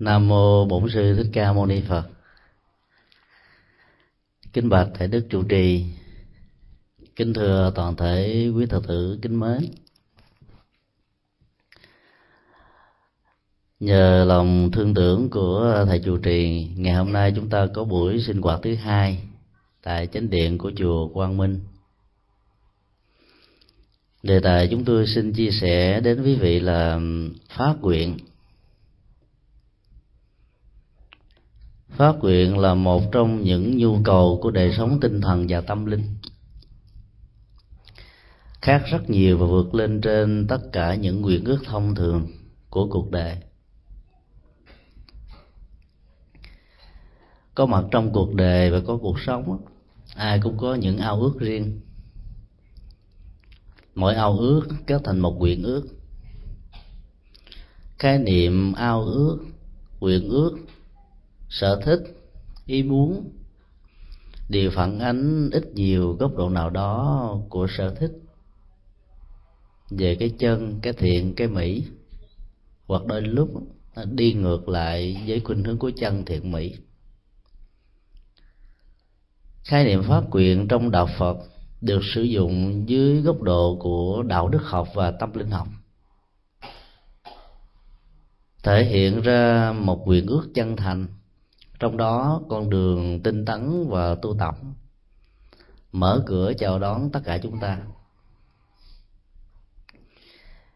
Nam mô Bổn sư Thích Ca Mâu Ni Phật. Kính bạch thầy đức trụ trì. Kính thưa toàn thể quý Phật tử kính mến. Nhờ lòng thương tưởng của thầy trụ trì, ngày hôm nay chúng ta có buổi sinh hoạt thứ hai tại chánh điện của chùa Quang Minh. Đề tài chúng tôi xin chia sẻ đến quý vị là phát nguyện phát nguyện là một trong những nhu cầu của đời sống tinh thần và tâm linh. Khác rất nhiều và vượt lên trên tất cả những nguyện ước thông thường của cuộc đời. Có mặt trong cuộc đời và có cuộc sống, ai cũng có những ao ước riêng. Mỗi ao ước kết thành một nguyện ước. Khái niệm ao ước, nguyện ước sở thích, ý muốn. Đều phản ánh ít nhiều góc độ nào đó của sở thích. Về cái chân, cái thiện, cái mỹ. Hoặc đôi lúc đi ngược lại với khuynh hướng của chân, thiện, mỹ. Khái niệm pháp quyền trong đạo phật được sử dụng dưới góc độ của đạo đức học và tâm linh học. Thể hiện ra một quyền ước chân thành trong đó, con đường tinh tấn và tu tập. Mở cửa chào đón tất cả chúng ta.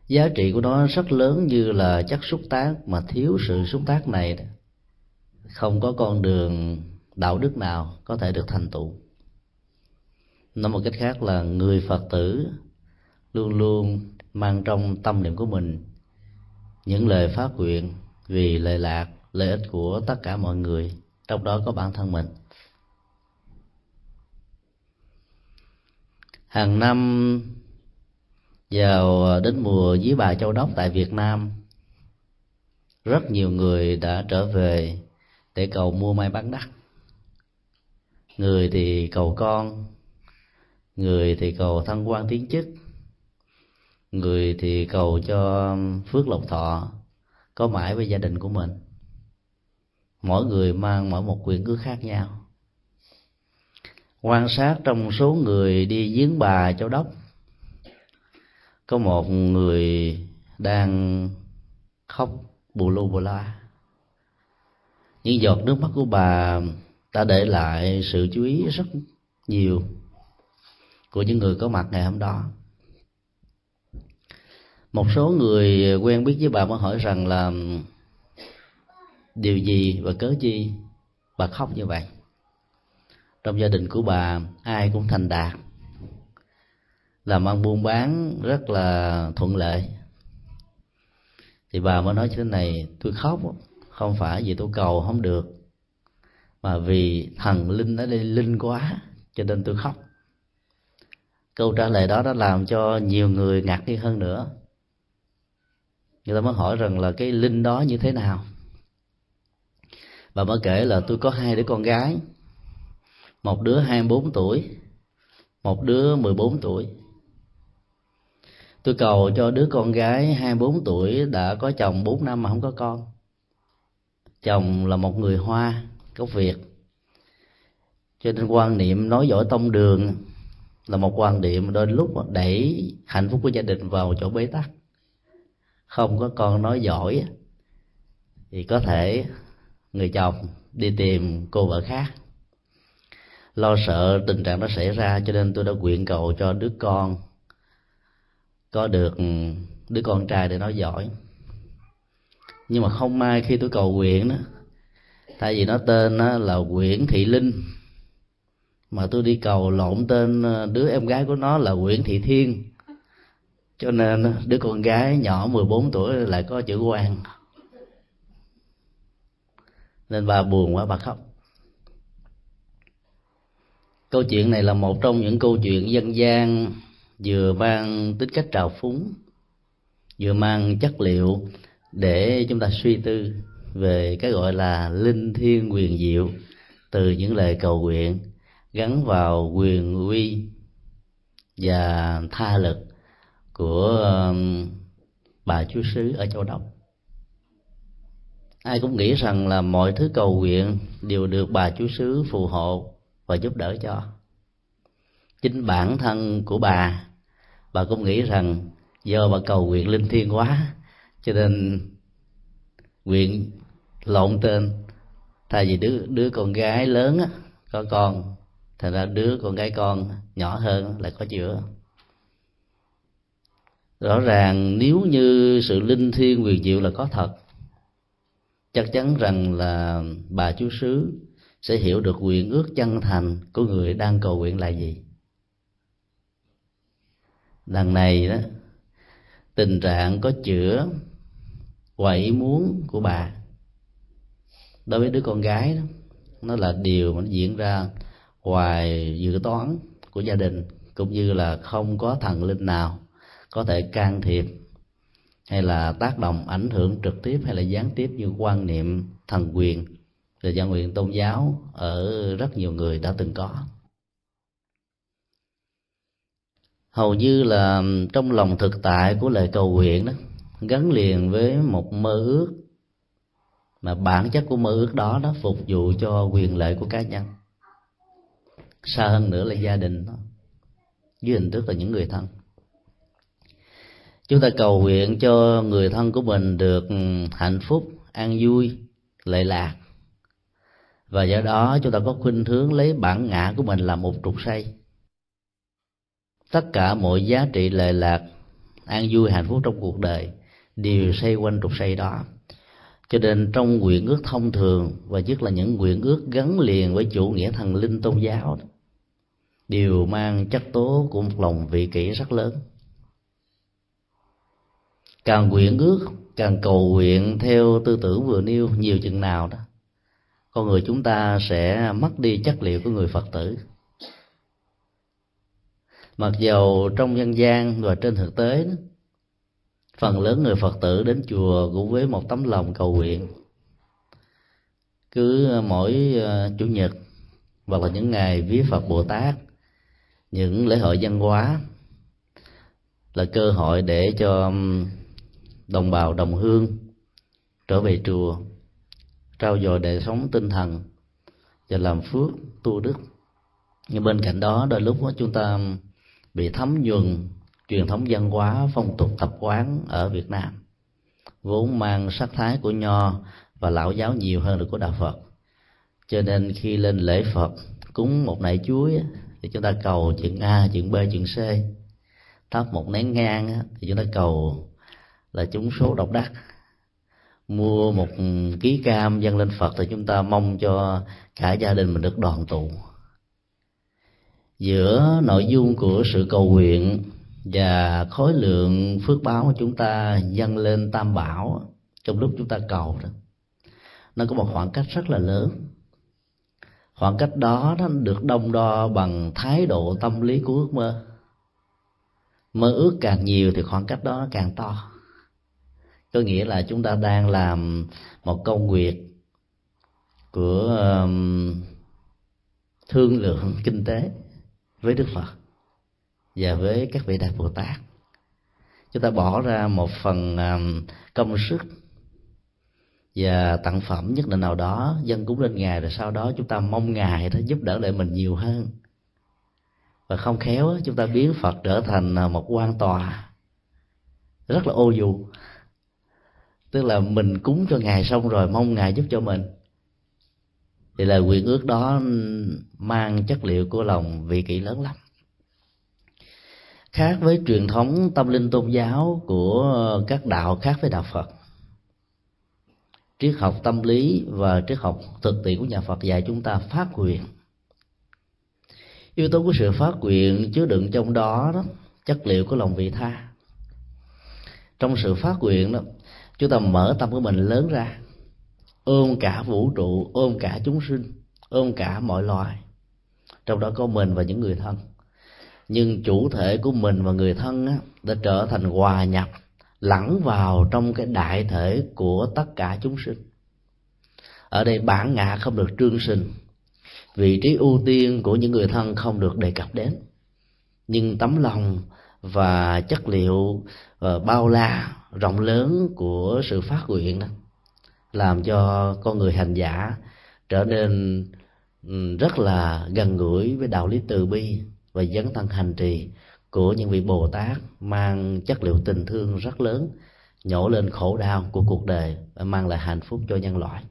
Giá trị của nó rất lớn như là chất xúc tác mà thiếu sự xúc tác này không có con đường đạo đức nào có thể được thành tựu. Nói một cách khác là người phật tử luôn luôn mang trong tâm niệm của mình những lời phát nguyện vì lợi lạc lợi ích của tất cả mọi người, trong đó có bản thân mình. Hàng năm, vào à, đến mùa dí bà châu đốc tại việt nam, rất nhiều người đã trở về để cầu mua may bán đắt. Người thì cầu con, người thì cầu thăng quan tiến chức, người thì cầu cho phước lộc thọ, có mãi với gia đình của mình mỗi người mang mỗi một quyền cứ khác nhau. Quan sát trong số người đi giếng bà châu đốc, có một người đang khóc bù lu bù la. Những giọt nước mắt của bà đã để lại sự chú ý rất nhiều của những người có mặt ngày hôm đó. Một số người quen biết với bà mới hỏi rằng là điều gì và cớ gì bà khóc như vậy? Trong gia đình của bà, ai cũng thành đạt. Làm ăn buôn bán rất là thuận lợi. Thì bà mới nói như thế này, tôi khóc, không phải vì tôi cầu không được, mà vì thần linh ở đây linh quá, cho nên tôi khóc. Câu trả lời đó đã làm cho nhiều người ngạc nhiên hơn nữa. Người ta mới hỏi rằng là cái linh đó như thế nào? Bà mới kể là tôi có hai đứa con gái. Một đứa 24 tuổi, một đứa 14 tuổi. Tôi cầu cho đứa con gái 24 tuổi đã có chồng 4 năm mà không có con. Chồng là một người hoa, gốc việt. Cho nên quan niệm nói giỏi tông đường là một quan niệm đôi lúc đẩy hạnh phúc của gia đình vào chỗ bế tắc. Không có con nói giỏi thì có thể người chồng đi tìm cô vợ khác. Lo sợ tình trạng đó xảy ra, cho nên tôi đã nguyện cầu cho đứa con có được, đứa con trai để nói giỏi. Nhưng mà không may khi tôi cầu nguyện đó, tại vì nó tên là Nguyễn Thị Linh, mà tôi đi cầu lộn tên ờ, đứa em gái của nó là Nguyễn Thị Thiên. Cho nên ờ, đứa con gái nhỏ 14 tuổi lại có chữ quan nên bà buồn quá, bà khóc. Câu chuyện này là một trong những câu chuyện dân gian vừa mang tính cách trào phúng, vừa mang chất liệu để chúng ta suy tư về cái gọi là linh thiêng quyền diệu từ những lời cầu nguyện gắn vào quyền uy và tha lực của um, bà chúa sứ ở châu đốc ai cũng nghĩ rằng là mọi thứ cầu nguyện đều được bà chúa xứ phù hộ và giúp đỡ cho. Chính bản thân của bà bà cũng nghĩ rằng do bà cầu nguyện linh thiêng quá, cho nên nguyện lộn tên. Thay vì đứa đứa con gái lớn á, có con, thành ra đứa con gái con nhỏ hơn lại có chữa rõ ràng nếu như sự linh thiêng quyền diệu là có thật chắc chắn rằng là bà chú xứ sẽ hiểu được nguyện ước chân thành của người đang cầu nguyện là gì. Đằng này đó, tình trạng có chữa ngoài ý muốn của bà đối với đứa con gái đó, nó là điều mà nó diễn ra ngoài dự toán của gia đình, cũng như là không có thần linh nào có thể can thiệp hay là tác động ảnh hưởng trực tiếp hay là gián tiếp như quan niệm thần quyền và dân nguyện tôn giáo ở rất nhiều người đã từng có. Hầu như là trong lòng thực tại của lời cầu nguyện đó, gắn liền với một mơ ước, mà bản chất của mơ ước đó nó phục vụ cho quyền lợi của cá nhân. Xa hơn nữa là gia đình đó, dưới hình thức là những người thân chúng ta cầu nguyện cho người thân của mình được ừ, hạnh phúc, an vui, lệ lạc. Và do đó chúng ta có khuynh hướng lấy bản ngã của mình làm một trục xây. Tất cả mọi giá trị lệ lạc, an vui, hạnh phúc trong cuộc đời đều xoay quanh trục xây đó. Cho nên trong nguyện ước thông thường, và nhất là những nguyện ước gắn liền với chủ nghĩa thần linh tôn giáo đều mang chất tố của một lòng vị kỷ rất lớn càng nguyện ước càng cầu nguyện theo tư tưởng vừa nêu nhiều chừng nào đó, con người chúng ta sẽ mất đi chất liệu của người phật tử. Mặc dầu trong dân gian và trên thực tế phần lớn người phật tử đến chùa cũng với một tấm lòng cầu nguyện. Cứ mỗi ờ, chủ nhật hoặc là những ngày viết phật bồ tát, những lễ hội văn hóa là cơ hội để cho đồng bào đồng hương, trở về chùa, trao dồi đời sống tinh thần và làm phước tu đức. Nhưng bên cạnh đó, đôi lúc đó chúng ta bị thấm nhuần truyền thống văn hóa phong tục tập quán ở Việt Nam, vốn mang sắc thái của nho và lão giáo nhiều hơn là của đạo Phật. Cho nên khi lên lễ Phật, cúng một nải chuối thì chúng ta cầu chuyện A, chuyện B, chuyện C. Thắp một nén ngang thì chúng ta cầu là chúng số độc đắc. Mua một ký cam dâng lên phật thì chúng ta mong cho cả gia đình mình được đoàn tụ. Giữa nội dung của sự cầu nguyện và khối lượng phước báo của chúng ta dâng lên tam bảo, trong lúc chúng ta cầu đó, nó có một khoảng cách rất là lớn. Khoảng cách đó nó được đông đo bằng thái độ tâm lý của ước mơ. Mơ ước càng nhiều thì khoảng cách đó nó càng to có nghĩa là chúng ta đang làm một công việc của um, thương lượng kinh tế với đức phật và với các vị đại bồ tát. Chúng ta bỏ ra một phần um, công sức và tặng phẩm nhất định nào đó, dân cúng lên ngài rồi sau đó chúng ta mong ngài đó giúp đỡ lại mình nhiều hơn. Và không khéo chúng ta biến phật trở thành à, một quan tòa rất là ô dù tức là mình cúng cho ngài xong rồi, mong ngài giúp cho mình. Thì là quyền ước đó mang chất liệu của lòng vị kỷ lớn lắm. Khác với truyền thống tâm linh tôn giáo của các đạo khác với đạo phật, triết học tâm lý và triết học thực tiễn của nhà phật dạy chúng ta phát nguyện. Yếu tố của sự phát nguyện chứa đựng trong đó đó, chất liệu của lòng vị tha. Trong sự phát nguyện đó chúng ta mở tâm của mình lớn ra ôm cả vũ trụ ôm cả chúng sinh ôm cả mọi loài. Trong đó có mình và những người thân. Nhưng chủ thể của mình và người thân á, đã trở thành hòa nhập lẫn vào trong cái đại thể của tất cả chúng sinh. Ở đây bản ngã không được trương sinh vị trí ưu tiên của những người thân không được đề cập đến. Nhưng tấm lòng và chất liệu và bao la rộng lớn của sự phát nguyện đó, làm cho con người hành giả trở nên ừ, rất là gần gũi với đạo lý từ bi và dấn thân hành trì của những vị bồ tát, mang chất liệu tình thương rất lớn, nhổ lên khổ đau của cuộc đời và mang lại hạnh phúc cho nhân loại.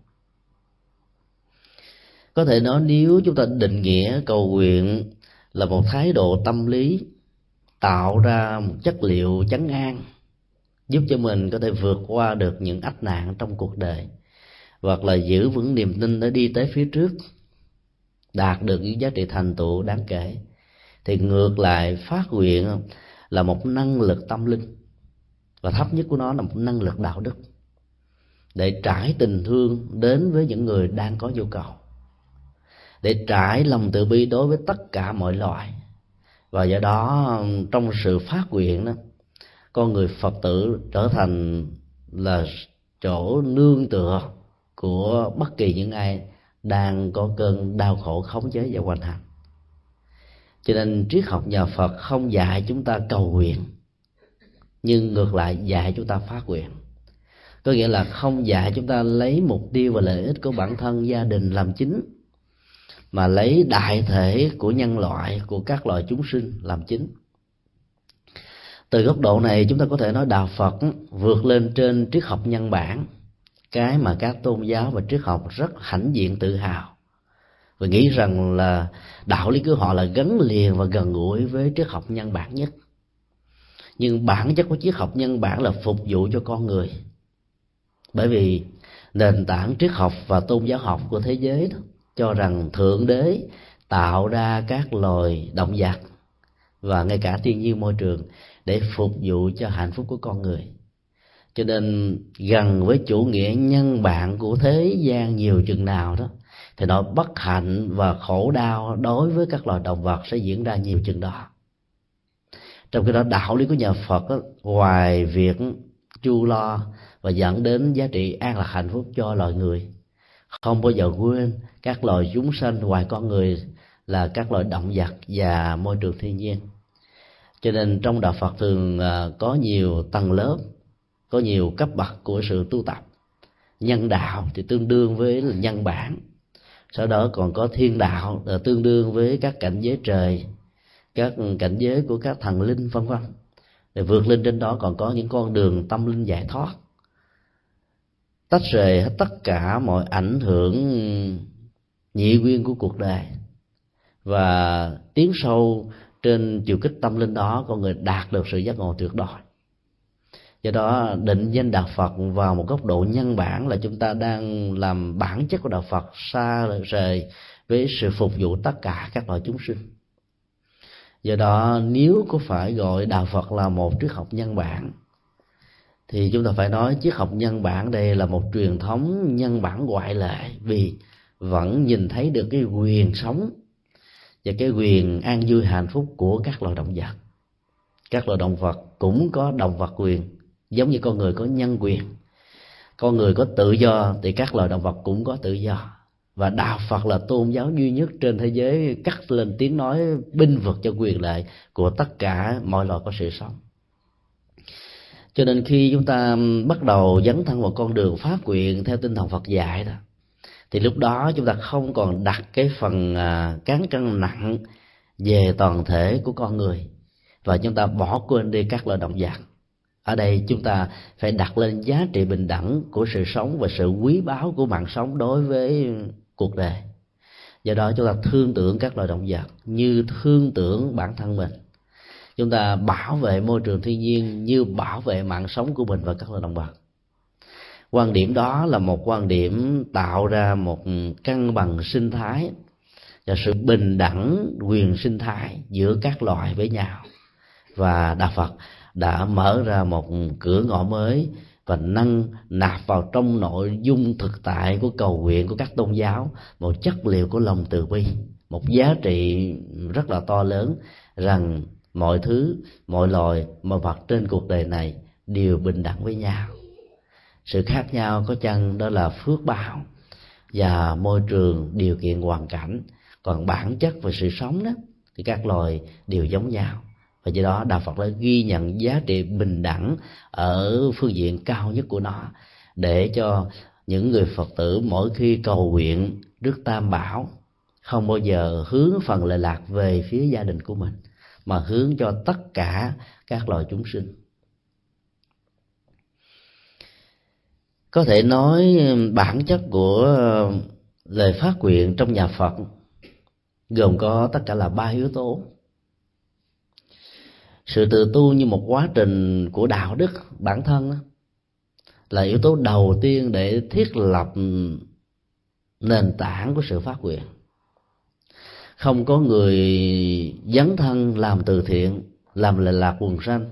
Có thể nói nếu chúng ta định nghĩa cầu nguyện là một thái độ tâm lý, tạo ra một chất liệu chấn an giúp cho mình có thể vượt qua được những ách nạn trong cuộc đời, hoặc là giữ vững niềm tin để đi tới phía trước, đạt được những giá trị thành tựu đáng kể. Thì ngược lại, phát nguyện là một năng lực tâm linh, và thấp nhất của nó là một năng lực đạo đức, để trải tình thương đến với những người đang có nhu cầu, để trải lòng từ bi đối với tất cả mọi loại. Và do đó, trong sự phát nguyện đó con người phật tử trở thành là chỗ nương tựa của bất kỳ những ai đang có cơn đau khổ khống chế và hoành hành. Cho nên triết học nhà phật không dạy chúng ta cầu nguyện, nhưng ngược lại dạy chúng ta phát nguyện. Có nghĩa là không dạy chúng ta lấy mục tiêu và lợi ích của bản thân, gia đình làm chính, mà lấy đại thể của nhân loại, của các loài chúng sinh làm chính từ góc độ này chúng ta có thể nói đạo phật vượt lên trên triết học nhân bản. Cái mà các tôn giáo và triết học rất hãnh diện tự hào. Và nghĩ rằng là đạo lý của họ là gắn liền và gần gũi với triết học nhân bản nhất. Nhưng bản chất của triết học nhân bản là phục vụ cho con người. Bởi vì nền tảng triết học và tôn giáo học của thế giới đó, cho rằng thượng đế tạo ra các loài động vật và ngay cả thiên nhiên môi trường để phục vụ cho hạnh phúc của con người. Cho nên gần với chủ nghĩa nhân bản của thế gian nhiều chừng nào đó thì nỗi bất hạnh và khổ đau đối với các loài động vật sẽ diễn ra nhiều chừng đó. Trong cái đó đạo lý của nhà phật đó, ngoài việc chu lo và dẫn đến giá trị an lạc hạnh phúc cho loài người không bao giờ quên các loài chúng sanh ngoài con người là các loài động vật và môi trường thiên nhiên cho nên trong đạo phật thường à, có nhiều tầng lớp, có nhiều cấp bậc của sự tu tập. Nhân đạo thì tương đương với nhân bản. Sau đó còn có thiên đạo là tương đương với các cảnh giới trời, các cảnh giới của các thần linh, vân vân. Để vượt lên trên đó còn có những con đường tâm linh giải thoát. Tách rời hết tất cả mọi ảnh hưởng, nhị nguyên của cuộc đời. Và tiến sâu trên chiều kích tâm linh đó, con người đạt được sự giác ngộ tuyệt đối. Do đó, định danh đạo phật vào một góc độ nhân bản là chúng ta đang làm bản chất của đạo phật xa rời với sự phục vụ tất cả các loại chúng sinh. Do đó, nếu có phải gọi đạo phật là một triết học nhân bản, thì chúng ta phải nói triết học nhân bản đây là một truyền thống nhân bản ngoại lệ vì vẫn nhìn thấy được cái quyền sống và cái quyền an vui hạnh phúc của các loài động vật. Các loài động vật cũng có động vật quyền, giống như con người có nhân quyền. Con người có tự do thì các loài động vật cũng có tự do. Và đạo phật là tôn giáo duy nhất trên thế giới cắt lên tiếng nói binh vực cho quyền lợi của tất cả mọi loài có sự sống. Cho nên khi chúng ta bắt đầu dấn thân vào con đường phát quyền theo tinh thần phật dạy đó thì lúc đó chúng ta không còn đặt cái phần à, cán cân nặng về toàn thể của con người. Và chúng ta bỏ quên đi các loài động vật. Ở đây chúng ta phải đặt lên giá trị bình đẳng của sự sống và sự quý báu của mạng sống đối với cuộc đời. Do đó chúng ta thương tưởng các loài động vật như thương tưởng bản thân mình. Chúng ta bảo vệ môi trường thiên nhiên như bảo vệ mạng sống của mình và các loài động vật quan điểm đó là một quan điểm tạo ra một cân bằng sinh thái và sự bình đẳng quyền sinh thái giữa các loài với nhau. Và đạo phật đã mở ra một cửa ngõ mới và nâng nạp vào trong nội dung thực tại của cầu nguyện của các tôn giáo một chất liệu của lòng từ bi, một giá trị rất là to lớn rằng mọi thứ, mọi loài, mọi vật trên cuộc đời này đều bình đẳng với nhau sự khác nhau có chăng đó là phước báo và môi trường điều kiện hoàn cảnh. Còn bản chất và sự sống đó, thì các loài đều giống nhau. Và do đó, đạo phật đã ghi nhận giá trị bình đẳng ở phương diện cao nhất của nó để cho những người phật tử mỗi khi cầu nguyện đức tam bảo không bao giờ hướng phần lệ lạc về phía gia đình của mình, mà hướng cho tất cả các loài chúng sinh. Có thể nói bản chất của ờ, lời phát nguyện trong nhà phật gồm có tất cả là ba yếu tố. Sự tự tu như một quá trình của đạo đức bản thân là yếu tố đầu tiên để thiết lập nền tảng của sự phát nguyện. Không có người dấn thân làm từ thiện, làm lệ lạc quần sanh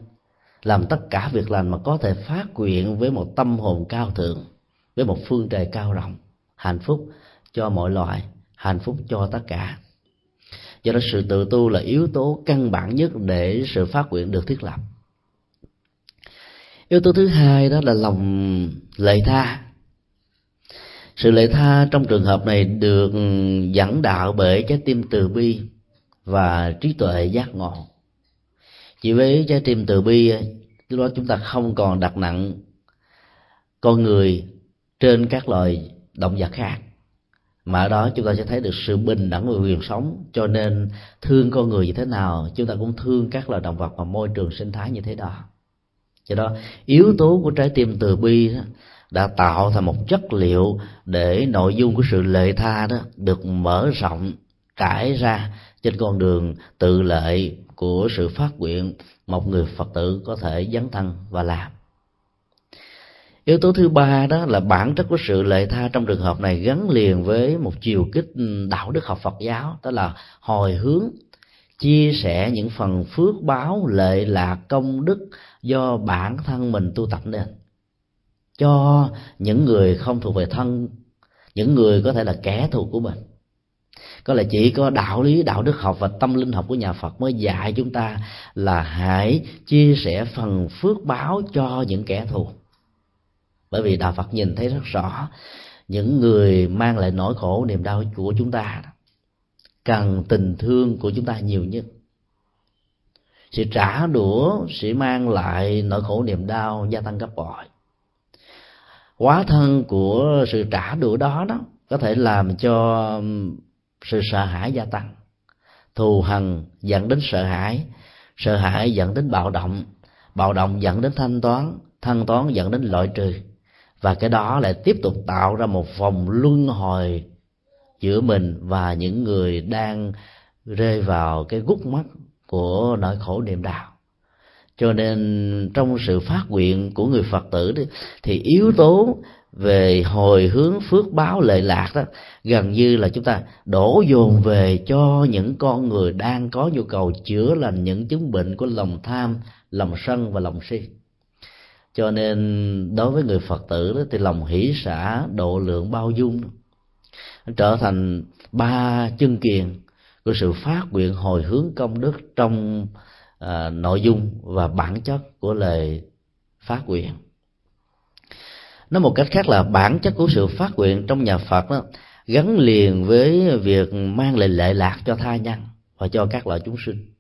làm tất cả việc lành mà có thể phát nguyện với một tâm hồn cao thượng với một phương trời cao rộng hạnh phúc cho mọi loại, hạnh phúc cho tất cả. Do đó sự tự tu là yếu tố căn bản nhất để sự phát nguyện được thiết lập. Yếu tố thứ hai đó là lòng lệ tha. Sự lệ tha trong trường hợp này được dẫn đạo bởi trái tim từ bi và trí tuệ giác ngộ chỉ với trái tim từ bi, lúc đó chúng ta không còn đặt nặng con người trên các loài động vật khác. Mà ở đó chúng ta sẽ thấy được sự bình đẳng và quyền sống. Cho nên thương con người như thế nào, chúng ta cũng thương các loài động vật và môi trường sinh thái như thế đó. Do đó, yếu tố của trái tim từ bi đó đã tạo thành một chất liệu để nội dung của sự lệ tha đó được mở rộng, trải ra trên con đường tự lệ của sự phát nguyện một người phật tử có thể dấn thân và làm. Yếu tố thứ ba đó là bản chất của sự lệ tha trong trường hợp này gắn liền với một chiều kích ừ, đạo đức học phật giáo, đó là hồi hướng, chia sẻ những phần phước báo, lệ lạc, công đức do bản thân mình tu tập nên. Cho những người không thuộc về thân, những người có thể là kẻ thù của mình có lẽ chỉ có đạo lý, đạo đức học và tâm linh học của nhà phật mới dạy chúng ta là hãy chia sẻ phần phước báo cho những kẻ thù. Bởi vì đạo phật nhìn thấy rất rõ những người mang lại nỗi khổ, niềm đau của chúng ta. Cần tình thương của chúng ta nhiều nhất. Sự trả đũa sẽ mang lại nỗi khổ, niềm đau, gia tăng gấp bội. Quá thân của sự trả đũa đó đó có thể làm cho sự sợ hãi gia tăng. Thù hằn dẫn đến sợ hãi. Sợ hãi dẫn đến bạo động. Bạo động dẫn đến thanh toán. Thanh toán dẫn đến loại trừ. Và cái đó lại tiếp tục tạo ra một vòng luân hồi giữa mình và những người đang rơi vào cái gút mắt của nỗi khổ niềm đau. Cho nên trong sự phát nguyện của người phật tử thì yếu tố về hồi hướng phước báo lệ lạc đó gần như là chúng ta đổ dồn về cho những con người đang có nhu cầu chữa lành những chứng bệnh của lòng tham lòng sân và lòng si. Cho nên đối với người phật tử đó thì lòng hỷ xả độ lượng bao dung trở thành ba chân kiền của sự phát nguyện hồi hướng công đức trong à, nội dung và bản chất của lời phát nguyện nói một cách khác là bản chất của sự phát nguyện trong nhà phật đó, gắn liền với việc mang lại lệ lạc cho tha nhân và cho các loại chúng sinh.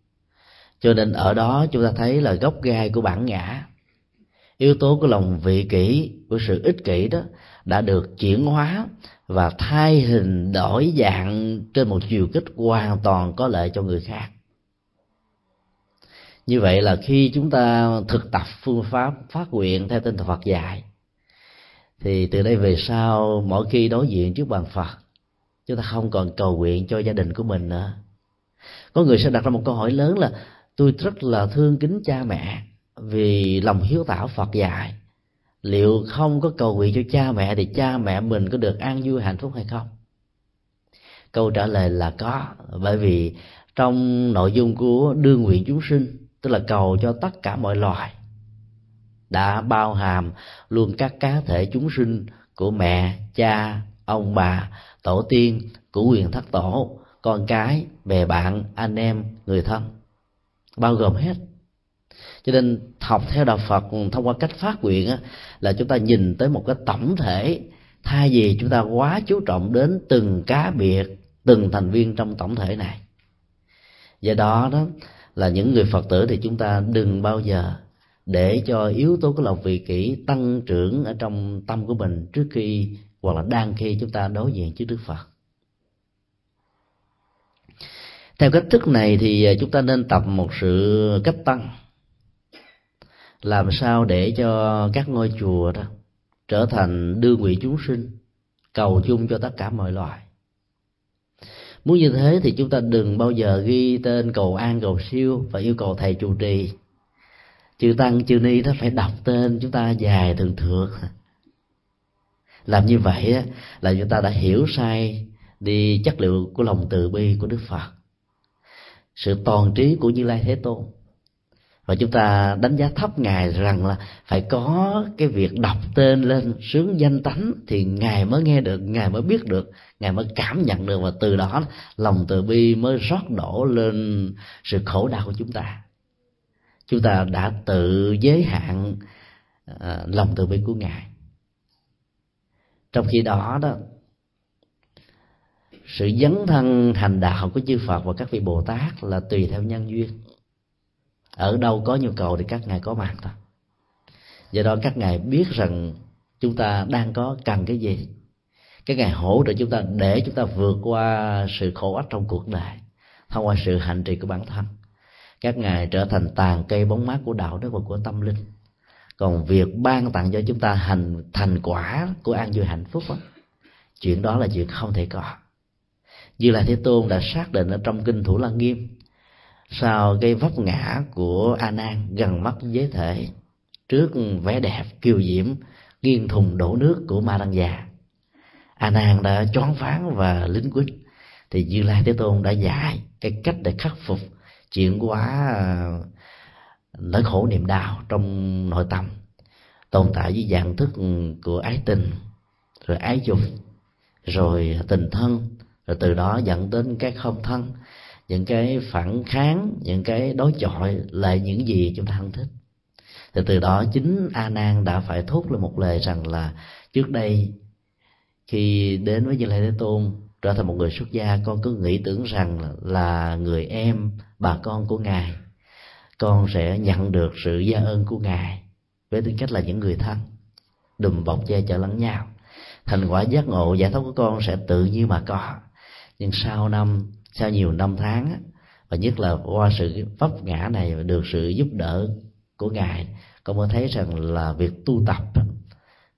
Cho nên ở đó chúng ta thấy là gốc gai của bản ngã. Yếu tố của lòng vị kỷ, của sự ích kỷ đó đã được chuyển hóa và thay hình đổi dạng trên một chiều kích hoàn toàn có lợi cho người khác. Như vậy là khi chúng ta thực tập phương pháp phát nguyện theo tinh thần Phật dạy thì từ đây về sau, mỗi khi đối diện trước bàn Phật, chúng ta không còn cầu nguyện cho gia đình của mình nữa. Có người sẽ đặt ra một câu hỏi lớn là, tôi rất là thương kính cha mẹ vì lòng hiếu thảo Phật dạy. Liệu không có cầu nguyện cho cha mẹ thì cha mẹ mình có được an vui, hạnh phúc hay không? Câu trả lời là có, bởi vì trong nội dung của đương nguyện chúng sinh, tức là cầu cho tất cả mọi loài đã bao hàm luôn các cá thể chúng sinh của mẹ cha ông bà tổ tiên của quyền thất tổ con cái bè bạn anh em người thân. Bao gồm hết. Cho nên học theo đạo phật thông qua cách phát nguyện á, là chúng ta nhìn tới một cái tổng thể thay vì chúng ta quá chú trọng đến từng cá biệt từng thành viên trong tổng thể này. Do đó đó là những người phật tử thì chúng ta đừng bao giờ để cho yếu tố của lòng vị kỷ tăng trưởng ở trong tâm của mình trước khi hoặc là đang khi chúng ta đối diện trước Đức Phật. Theo cách thức này thì à, chúng ta nên tập một sự cách tăng. Làm sao để cho các ngôi chùa đó trở thành đưa nguyện chúng sinh, cầu chung cho tất cả mọi loài. Muốn như thế thì chúng ta đừng bao giờ ghi tên cầu an, cầu siêu và yêu cầu thầy trụ trì chư tăng chư ni đó phải đọc tên chúng ta dài thường thượt. Làm như vậy là chúng ta đã hiểu sai đi chất liệu của lòng từ bi của đức phật. Sự toàn trí của như lai thế tôn. Và chúng ta đánh giá thấp ngài rằng là phải có cái việc đọc tên lên sướng danh tánh thì ngài mới nghe được, ngài mới biết được, ngài mới cảm nhận được và từ đó lòng từ bi mới rót đổ lên sự khổ đau của chúng ta chúng ta đã tự giới hạn ờ, lòng từ bi của ngài. Trong khi đó đó, sự dấn thân hành đạo của chư Phật và các vị Bồ Tát là tùy theo nhân duyên. Ở đâu có nhu cầu thì các ngài có mặt thôi. Do đó các ngài biết rằng chúng ta đang có cần cái gì. Các ngài hỗ trợ chúng ta để chúng ta vượt qua sự khổ ách trong cuộc đời, thông qua sự hành trì của bản thân các ngài trở thành tàn cây bóng mát của đạo đức và của tâm linh. Còn việc ban tặng cho chúng ta hành thành quả của an vui hạnh phúc đó, chuyện đó là chuyện không thể có. Như là thế tôn đã xác định ở trong kinh thủ lăng nghiêm sau cái vấp ngã của a nan gần mắt giới thể trước vẻ đẹp kiều diễm nghiêng thùng đổ nước của ma đăng già a nan đã choáng váng và lính quýnh. Thì như lai thế tôn đã dạy cái cách để khắc phục chuyển hóa à, nỗi khổ niềm đau trong nội tâm, tồn tại với dạng thức của ái tình, rồi ái dục, rồi tình thân, rồi từ đó dẫn đến cái không thân, những cái phản kháng, những cái đối chọi lại những gì chúng ta không thích. Thì từ đó chính a nan đã phải thốt lên một lời rằng là trước đây khi đến với như lai thế tôn trở thành một người xuất gia, con cứ nghĩ tưởng rằng là người em, bà con của ngài. Con sẽ nhận được sự gia ơn của ngài với tư cách là những người thân. Đùm bọc che chở lẫn nhau. Thành quả giác ngộ, giải thoát của con sẽ tự nhiên mà có. Nhưng sau năm, sau nhiều năm tháng và nhất là qua sự vấp ngã này được sự giúp đỡ của ngài, con mới thấy rằng là việc tu tập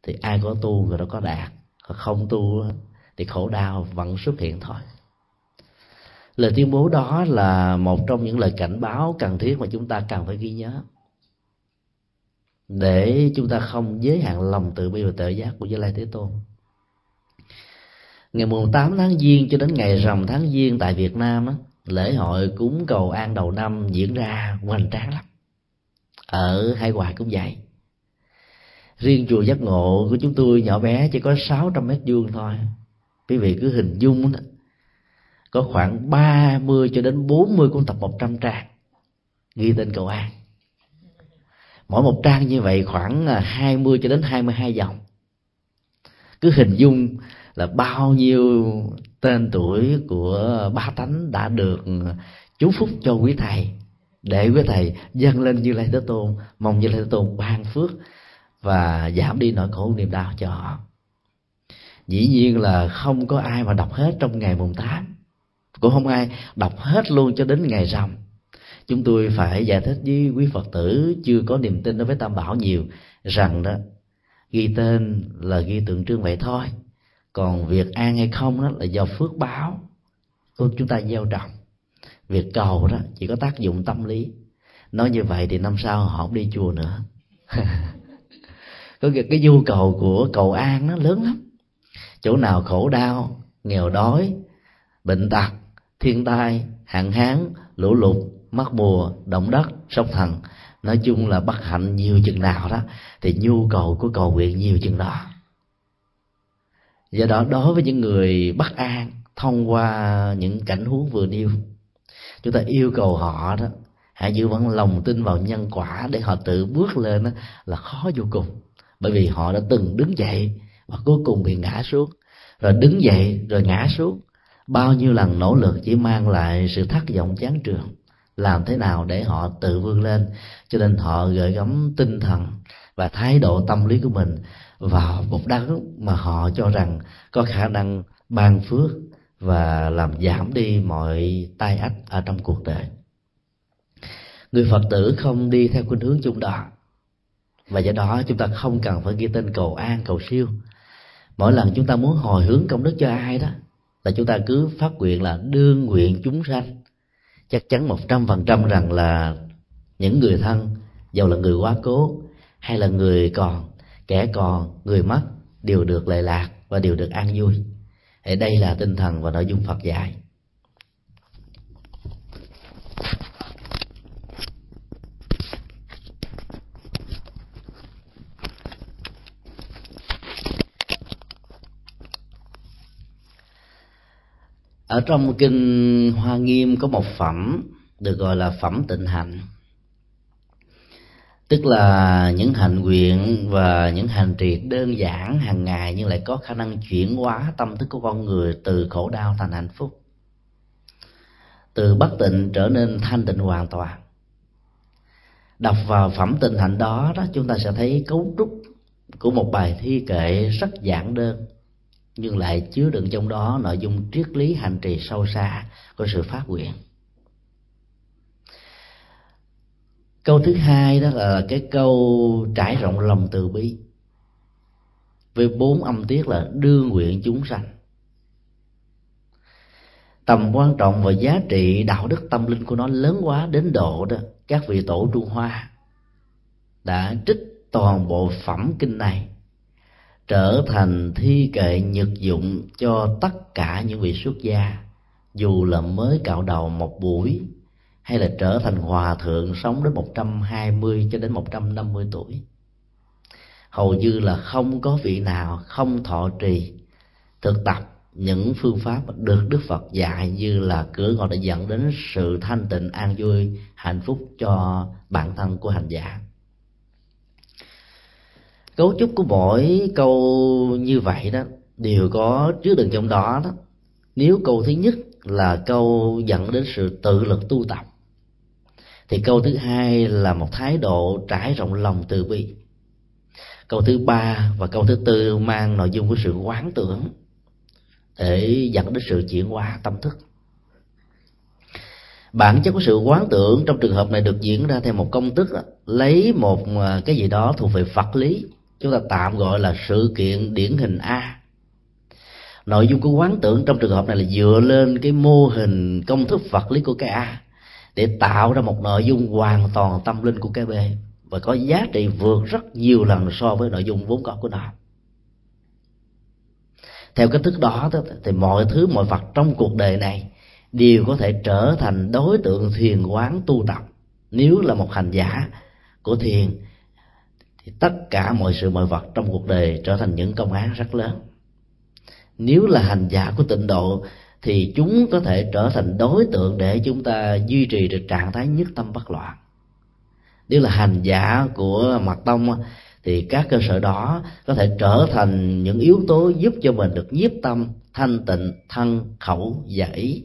thì ai có tu người đó có đạt. Còn không tu thì khổ đau vẫn xuất hiện thôi. Lời tuyên bố đó là một trong những lời cảnh báo cần thiết mà chúng ta cần phải ghi nhớ. Để chúng ta không giới hạn lòng tự bi và tự giác của Như Lai Thế Tôn. Ngày mùng 8 tháng giêng cho đến ngày rằm tháng giêng tại Việt Nam á, lễ hội cúng cầu an đầu năm diễn ra hoành tráng lắm. Ở hai Ngoại cũng vậy. Riêng chùa giác ngộ của chúng tôi nhỏ bé chỉ có 600 mét vuông thôi quý vị cứ hình dung đó. Có khoảng 30 cho đến 40 cuốn tập 100 trang ghi tên cầu an. Mỗi một trang như vậy khoảng à, 20 cho đến 22 dòng. Cứ hình dung là bao nhiêu tên tuổi của ba tánh đã được chú phúc cho quý thầy, để quý thầy dâng lên như lai thế tôn, mong như lai thế tôn ban phước và giảm đi nỗi khổ niềm đau cho họ dĩ nhiên là không có ai mà đọc hết trong ngày mùng tám cũng không ai đọc hết luôn cho đến ngày rằm. Chúng tôi phải giải thích với quý phật tử chưa có niềm tin đối với tam bảo nhiều rằng đó ghi tên là ghi tượng trưng vậy thôi. Còn việc an hay không đó là do phước báo của chúng ta gieo trồng. Việc cầu đó chỉ có tác dụng tâm lý. Nói như vậy thì năm sau họ không đi chùa nữa. Có cái, cái nhu cầu của cầu an nó lớn lắm chỗ nào khổ đau nghèo đói bệnh tật thiên tai hạn hán lũ lụt mất mùa động đất sóng thần nói chung là bất hạnh nhiều chừng nào đó thì nhu cầu của cầu nguyện nhiều chừng đó. Do đó đối với những người bất an thông qua những cảnh huống vừa nêu chúng ta yêu cầu họ đó hãy giữ vững lòng tin vào nhân quả để họ tự bước lên đó, là khó vô cùng. Bởi vì họ đã từng đứng dậy và cuối cùng bị ngã xuống. Rồi đứng dậy, rồi ngã xuống. Bao nhiêu lần nỗ lực chỉ mang lại sự thất vọng chán trường. Làm thế nào để họ tự vươn lên? Cho nên họ gửi gắm tinh thần và thái độ tâm lý của mình vào một đấng mà họ cho rằng có khả năng ban phước và làm giảm đi mọi tai ách ở trong cuộc đời. Người phật tử không đi theo khuynh hướng chung đó. Và do đó chúng ta không cần phải ghi tên cầu an, cầu siêu mỗi lần chúng ta muốn hồi hướng công đức cho ai đó, là chúng ta cứ phát nguyện là đương nguyện chúng sanh. Chắc chắn một trăm phần trăm rằng là những người thân, dầu là người quá cố, hay là người còn, kẻ còn, người mất, đều được lệ lạc và đều được an vui. Thì đây là tinh thần và nội dung phật dạy. Ở trong kinh hoa nghiêm có một phẩm được gọi là phẩm tịnh hạnh tức là những hành nguyện và những hành trì đơn giản hàng ngày nhưng lại có khả năng chuyển hóa tâm thức của con người từ khổ đau thành hạnh phúc. Từ bất tịnh trở nên thanh tịnh hoàn toàn. Đọc vào phẩm tịnh hạnh đó đó, chúng ta sẽ thấy cấu trúc của một bài thi kệ rất giản đơn nhưng lại chứa đựng trong đó nội dung triết lý hành trì sâu xa của sự phát nguyện. Câu thứ hai đó là cái câu trải rộng lòng từ bi. Với bốn âm tiết là đương nguyện chúng sanh. Tầm quan trọng và giá trị đạo đức tâm linh của nó lớn quá đến độ đó các vị tổ trung hoa đã trích toàn bộ phẩm kinh này trở thành thi kệ nhật dụng cho tất cả những vị xuất gia, dù là mới cạo đầu một buổi, hay là trở thành hòa thượng sống đến 120 cho đến 150 tuổi. Hầu như là không có vị nào không thọ trì thực tập những phương pháp được Đức Phật dạy như là cửa ngõ để dẫn đến sự thanh tịnh an vui, hạnh phúc cho bản thân của hành giả cấu trúc của mỗi câu như vậy đó đều có chứa đựng trong đó đó. Nếu câu thứ nhất là câu dẫn đến sự tự lực tu tập, thì câu thứ hai là một thái độ trải rộng lòng từ bi. Câu thứ ba và câu thứ tư mang nội dung của sự quán tưởng để dẫn đến sự chuyển hóa tâm thức. Bản chất của sự quán tưởng trong trường hợp này được diễn ra theo một công thức lấy một à, cái gì đó thuộc về vật lý chúng ta tạm gọi là sự kiện điển hình a. Nội dung của quán tưởng trong trường hợp này là dựa lên cái mô hình công thức vật lý của cái a để tạo ra một nội dung hoàn toàn tâm linh của cái b. Và có giá trị vượt rất nhiều lần so với nội dung vốn có của nó. Theo cách thức đó thì mọi thứ, mọi vật trong cuộc đời này đều có thể trở thành đối tượng thiền quán tu tập, nếu là một hành giả của thiền thì tất cả mọi sự mọi vật trong cuộc đời trở thành những công án rất lớn. Nếu là hành giả của tịnh độ thì chúng có thể trở thành đối tượng để chúng ta duy trì được trạng thái nhất tâm bất loạn. Nếu là hành giả của mật tông thì các cơ sở đó có thể trở thành những yếu tố giúp cho mình được nhiếp tâm, thanh tịnh, thân, khẩu và ý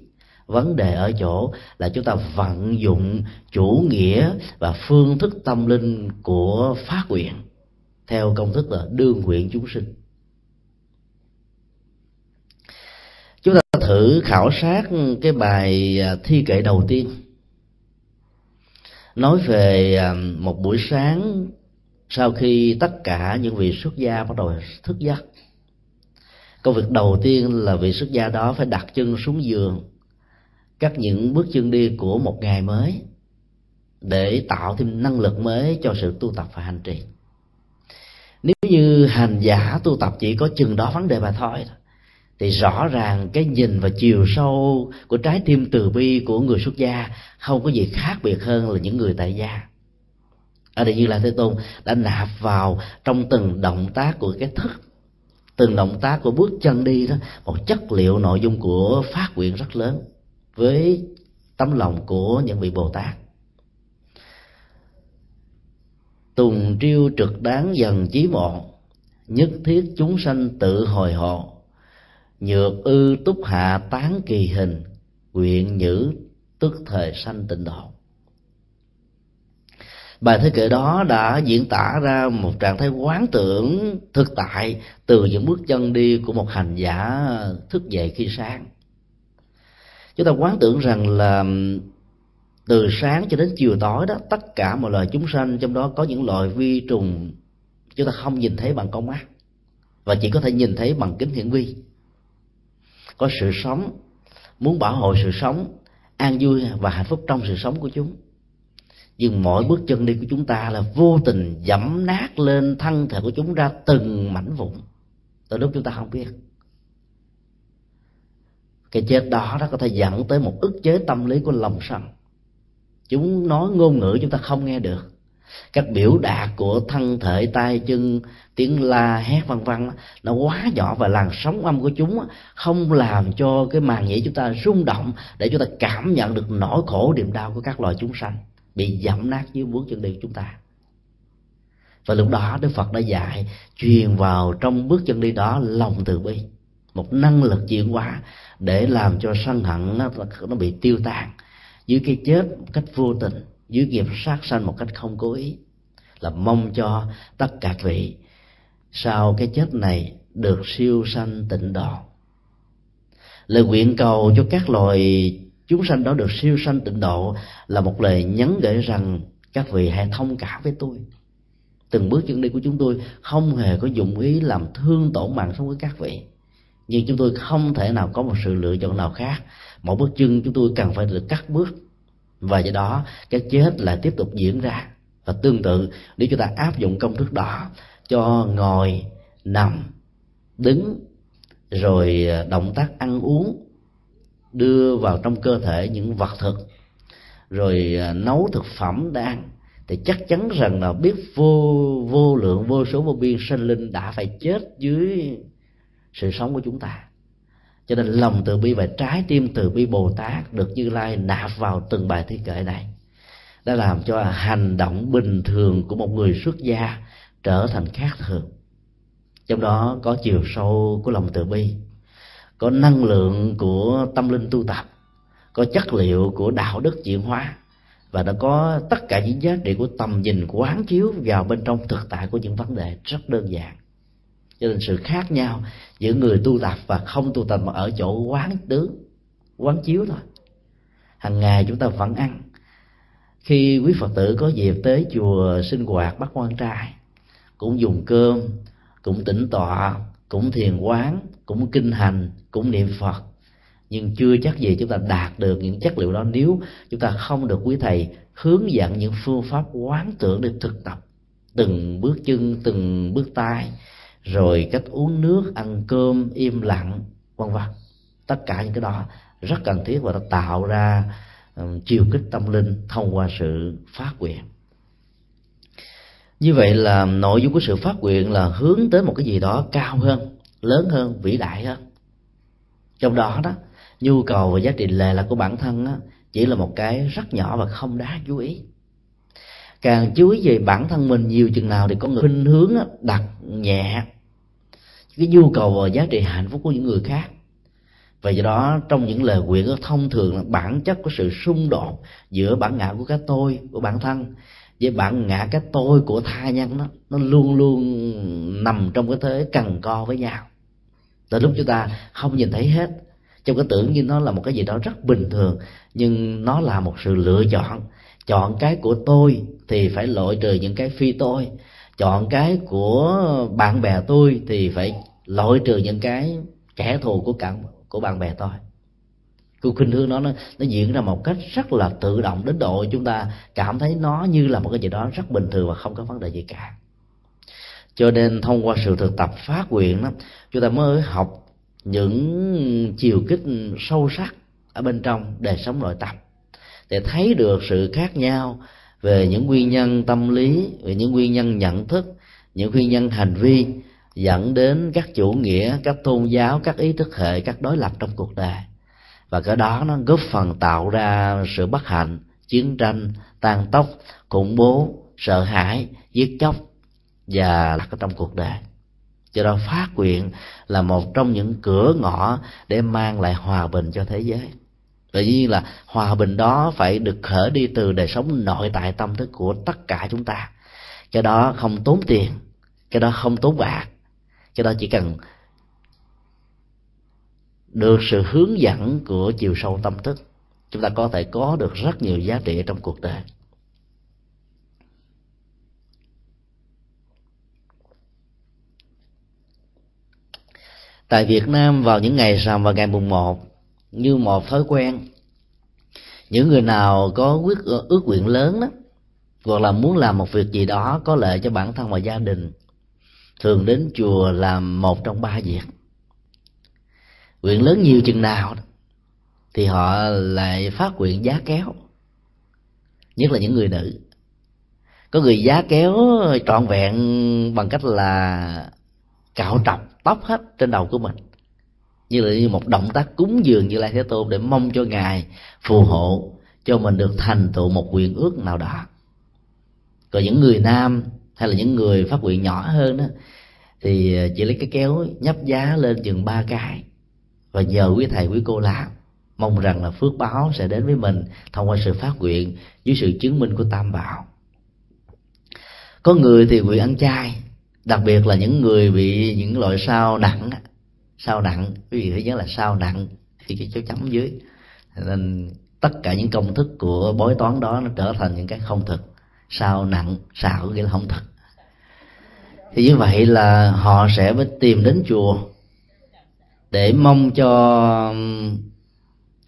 vấn đề ở chỗ là chúng ta vận dụng chủ nghĩa và phương thức tâm linh của phát nguyện theo công thức là đương nguyện chúng sinh. Chúng ta thử khảo sát cái bài à, thi kệ đầu tiên. Nói về à, một buổi sáng sau khi tất cả những vị xuất gia bắt đầu thức giấc. Công việc đầu tiên là vị xuất gia đó phải đặt chân xuống giường các những bước chân đi của một ngày mới để tạo thêm năng lực mới cho sự tu tập và hành trì. Nếu như hành giả tu tập chỉ có chừng đó vấn đề mà thôi, thì rõ ràng cái nhìn và chiều sâu của trái tim từ bi của người xuất gia không có gì khác biệt hơn là những người tại gia. Ở đây như là thế tôn đã nạp vào trong từng động tác của cái thức, từng động tác của bước chân đi đó, một chất liệu nội dung của phát nguyện rất lớn với tấm lòng của những vị bồ tát tùng triêu trực đáng dần chí mộ, nhất thiết chúng sanh tự hồi hộ, nhược ư túc hạ tán kỳ hình, nguyện nhữ tức thời sanh tịnh độ. Bài thế kệ đó đã diễn tả ra một trạng thái quán tưởng thực tại từ những bước chân đi của một hành giả thức dậy khi sáng chúng ta quán tưởng rằng là từ sáng cho đến chiều tối đó, tất cả mọi loài chúng sanh trong đó có những loài vi trùng, chúng ta không nhìn thấy bằng con mắt, và chỉ có thể nhìn thấy bằng kính hiển vi. Có sự sống, muốn bảo hộ sự sống, an vui và hạnh phúc trong sự sống của chúng. Nhưng mỗi bước chân đi của chúng ta là vô tình dẫm nát lên thân thể của chúng ra từng mảnh vụn. Từ lúc chúng ta không biết cái chết đó nó có thể dẫn tới một ức chế tâm lý của lòng sân. Chúng nói ngôn ngữ chúng ta không nghe được. Các biểu đạt của thân thể, tay, chân, tiếng la, hét, vân vân nó quá nhỏ và làn sóng âm của chúng không làm cho cái màng nhĩ chúng ta rung động để chúng ta cảm nhận được nỗi khổ, niềm đau của các loài chúng sanh bị dẫm nát dưới bước chân đi của chúng ta. Và lúc đó đức phật đã dạy, truyền vào trong bước chân đi đó lòng từ bi, một năng lực chuyển hóa để làm cho sân hận nó, nó bị tiêu tan dưới cái chết một cách vô tình dưới nghiệp sát sanh một cách không cố ý. Là mong cho tất cả vị sau cái chết này được siêu sanh tịnh độ. Lời nguyện cầu cho các loài chúng sanh đó được siêu sanh tịnh độ là một lời nhắn gửi rằng các vị hãy thông cảm với tôi. Từng bước chân đi của chúng tôi không hề có dụng ý làm thương tổn mạng sống với các vị nhưng chúng tôi không thể nào có một sự lựa chọn nào khác. Mỗi bước chân chúng tôi cần phải được cắt bước. Và do đó, cái chết lại tiếp tục diễn ra. Và tương tự, nếu chúng ta áp dụng công thức đó, cho ngồi, nằm, đứng, rồi à, động tác ăn uống, đưa vào trong cơ thể những vật thực, rồi à, nấu thực phẩm để ăn thì chắc chắn rằng là biết vô vô lượng, vô số vô biên sinh linh đã phải chết dưới sự sống của chúng ta. Cho nên lòng từ bi và trái tim từ bi bồ tát được như lai nạp vào từng bài thi kệ này, đã làm cho hành động bình thường của một người xuất gia trở thành khác thường. Trong đó có chiều sâu của lòng từ bi, có năng lượng của tâm linh tu tập, có chất liệu của đạo đức chuyển hóa, và nó có tất cả những giá trị của tầm nhìn quán chiếu vào bên trong thực tại của những vấn đề rất đơn giản. Cho nên sự khác nhau giữa người tu tập và không tu tập mà ở chỗ quán tướng, quán chiếu thôi. Hàng ngày chúng ta vẫn ăn. Khi quý phật tử có dịp tới chùa sinh hoạt bắt quan trai, cũng dùng cơm, cũng tĩnh tọa, cũng thiền quán, cũng kinh hành, cũng niệm phật. Nhưng chưa chắc gì chúng ta đạt được những chất liệu đó nếu chúng ta không được quý thầy hướng dẫn những phương pháp quán tưởng để thực tập từng bước chân, từng bước tay rồi cách uống nước ăn cơm im lặng vân vân. Tất cả những cái đó rất cần thiết và nó tạo ra um, chiều kích tâm linh thông qua sự phát nguyện. Như vậy là nội dung của sự phát nguyện là hướng tới một cái gì đó cao hơn lớn hơn vĩ đại hơn. Trong đó đó nhu cầu và giá trị lệ là của bản thân á, chỉ là một cái rất nhỏ và không đáng chú ý. Càng chú ý về bản thân mình nhiều chừng nào thì có người khuynh hướng đặt nhẹ cái nhu cầu và giá trị hạnh phúc của những người khác. Và do đó, trong những lời nguyện thông thường là bản chất của sự xung đột giữa bản ngã của cái tôi của bản thân với bản ngã cái tôi của tha nhân nó nó luôn luôn nằm trong cái thế cần co với nhau. Từ lúc chúng ta không nhìn thấy hết, trong cái tưởng như nó là một cái gì đó rất bình thường, nhưng nó là một sự lựa chọn. Chọn cái của tôi thì phải loại trừ những cái phi tôi. Chọn cái của bạn bè tôi thì phải loại trừ những cái kẻ thù của cả, của bạn bè tôi. Cuộc khuynh hướng đó nó nó diễn ra một cách rất là tự động đến độ chúng ta cảm thấy nó như là một cái gì đó rất bình thường và không có vấn đề gì cả. Cho nên thông qua sự thực tập phát nguyện đó, chúng ta mới học những chiều kích sâu sắc ở bên trong đời sống nội tâm. Để thấy được sự khác nhau về những nguyên nhân tâm lý, về những nguyên nhân nhận thức, những nguyên nhân hành vi dẫn đến các chủ nghĩa, các tôn giáo, các ý thức hệ, các đối lập trong cuộc đời. Và cái đó nó góp phần tạo ra sự bất hạnh, chiến tranh tan tốc, khủng bố, sợ hãi, giết chóc và là trong cuộc đời. Cho đó phát nguyện là một trong những cửa ngõ để mang lại hòa bình cho thế giới. Tự nhiên là hòa bình đó phải được khởi đi từ đời sống nội tại tâm thức của tất cả chúng ta. Cái đó không tốn tiền, cái đó không tốn bạc cái đó chỉ cần được sự hướng dẫn của chiều sâu tâm thức, chúng ta có thể có được rất nhiều giá trị trong cuộc đời. Tại Việt Nam, vào những ngày rằm và ngày mùng một, như một thói quen, những người nào có quyết, ước nguyện lớn đó hoặc là muốn làm một việc gì đó có lợi cho bản thân và gia đình thường đến chùa làm một trong ba việc. Nguyện lớn nhiều chừng nào thì họ lại phát nguyện giá kéo, nhất là những người nữ. Có người giá kéo trọn vẹn bằng cách là cạo trọc tóc hết trên đầu của mình, như là như một động tác cúng dường như lai thế tôn để mong cho ngài phù hộ, cho mình được thành tựu một nguyện ước nào đó. Còn những người nam hay là những người phát nguyện nhỏ hơn đó thì à, chỉ lấy cái kéo nhấp giá lên chừng ba cái. Và nhờ quý thầy, quý cô làm, mong rằng là phước báo sẽ đến với mình thông qua sự phát nguyện dưới sự chứng minh của tam bảo. Có người thì nguyện ăn chay, đặc biệt là những người bị những loại sao nặng sao nặng, quý vị phải nhớ là sao nặng thì cái dấu chấm dưới. Nên tất cả những công thức của bói toán đó nó trở thành những cái không thực sao nặng sao nghĩa là không thật. thì như vậy là họ sẽ mới tìm đến chùa để mong cho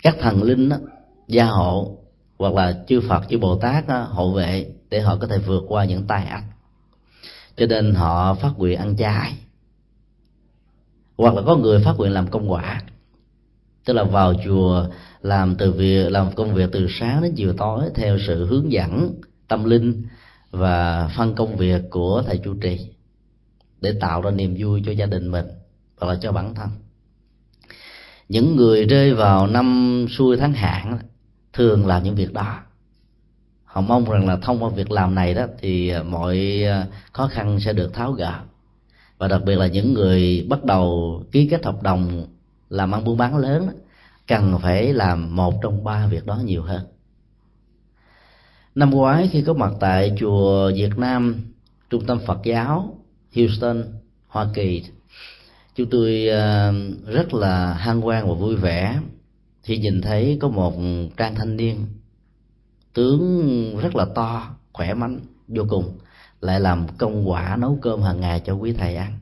các thần linh đó, gia hộ hoặc là chư Phật chư Bồ Tát đó, hộ vệ để họ có thể vượt qua những tai ách cho nên họ phát nguyện ăn chay. Hoặc là có người phát nguyện làm công quả. Tức là vào chùa làm từ việc làm công việc từ sáng đến chiều tối theo sự hướng dẫn tâm linh và phân công việc của thầy chủ trì để tạo ra niềm vui cho gia đình mình hoặc là cho bản thân. Những người rơi vào năm xuôi tháng hạn thường làm những việc đó. Họ mong rằng là thông qua việc làm này đó thì à, mọi à, khó khăn sẽ được tháo gỡ. Và đặc biệt là những người bắt đầu ký kết hợp đồng làm ăn buôn bán lớn đó, cần phải làm một trong ba việc đó nhiều hơn năm ngoái khi có mặt tại chùa Việt Nam trung tâm Phật giáo Houston Hoa Kỳ chúng tôi ờ, rất là hân hoan và vui vẻ khi nhìn thấy có một trang thanh niên tướng rất là to khỏe mạnh vô cùng lại làm công quả nấu cơm hàng ngày cho quý thầy ăn.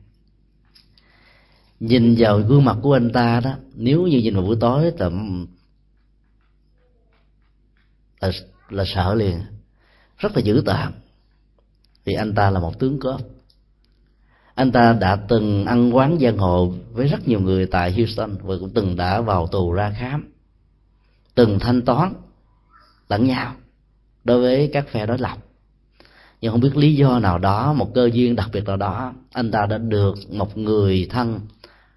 Nhìn vào gương mặt của anh ta đó nếu như nhìn vào buổi tối là là, là sợ liền. Rất là dữ tợn. Vì anh ta là một tướng cướp. Anh ta đã từng ăn quán giang hồ với rất nhiều người tại Houston và cũng từng đã vào tù ra khám. Từng thanh toán lẫn nhau đối với các phe đối lập. Nhưng không biết lý do nào đó, một cơ duyên đặc biệt nào đó, anh ta đã được một người thân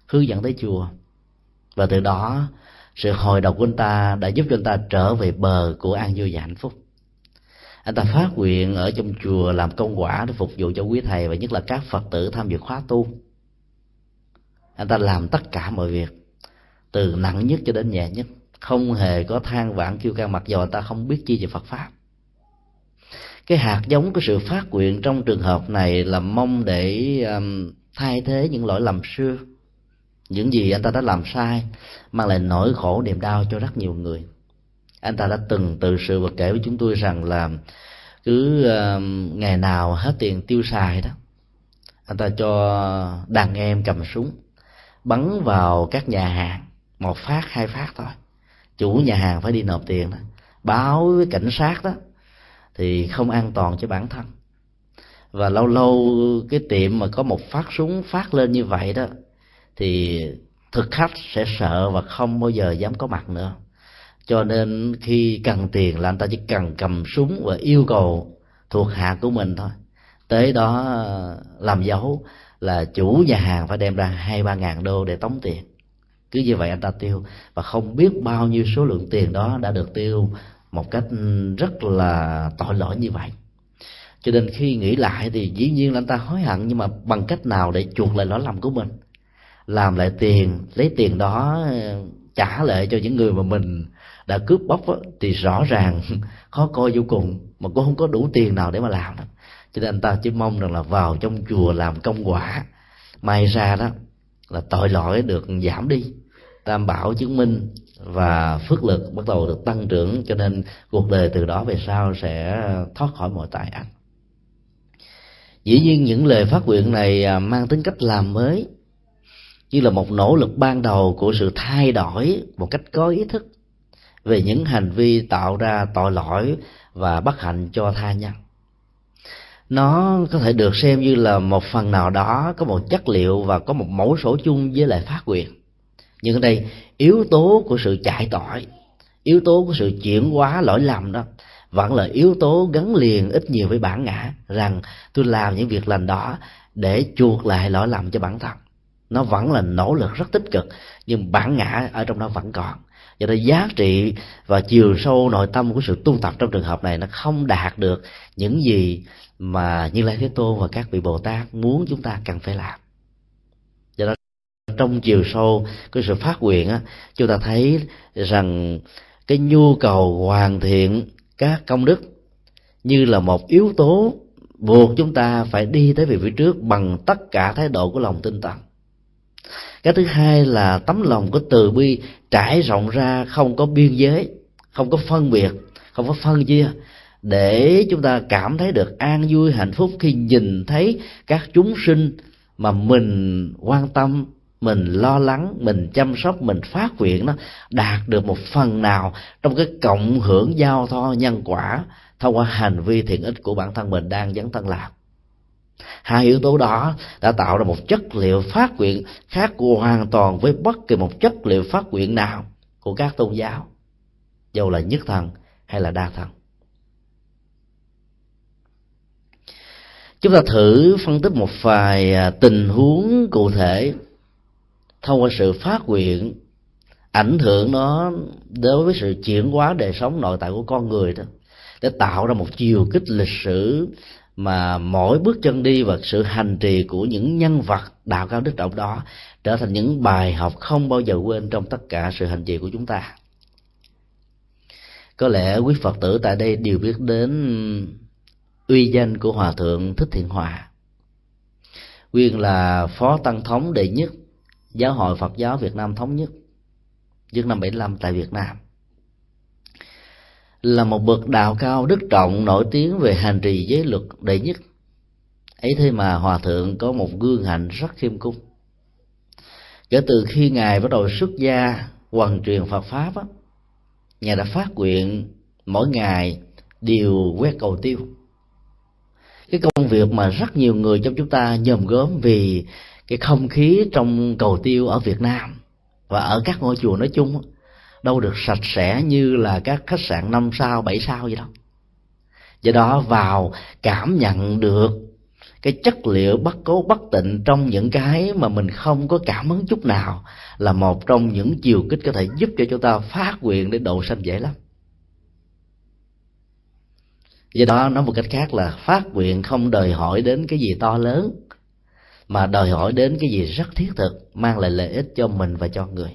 hướng dẫn tới chùa. Và từ đó sự hồi độc của anh ta đã giúp cho anh ta trở về bờ của an vui và hạnh phúc. Anh ta phát nguyện ở trong chùa làm công quả để phục vụ cho quý thầy và nhất là các phật tử tham dự khóa tu. Anh ta làm tất cả mọi việc từ nặng nhất cho đến nhẹ nhất. Không hề có than vãn kêu ca mặc dù anh ta không biết chi về phật pháp. Cái hạt giống của sự phát nguyện trong trường hợp này là mong để um, thay thế những lỗi lầm xưa những gì anh ta đã làm sai mang lại nỗi khổ niềm đau cho rất nhiều người. Anh ta đã từng tự sự và kể với chúng tôi rằng là cứ uh, ngày nào hết tiền tiêu xài đó anh ta cho đàn em cầm súng bắn vào các nhà hàng một phát hai phát thôi. Chủ nhà hàng phải đi nộp tiền đó. Báo với cảnh sát đó thì không an toàn cho bản thân. Và lâu lâu cái tiệm mà có một phát súng phát lên như vậy đó thì thực khách sẽ sợ và không bao giờ dám có mặt nữa. Cho nên khi cần tiền là anh ta chỉ cần cầm súng và yêu cầu thuộc hạ của mình thôi. Tới đó ờ, làm dấu là chủ nhà hàng phải đem ra hai, ba ngàn đô để tống tiền. Cứ như vậy anh ta tiêu. Và không biết bao nhiêu số lượng tiền đó đã được tiêu một cách ừ, rất là tội lỗi như vậy. Cho nên khi nghĩ lại thì dĩ nhiên là anh ta hối hận, nhưng mà bằng cách nào để chuộc lại lỗi lầm của mình? Làm lại tiền lấy tiền đó ờ, trả lại cho những người mà mình đã cướp bóc đó, thì rõ ràng khó coi vô cùng mà cũng không có đủ tiền nào để mà làm đó cho nên anh ta chỉ mong rằng là vào trong chùa làm công quả. May ra đó là tội lỗi được giảm đi. Tam bảo chứng minh và phước lực bắt đầu được tăng trưởng cho nên cuộc đời từ đó về sau sẽ thoát khỏi mọi tai ách dĩ nhiên những lời phát nguyện này à, mang tính cách làm mới như là một nỗ lực ban đầu của sự thay đổi một cách có ý thức về những hành vi tạo ra tội lỗi và bất hạnh cho tha nhân. Nó có thể được xem như là một phần nào đó có một chất liệu và có một mẫu sổ chung với lại phát quyền. Nhưng ở đây, yếu tố của sự chạy tội, yếu tố của sự chuyển hóa lỗi lầm đó, vẫn là yếu tố gắn liền ít nhiều với bản ngã rằng tôi làm những việc lành đó để chuộc lại lỗi lầm cho bản thân nó vẫn là nỗ lực rất tích cực, nhưng bản ngã ở trong đó vẫn còn. Do đó giá trị và chiều sâu nội tâm của sự tu tập trong trường hợp này nó không đạt được những gì mà như lai thế tôn và các vị bồ tát muốn chúng ta cần phải làm. Do đó trong chiều sâu cái sự phát nguyện á, chúng ta thấy rằng cái nhu cầu hoàn thiện các công đức như là một yếu tố buộc chúng ta phải đi tới về phía trước bằng tất cả thái độ của lòng tinh tấn cái thứ hai là tấm lòng của từ bi trải rộng ra không có biên giới, không có phân biệt, không có phân chia, để chúng ta cảm thấy được an vui, hạnh phúc khi nhìn thấy các chúng sinh mà mình quan tâm, mình lo lắng, mình chăm sóc, mình phát nguyện nó đạt được một phần nào trong cái cộng hưởng giao thoa nhân quả thông qua hành vi thiện ích của bản thân mình đang dấn thân làm hai yếu tố đó đã tạo ra một chất liệu phát nguyện khác hoàn toàn với bất kỳ một chất liệu phát nguyện nào của các tôn giáo dù là nhất thần hay là đa thần. Chúng ta thử phân tích một vài à, tình huống cụ thể thông qua sự phát nguyện, ảnh hưởng nó đối với sự chuyển hóa đời sống nội tại của con người đó, để tạo ra một chiều kích lịch sử mà mỗi bước chân đi và sự hành trì của những nhân vật đạo cao đức trọng đó trở thành những bài học không bao giờ quên trong tất cả sự hành trì của chúng ta. Có lẽ quý phật tử tại đây đều biết đến uy danh của hòa thượng thích thiện hòa. Nguyên là phó tăng thống đệ nhất giáo hội phật giáo việt nam thống nhất trước năm 75 tại việt nam là một bậc đạo cao đức trọng nổi tiếng về hành trì giới luật đệ nhất. Ấy thế mà hòa thượng có một gương hạnh rất khiêm cung. Kể từ khi ngài bắt đầu xuất gia hoàn truyền phật pháp á, ngài đã phát nguyện mỗi ngày đều quét cầu tiêu. Cái công việc mà rất nhiều người trong chúng ta nhòm gớm vì cái không khí trong cầu tiêu ở Việt Nam và ở các ngôi chùa nói chung đâu được sạch sẽ như là các khách sạn năm sao, bảy sao vậy đâu do đó vào cảm nhận được cái chất liệu bất cố, bất tịnh trong những cái mà mình không có cảm hứng chút nào là một trong những chiều kích có thể giúp cho chúng ta phát nguyện để độ sanh dễ lắm. Do đó nói một cách khác là phát nguyện không đòi hỏi đến cái gì to lớn, mà đòi hỏi đến cái gì rất thiết thực, mang lại lợi ích cho mình và cho người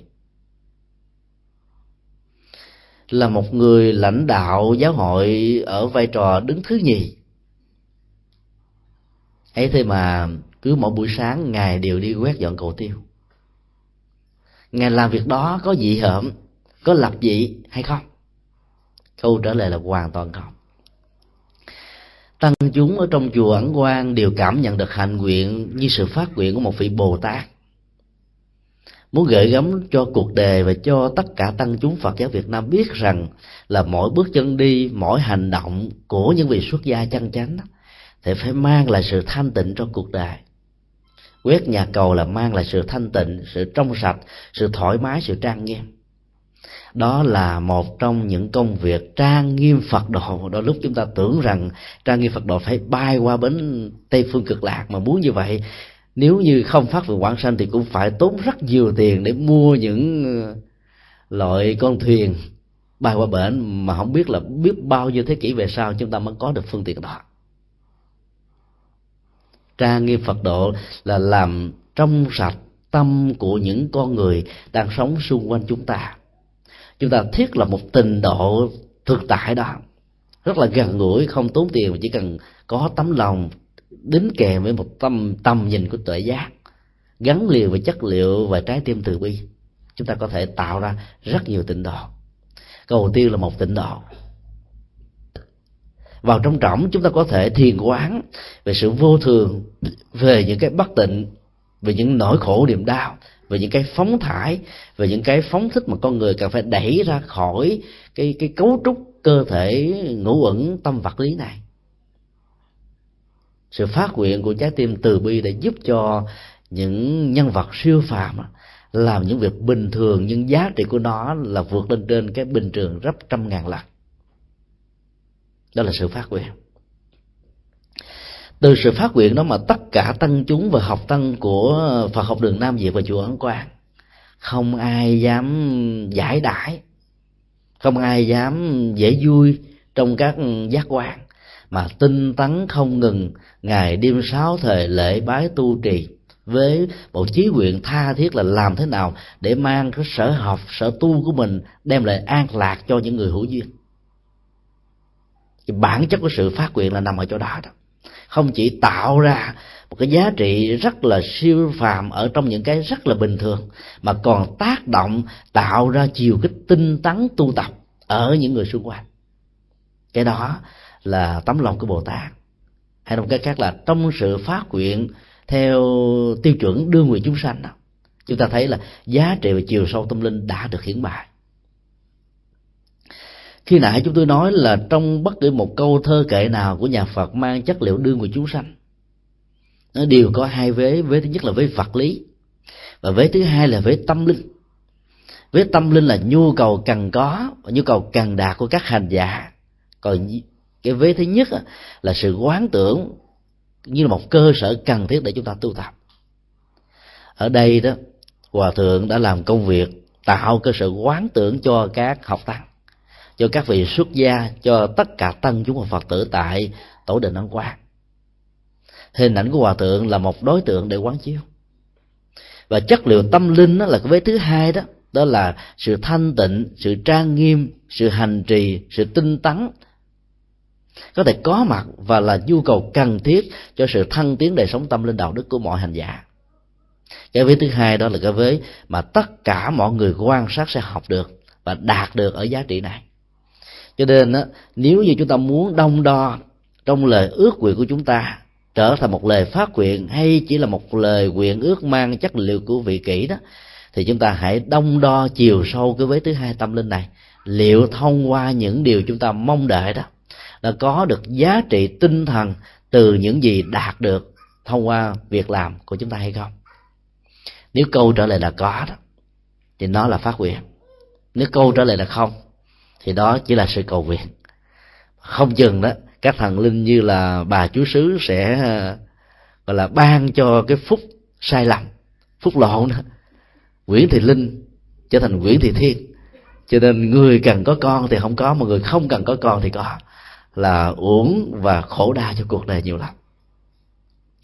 là một người lãnh đạo giáo hội ở vai trò đứng thứ nhì. Ấy thế mà cứ mỗi buổi sáng ngài đều đi quét dọn cầu tiêu. Ngài làm việc đó có dị hợm, có lập dị hay không? Câu trả lời là hoàn toàn không. Tăng chúng ở trong chùa ẩn quan đều cảm nhận được hạnh nguyện như sự phát nguyện của một vị bồ tát muốn gợi gắm cho cuộc đời và cho tất cả tăng chúng phật giáo việt nam biết rằng là mỗi bước chân đi, mỗi hành động của những vị xuất gia chân chánh thì phải mang lại sự thanh tịnh trong cuộc đời. Quét nhà cầu là mang lại sự thanh tịnh, sự trong sạch, sự thoải mái, sự trang nghiêm. Đó là một trong những công việc trang nghiêm phật độ đôi lúc chúng ta tưởng rằng trang nghiêm phật độ phải bay qua bến tây phương cực lạc mà muốn như vậy nếu như không phát về quảng sanh thì cũng phải tốn rất nhiều tiền để mua những ờ, loại con thuyền bay qua bển mà không biết là biết bao nhiêu thế kỷ về sau chúng ta mới có được phương tiện đó. Trang nghiêm phật độ là làm trong sạch tâm của những con người đang sống xung quanh chúng ta. Chúng ta thiết là một tình độ thực tại đó. Rất là gần gũi, không tốn tiền mà chỉ cần có tấm lòng đính kèm với một tâm, tầm nhìn của tuệ giác, gắn liền với chất liệu và trái tim từ bi. Chúng ta có thể tạo ra rất nhiều tịnh độ. Cầu tiên là một tịnh độ. Vào trong trọng chúng ta có thể thiền quán về sự vô thường, về những cái bất tịnh, về những nỗi khổ niềm đau, về những cái phóng thải, về những cái phóng thích mà con người cần phải đẩy ra khỏi cái cái cấu trúc cơ thể ngũ uẩn tâm vật lý này sự phát nguyện của trái tim từ bi để giúp cho những nhân vật siêu phàm làm những việc bình thường, nhưng giá trị của nó là vượt lên trên cái bình thường gấp trăm ngàn lần. Đó là sự phát nguyện. Từ sự phát nguyện đó mà tất cả tăng chúng và học tăng của Phật học đường Nam Việt và chùa Ấn Quang không ai dám giải đãi, không ai dám dễ vui trong các giác quan mà tinh tấn không ngừng, ngày đêm sáu thời lễ bái tu trì. Với một chí nguyện tha thiết là làm thế nào để mang cái sở học, sở tu của mình đem lại an lạc cho những người hữu duyên? Thì bản chất của sự phát nguyện là nằm ở chỗ đó đó. Không chỉ tạo ra một cái giá trị rất là siêu phàm ở trong những cái rất là bình thường, mà còn tác động, tạo ra chiều kích tinh tấn tu tập ở những người xung quanh. Cái đó là tấm lòng của bồ tát. Hay một cái khác là trong sự phát nguyện theo tiêu chuẩn đưa người chúng sanh đó, chúng ta thấy là giá trị và chiều sâu tâm linh đã được hiển bày. Khi nãy chúng tôi nói là trong bất cứ một câu thơ kệ nào của nhà Phật mang chất liệu đưa người chúng sanh nó đều có hai vế. Vế thứ nhất là vế vật lý và vế thứ hai là vế tâm linh. Vế tâm linh là nhu cầu cần có và nhu cầu cần đạt của các hành giả. Còn cái vế thứ nhất là sự quán tưởng như là một cơ sở cần thiết để chúng ta tu tập. Ở đây đó, hòa thượng đã làm công việc tạo cơ sở quán tưởng cho các học tăng, cho các vị xuất gia, cho tất cả tăng chúng và phật tử tại tổ đình ấn quang. Hình ảnh của hòa thượng là một đối tượng để quán chiếu. Và chất liệu tâm linh đó là cái vế thứ hai đó đó là sự thanh tịnh, sự trang nghiêm, sự hành trì, sự tinh tấn có thể có mặt và là nhu cầu cần thiết cho sự thăng tiến đời sống tâm linh đạo đức của mọi hành giả. Cái vế thứ hai đó là cái vế mà tất cả mọi người quan sát sẽ học được và đạt được ở giá trị này. Cho nên đó, nếu như chúng ta muốn đông đo trong lời ước nguyện của chúng ta trở thành một lời phát nguyện hay chỉ là một lời nguyện ước mang chất liệu của vị kỷ đó thì chúng ta hãy đông đo chiều sâu cái vế thứ hai tâm linh này liệu thông qua những điều chúng ta mong đợi đó là có được giá trị tinh thần từ những gì đạt được thông qua việc làm của chúng ta hay không? Nếu câu trả lời là có đó, thì nó là phát nguyện. Nếu câu trả lời là không, thì đó chỉ là sự cầu nguyện. Không chừng đó, các thần linh như là bà chúa sứ sẽ ờ, gọi là ban cho cái phúc sai lầm, phúc lộn đó nguyễn thị linh trở thành nguyễn thị thiên. Cho nên người cần có con thì không có, mà người không cần có con thì có là uống và khổ đau cho cuộc đời nhiều lắm.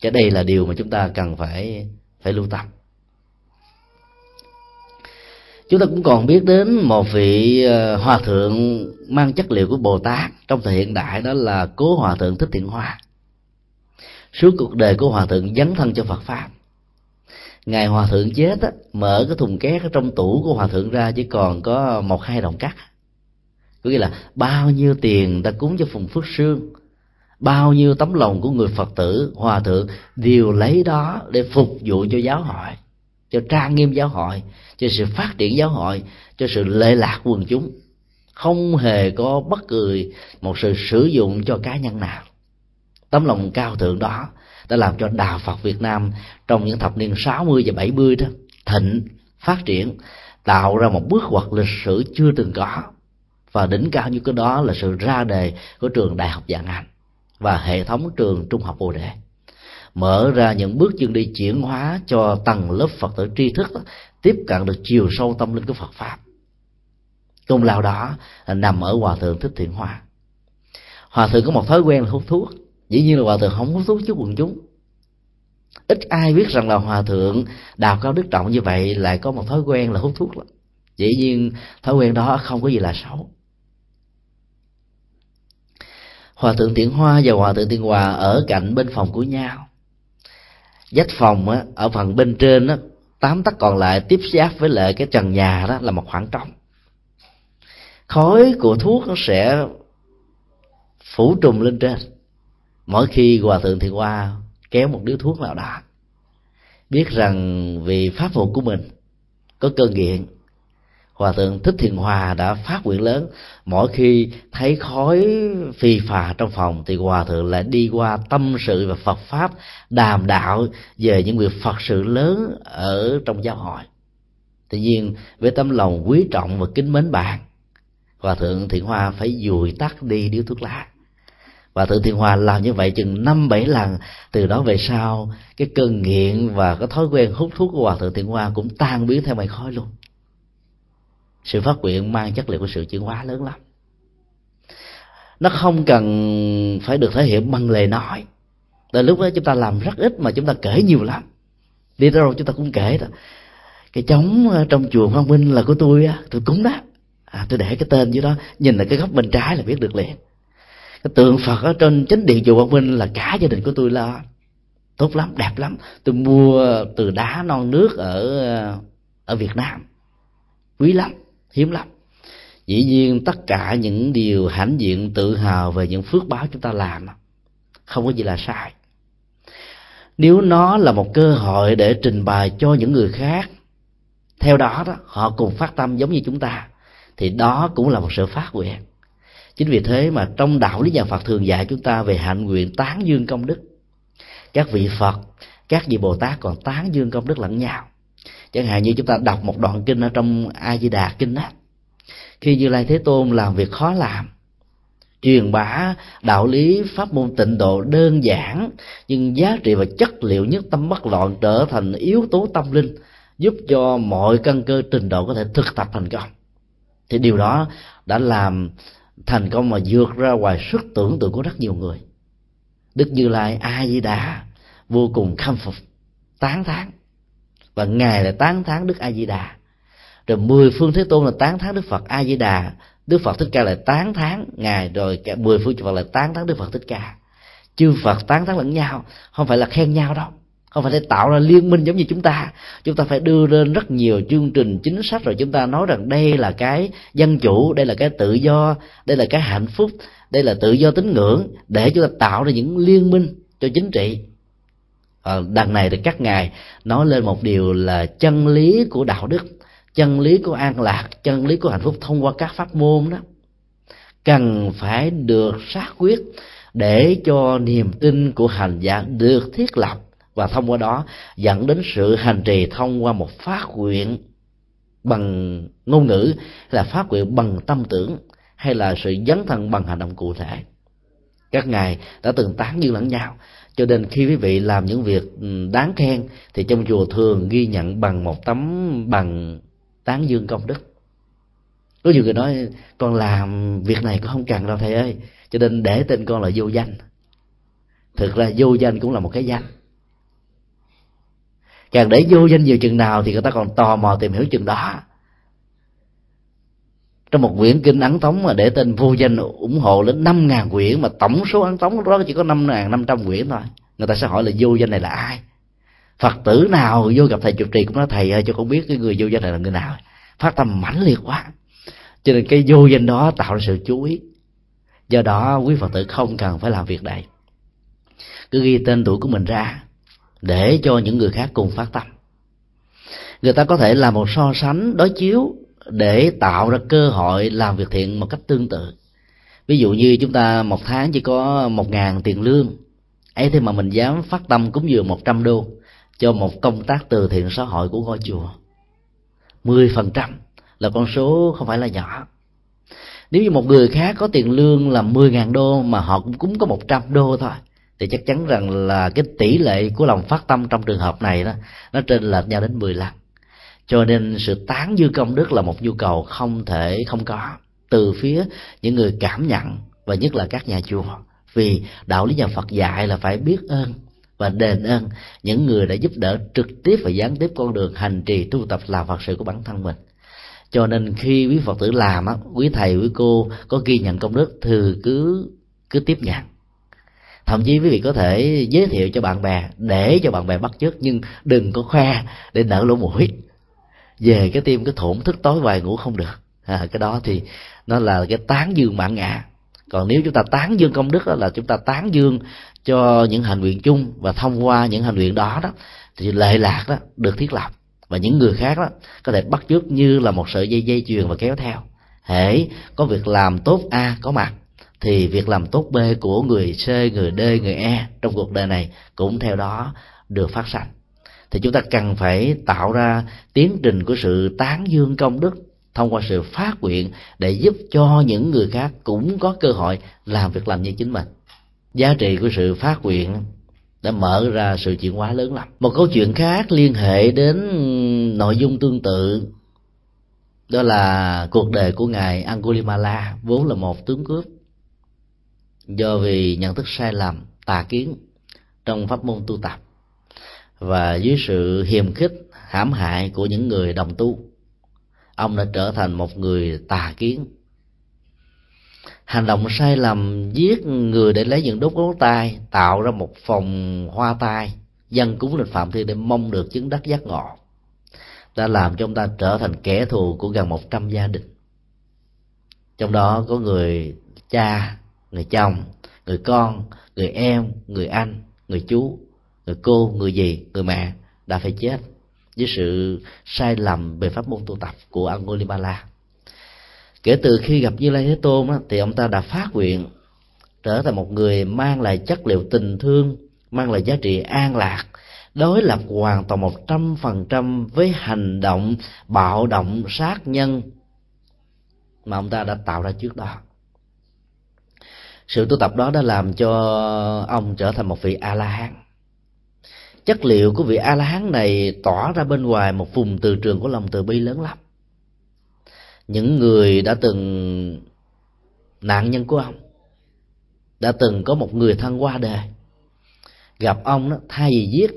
Cái đây là điều mà chúng ta cần phải phải lưu tâm. Chúng ta cũng còn biết đến một vị ờ, hòa thượng mang chất liệu của bồ tát trong thời hiện đại đó là cố hòa thượng thích thiện hoa. Suốt cuộc đời của hòa thượng dấn thân cho phật pháp. Ngày hòa thượng chết á, mở cái thùng két ở trong tủ của hòa thượng ra chỉ còn có một hai đồng cắt có nghĩa là bao nhiêu tiền ta cúng cho phùng phước sương, bao nhiêu tấm lòng của người phật tử, hòa thượng đều lấy đó để phục vụ cho giáo hội, cho trang nghiêm giáo hội, cho sự phát triển giáo hội, cho sự lệ lạc quần chúng. Không hề có bất cứ một sự sử dụng cho cá nhân nào. Tấm lòng cao thượng đó đã làm cho đạo Phật Việt Nam trong những thập niên 60 và 70 đó thịnh, phát triển, tạo ra một bước ngoặt lịch sử chưa từng có và đỉnh cao như cái đó là sự ra đề của trường đại học dạng anh và hệ thống trường trung học bồ đề. Mở ra những bước chân đi chuyển hóa cho tầng lớp phật tử tri thức tiếp cận được chiều sâu tâm linh của phật pháp. Công lao đó nằm ở hòa thượng thích thiện hoa. Hòa thượng có một thói quen là hút thuốc. Dĩ nhiên là hòa thượng không hút thuốc trước quần chúng. Ít ai biết rằng là hòa thượng đào cao đức trọng như vậy lại có một thói quen là hút thuốc lắm. Dĩ nhiên thói quen đó không có gì là xấu hòa thượng tiện hoa và hòa thượng tiện hòa ở cạnh bên phòng của nhau. Dách phòng á, ở phần bên trên á, tám tấc còn lại tiếp giáp với lại cái trần nhà đó là một khoảng trống. Khói của thuốc nó sẽ phủ trùm lên trên. Mỗi khi hòa thượng thiện hoa kéo một điếu thuốc nào đó biết rằng vì pháp vụ của mình có cơn nghiện hòa thượng thích thiền hòa đã phát nguyện lớn. Mỗi khi thấy khói phi phà trong phòng thì hòa thượng lại đi qua tâm sự và phật pháp, đàm đạo về những việc phật sự lớn ở trong giáo hội. Tuy nhiên, với tấm lòng quý trọng và kính mến bạn, hòa thượng thiện Hòa phải dùi tắt đi điếu thuốc lá. Và thượng thiện hòa làm như vậy chừng năm bảy lần. Từ đó về sau, cái cơn nghiện và cái thói quen hút thuốc của hòa thượng thiện Hòa cũng tan biến theo mày khói luôn sự phát nguyện mang chất liệu của sự chuyển hóa lớn lắm. Nó không cần phải được thể hiện bằng lời nói. Từ lúc đó chúng ta làm rất ít mà chúng ta kể nhiều lắm. Đi đâu chúng ta cũng kể đó. Cái trống trong chùa Quang Minh là của tôi á tôi cúng đó. À, tôi để cái tên dưới đó nhìn là cái góc bên trái là biết được liền. Cái tượng phật ở trên chính điện chùa quang minh là cả gia đình của tôi là tốt lắm đẹp lắm. Tôi mua từ đá non nước ở ờ, ở việt nam. Quý lắm hiếm lắm. Dĩ nhiên tất cả những điều hãnh diện tự hào về những phước báo chúng ta làm không có gì là sai. Nếu nó là một cơ hội để trình bày cho những người khác, theo đó đó, họ cùng phát tâm giống như chúng ta, thì đó cũng là một sự phát nguyện. Chính vì thế mà trong đạo lý nhà phật thường dạy chúng ta về hạnh nguyện tán dương công đức. Các vị phật, các vị bồ tát còn tán dương công đức lẫn nhau chẳng hạn như chúng ta đọc một đoạn kinh ở trong a di đà kinh á, khi như lai thế tôn làm việc khó làm, truyền bá đạo lý pháp môn tịnh độ đơn giản, nhưng giá trị và chất liệu nhất tâm bất loạn trở thành yếu tố tâm linh, giúp cho mọi căn cơ trình độ có thể thực tập thành công. Thì điều đó đã làm thành công mà vượt ra ngoài sức tưởng tượng của rất nhiều người. Đức như lai a di đà vô cùng khâm phục, tán thán và ngài là tán thán đức a di đà rồi mười phương thế tôn là tán thán đức phật a di đà đức phật thích ca là tán thán ngài, rồi cả mười phương phật là tán thán đức phật thích ca. Chư phật tán thán lẫn nhau, không phải là khen nhau đâu. Không phải để tạo ra liên minh giống như chúng ta. Chúng ta phải đưa lên rất nhiều chương trình chính sách rồi chúng ta nói rằng đây là cái dân chủ, đây là cái tự do, đây là cái hạnh phúc, đây là tự do tín ngưỡng để chúng ta tạo ra những liên minh cho chính trị à, đằng này thì các ngài nói lên một điều là chân lý của đạo đức chân lý của an lạc chân lý của hạnh phúc thông qua các pháp môn đó. Cần phải được xác quyết để cho niềm tin của hành giả được thiết lập và thông qua đó dẫn đến sự hành trì thông qua một phát nguyện bằng ngôn ngữ là phát nguyện bằng tâm tưởng hay là sự dấn thân bằng hành động cụ thể. Các ngài đã từng tán dương lẫn nhau cho nên khi quý vị làm những việc ừ, đáng khen, thì trong chùa thường ghi nhận bằng một tấm bằng tán dương công đức. Có nhiều người nói, con làm việc này cũng không cần đâu, thầy ơi. Cho nên để tên con là vô danh. Thực ra vô danh cũng là một cái danh. Càng để vô danh nhiều chừng nào thì người ta còn tò mò tìm hiểu chừng đó trong một quyển kinh ấn tống mà để tên vô danh ủng hộ đến năm ngàn quyển, mà tổng số ấn tống đó chỉ có năm ngàn năm trăm quyển thôi. Người ta sẽ hỏi là vô danh này là ai? Phật tử nào? Vô gặp thầy trụ trì cũng nói, thầy ơi, cho con biết cái người vô danh này là người nào. Phát tâm mãnh liệt quá. Cho nên cái vô danh đó tạo ra sự chú ý. Do đó, quý phật tử không cần phải làm việc này. Cứ ghi tên tuổi của mình ra, để cho những người khác cùng phát tâm. Người ta có thể làm một so sánh, đối chiếu để tạo ra cơ hội làm việc thiện một cách tương tự. Ví dụ như chúng ta một tháng chỉ có một ngàn tiền lương, ấy thế mà mình dám phát tâm cúng dường một trăm đô cho một công tác từ thiện xã hội của ngôi chùa. Mười phần trăm là con số không phải là nhỏ. Nếu như một người khác có tiền lương là mười ngàn đô mà họ cũng cúng có một trăm đô thôi, thì chắc chắn rằng là cái tỷ lệ của lòng phát tâm trong trường hợp này đó, nó trên lệch nhau đến 10 lần cho nên sự tán dư công đức là một nhu cầu không thể không có. Từ phía những người cảm nhận, và nhất là các nhà chùa. Vì đạo lý nhà Phật dạy là phải biết ơn và đền ơn những người đã giúp đỡ trực tiếp và gián tiếp con đường hành trì tu tập làm Phật sự của bản thân mình. Cho nên khi quý phật tử làm á, quý thầy, quý cô có ghi nhận công đức thì cứ cứ tiếp nhận. Thậm chí quý vị có thể giới thiệu cho bạn bè, để cho bạn bè bắt chước, nhưng đừng có khoe để nở lỗ mũi về cái tim cái thủng thức tối hoài ngủ không được. À, cái đó thì nó là cái tán dương mạng ngã. Còn nếu chúng ta tán dương công đức đó là chúng ta tán dương cho những hành nguyện chung và thông qua những hành nguyện đó đó thì lệ lạc đó được thiết lập. Và những người khác đó có thể bắt chước như là một sợi dây dây chuyền và kéo theo. Hễ có việc làm tốt a có mặt thì việc làm tốt b của người c người d người e trong cuộc đời này cũng theo đó được phát sanh thì chúng ta cần phải tạo ra tiến trình của sự tán dương công đức thông qua sự phát nguyện để giúp cho những người khác cũng có cơ hội làm việc làm như chính mình. Giá trị của sự phát nguyện đã mở ra sự chuyển hóa lớn lắm. Một câu chuyện khác liên hệ đến nội dung tương tự, đó là cuộc đời của ngài Angulimala, vốn là một tướng cướp. Do vì nhận thức sai lầm, tà kiến trong pháp môn tu tập và dưới sự hiềm khích, hãm hại của những người đồng tu, ông đã trở thành một người tà kiến. Hành động sai lầm, giết người để lấy những đốt ngón tay, tạo ra một phòng hoa tai, dân cúng lên phạm thiên để mong được chứng đắc giác ngộ, đã làm cho ông ta trở thành kẻ thù của gần một trăm gia đình. Trong đó có người cha, người chồng, người con, người em, người anh, người chú người cô, người gì người mẹ đã phải chết với sự sai lầm về pháp môn tu tập của Angulimala kể từ khi gặp Như Lai Thế Tôn thì ông ta đã phát nguyện trở thành một người mang lại chất liệu tình thương, mang lại giá trị an lạc, đối lập hoàn toàn một trăm phần trăm với hành động bạo động sát nhân mà ông ta đã tạo ra trước đó. Sự tu tập đó đã làm cho ông trở thành một vị a la hán chất liệu của vị a la hán này tỏa ra bên ngoài một vùng từ trường của lòng từ bi lớn lắm. Những người đã từng nạn nhân của ông, đã từng có một người thân qua đời. Gặp ông đó, thay vì giết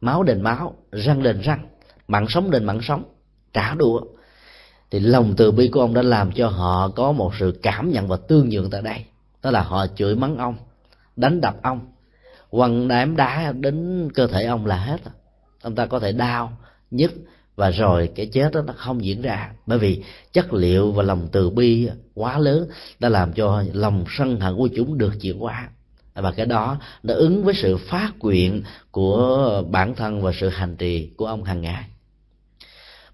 máu đền máu, răng đền răng mặn sống đền mặn sống, trả đũa, thì lòng từ bi của ông đã làm cho họ có một sự cảm nhận và tương nhượng tại đây. Đó là họ chửi mắng ông, đánh đập ông quăng đám đá đến cơ thể ông là hết. Ông ta có thể đau nhức và rồi cái chết đó nó không diễn ra. Bởi vì chất liệu và lòng từ bi quá lớn đã làm cho lòng sân hận của chúng được chuyển hóa và cái đó nó ứng với sự phát nguyện của bản thân và sự hành trì của ông hàng ngày.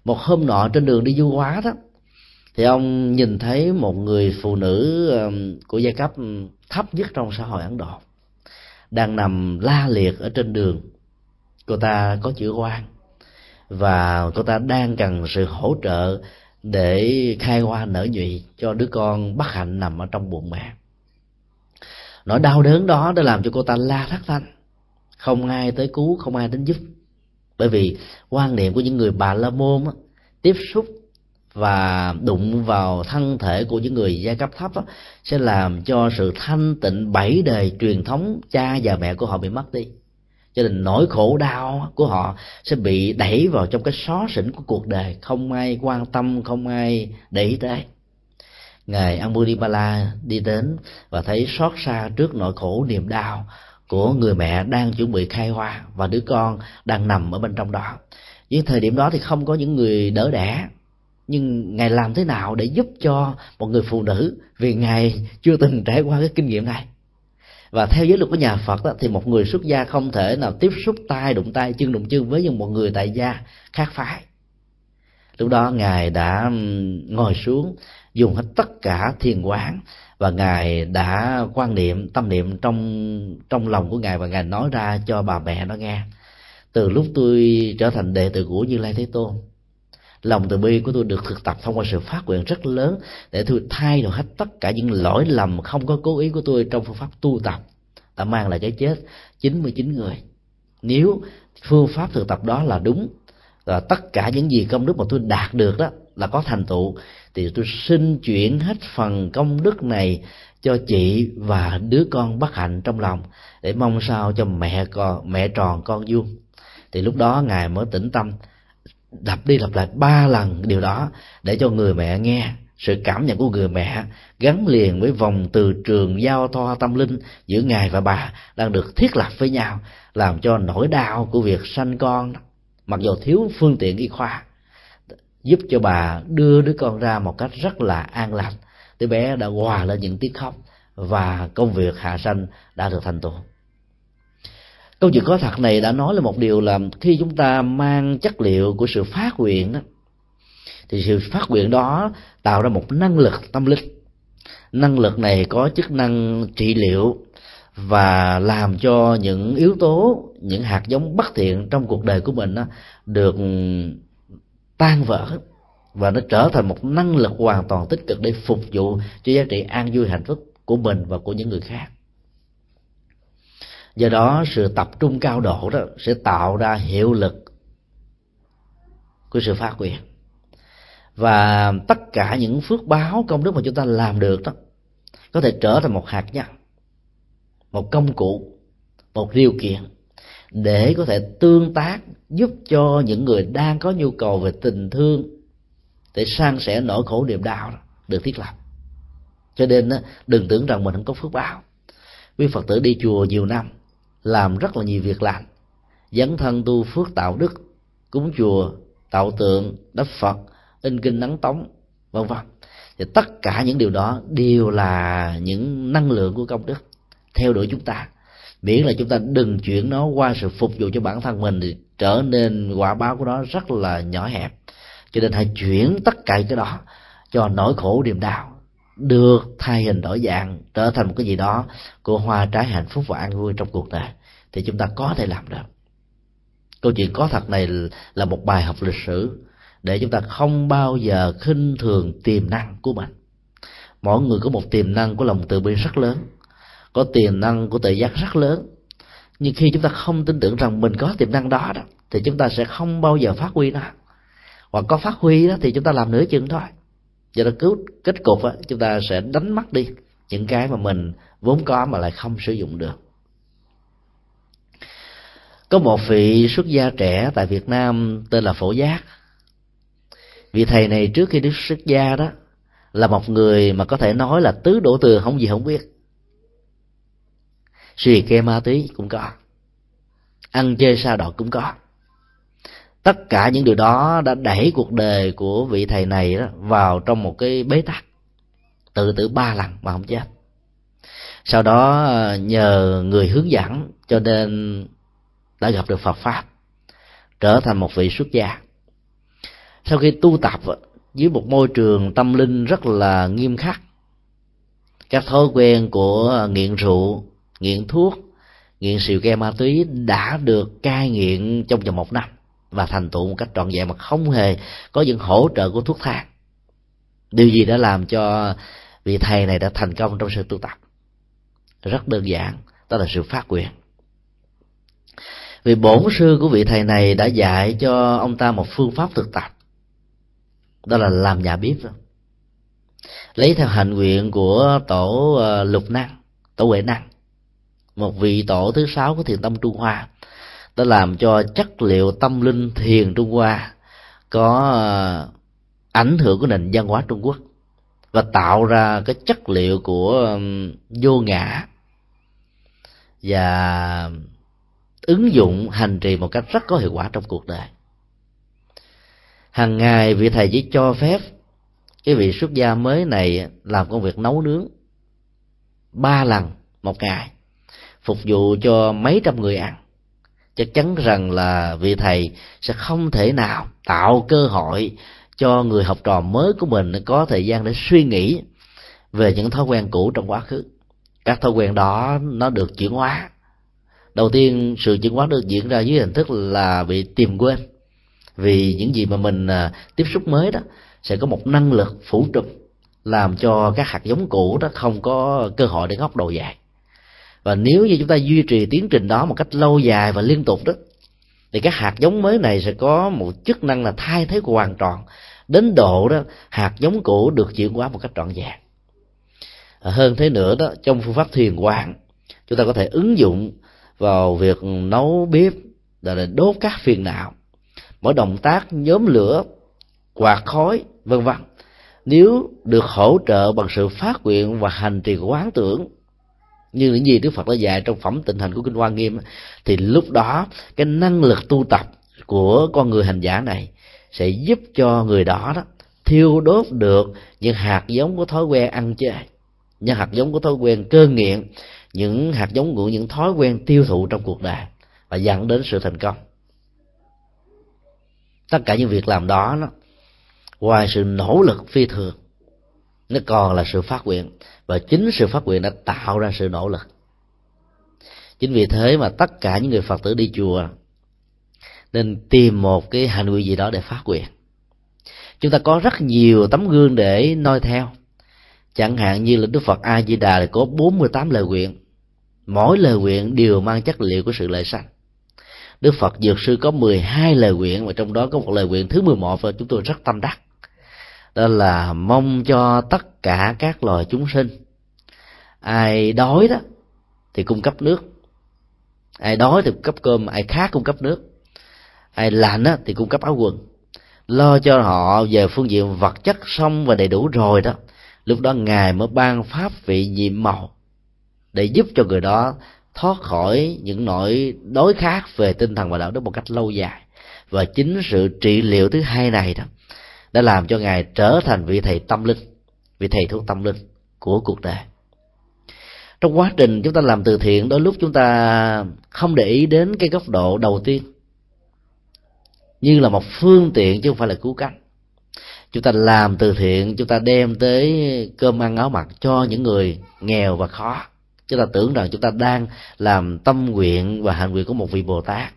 Một hôm nọ trên đường đi du hóa đó, thì ông nhìn thấy một người phụ nữ của giai cấp thấp nhất trong xã hội ấn độ đang nằm la liệt ở trên đường. Cô ta có chữ quan và cô ta đang cần sự hỗ trợ để khai hoa nở nhụy cho đứa con bất hạnh nằm ở trong bụng mẹ. Nỗi đau đớn đó đã làm cho cô ta la thất thanh. Không ai tới cứu không ai đến giúp. Bởi vì quan niệm của những người bà la môn á, tiếp xúc và đụng vào thân thể của những người giai cấp thấp đó, sẽ làm cho sự thanh tịnh bảy đời truyền thống cha và mẹ của họ bị mất đi. Cho nên nỗi khổ đau của họ sẽ bị đẩy vào trong cái xó xỉnh của cuộc đời không ai quan tâm không ai để ý tới. Ngài Ambulimala đi đến và thấy xót xa trước nỗi khổ niềm đau của người mẹ đang chuẩn bị khai hoa và đứa con đang nằm ở bên trong đó. Những thời điểm đó thì không có những người đỡ đẻ nhưng ngài làm thế nào để giúp cho một người phụ nữ vì ngài chưa từng trải qua cái kinh nghiệm này? Và theo giới luật của nhà Phật đó, thì một người xuất gia không thể nào tiếp xúc tay đụng tay chân đụng chân với một người tại gia khác phái. Lúc đó ngài đã ngồi xuống dùng hết tất cả thiền quán và ngài đã quan niệm tâm niệm trong trong lòng của ngài và ngài nói ra cho bà mẹ nó nghe. Từ lúc tôi trở thành đệ tử của như lai thế tôn lòng từ bi của tôi được thực tập thông qua sự phát nguyện rất lớn để tôi thay đổi hết tất cả những lỗi lầm không có cố ý của tôi trong phương pháp tu tập. Đã mang lại cái chết 99 người. Nếu phương pháp thực tập đó là đúng, và tất cả những gì công đức mà tôi đạt được đó là có thành tựu, thì tôi xin chuyển hết phần công đức này cho chị và đứa con bất hạnh trong lòng, để mong sao cho mẹ con, mẹ tròn con vuông. Thì lúc đó ngài mới tĩnh tâm lặp đi lặp lại ba lần điều đó để cho người mẹ nghe. Sự cảm nhận của người mẹ gắn liền với vòng từ trường giao thoa tâm linh giữa ngài và bà đang được thiết lập với nhau, làm cho nỗi đau của việc sanh con, mặc dù thiếu phương tiện y khoa, giúp cho bà đưa đứa con ra một cách rất là an lành. Đứa bé đã hòa lên những tiếng khóc và công việc hạ sanh đã được thành tựu câu chuyện có thật này đã nói là một điều là khi chúng ta mang chất liệu của sự phát nguyện đó thì sự phát nguyện đó tạo ra một năng lực tâm linh. Năng lực này có chức năng trị liệu và làm cho những yếu tố những hạt giống bất thiện trong cuộc đời của mình đó, được tan vỡ và nó trở thành một năng lực hoàn toàn tích cực để phục vụ cho giá trị an vui hạnh phúc của mình và của những người khác do đó sự tập trung cao độ đó sẽ tạo ra hiệu lực của sự phát quyền và tất cả những phước báo công đức mà chúng ta làm được đó có thể trở thành một hạt nhân, một công cụ, một điều kiện để có thể tương tác, giúp cho những người đang có nhu cầu về tình thương để san sẻ nỗi khổ niềm đau được thiết lập. Cho nên đừng tưởng rằng mình không có phước báo. Quý phật tử đi chùa nhiều năm làm rất là nhiều việc lành dấn thân tu phước tạo đức, cúng chùa, tạo tượng, đắp phật, in kinh nắng tống, vân vân. Thì tất cả những điều đó đều là những năng lượng của công đức, theo đuổi chúng ta. Miễn là chúng ta đừng chuyển nó qua sự phục vụ cho bản thân mình thì trở nên quả báo của nó rất là nhỏ hẹp. Cho nên hãy chuyển tất cả cái đó cho nỗi khổ niềm đau được thay hình đổi dạng trở thành một cái gì đó của hoa trái hạnh phúc và an vui trong cuộc đời. Thì chúng ta có thể làm được. Câu chuyện có thật này là một bài học lịch sử để chúng ta không bao giờ khinh thường tiềm năng của mình. Mỗi người có một tiềm năng của lòng từ bi rất lớn, có tiềm năng của tự giác rất lớn. Nhưng khi chúng ta không tin tưởng rằng mình có tiềm năng đó đó, thì chúng ta sẽ không bao giờ phát huy nó. Hoặc có phát huy đó thì chúng ta làm nửa chừng thôi do đó cứu kết cục á, chúng ta sẽ đánh mất đi những cái mà mình vốn có mà lại không sử dụng được. Có một vị xuất gia trẻ tại Việt Nam tên là Phổ Giác. Vị thầy này trước khi đức xuất gia đó là một người mà có thể nói là tứ đổ từ không gì không biết. Suy ke ma túy cũng có ăn chơi sa đọt cũng có tất cả những điều đó đã đẩy cuộc đời của vị thầy này đó vào trong một cái bế tắc. Tự tử ba lần mà không chết. Sau đó ờ, nhờ người hướng dẫn cho nên đã gặp được Phật pháp, trở thành một vị xuất gia. Sau khi tu tập ờ, dưới một môi trường tâm linh rất là nghiêm khắc, các thói quen của nghiện rượu, nghiện thuốc, nghiện xìu ke ma túy đã được cai nghiện trong vòng một năm và thành tựu một cách trọn vẹn mà không hề có những hỗ trợ của thuốc thang. Điều gì đã làm cho vị thầy này đã thành công trong sự tu tập? Rất đơn giản, đó là sự phát quyền vì bổn sư của vị thầy này đã dạy cho ông ta một phương pháp thực tập, đó là làm nhà bếp. Lấy theo hạnh nguyện của tổ ờ, lục năng, tổ huệ năng, một vị tổ thứ sáu của thiền tâm trung hoa đã làm cho chất liệu tâm linh thiền trung hoa có ờ, ảnh hưởng của nền văn hóa trung quốc và tạo ra cái chất liệu của vô ngã và ứng dụng hành trì một cách rất có hiệu quả trong cuộc đời. Hàng ngày vị thầy chỉ cho phép cái vị xuất gia mới này làm công việc nấu nướng ba lần một ngày, phục vụ cho mấy trăm người ăn chắc chắn rằng là vị thầy sẽ không thể nào tạo cơ hội cho người học trò mới của mình có thời gian để suy nghĩ về những thói quen cũ trong quá khứ. Các thói quen đó, nó được chuyển hóa. Đầu tiên, sự chuyển hóa được diễn ra dưới hình thức là bị tìm quên. Vì những gì mà mình à, tiếp xúc mới đó sẽ có một năng lực phủ trùm, làm cho các hạt giống cũ đó không có cơ hội để ngóc đầu dài và nếu như chúng ta duy trì tiến trình đó một cách lâu dài và liên tục đó, thì các hạt giống mới này sẽ có một chức năng là thay thế hoàn toàn đến độ đó, hạt giống cũ được chuyển hóa một cách trọn vẹn. À, hơn thế nữa đó, trong phương pháp thiền quán, chúng ta có thể ứng dụng vào việc nấu bếp là đốt các phiền não mỗi động tác nhóm lửa, quạt khói, vân vân. Nếu được hỗ trợ bằng sự phát nguyện và hành trì quán tưởng như những gì Đức Phật đã dạy trong phẩm tịnh hành của kinh Hoa Nghiêm thì lúc đó cái năng lực tu tập của con người hành giả này sẽ giúp cho người đó đó thiêu đốt được những hạt giống của thói quen ăn chơi, những hạt giống của thói quen cơ nghiện, những hạt giống của những thói quen tiêu thụ trong cuộc đời và dẫn đến sự thành công. Tất cả những việc làm đó nó ngoài sự nỗ lực phi thường, nó còn là sự phát nguyện và chính sự phát nguyện đã tạo ra sự nỗ lực. Chính vì thế mà tất cả những người phật tử đi chùa nên tìm một cái hành vi gì đó để phát nguyện chúng ta có rất nhiều tấm gương để noi theo. Chẳng hạn như là đức phật a di đà có 48 lời nguyện. Mỗi lời nguyện đều mang chất liệu của sự lợi sanh. Đức phật dược sư có 12 lời nguyện và trong đó có một lời nguyện thứ 11 và chúng tôi rất tâm đắc đó là mong cho tất cả các loài chúng sinh. Ai đói đó thì cung cấp nước. Ai đói thì cung cấp cơm, ai khác cung cấp nước. Ai lạnh đó thì cung cấp áo quần. Lo cho họ về phương diện vật chất xong và đầy đủ rồi đó, lúc đó ngài mới ban pháp vị nhiệm màu để giúp cho người đó thoát khỏi những nỗi đối khác về tinh thần và đạo đức một cách lâu dài. Và chính sự trị liệu thứ hai này đó đã làm cho ngài trở thành vị thầy tâm linh, vị thầy thuốc tâm linh của cuộc đời. Trong quá trình chúng ta làm từ thiện, đôi lúc chúng ta không để ý đến cái góc độ đầu tiên, như là một phương tiện chứ không phải là cứu cánh. Chúng ta làm từ thiện, chúng ta đem tới cơm ăn áo mặc cho những người nghèo và khó. Chúng ta tưởng rằng chúng ta đang làm tâm nguyện và hành nguyện của một vị bồ tát.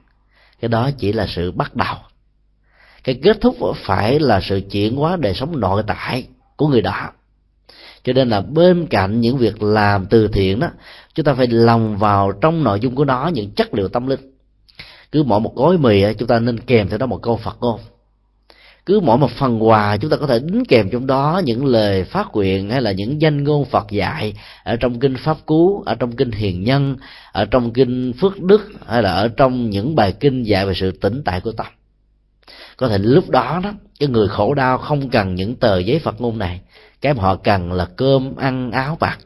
Cái đó chỉ là sự bắt đầu cái kết thúc phải là sự chuyển hóa đời sống nội tại của người đó. Cho nên là bên cạnh những việc làm từ thiện đó, chúng ta phải lòng vào trong nội dung của nó, những chất liệu tâm linh. Cứ mỗi một gói mì chúng ta nên kèm theo đó một câu phật ngôn. Cứ mỗi một phần quà, chúng ta có thể đính kèm trong đó những lời phát nguyện hay là những danh ngôn Phật dạy ở trong kinh pháp cú, ở trong kinh hiền nhân, ở trong kinh phước đức, hay là ở trong những bài kinh dạy về sự tĩnh tại của tâm có thể lúc đó đó, cái người khổ đau không cần những tờ giấy Phật ngôn này. Cái mà họ cần là cơm, ăn, áo, bạc.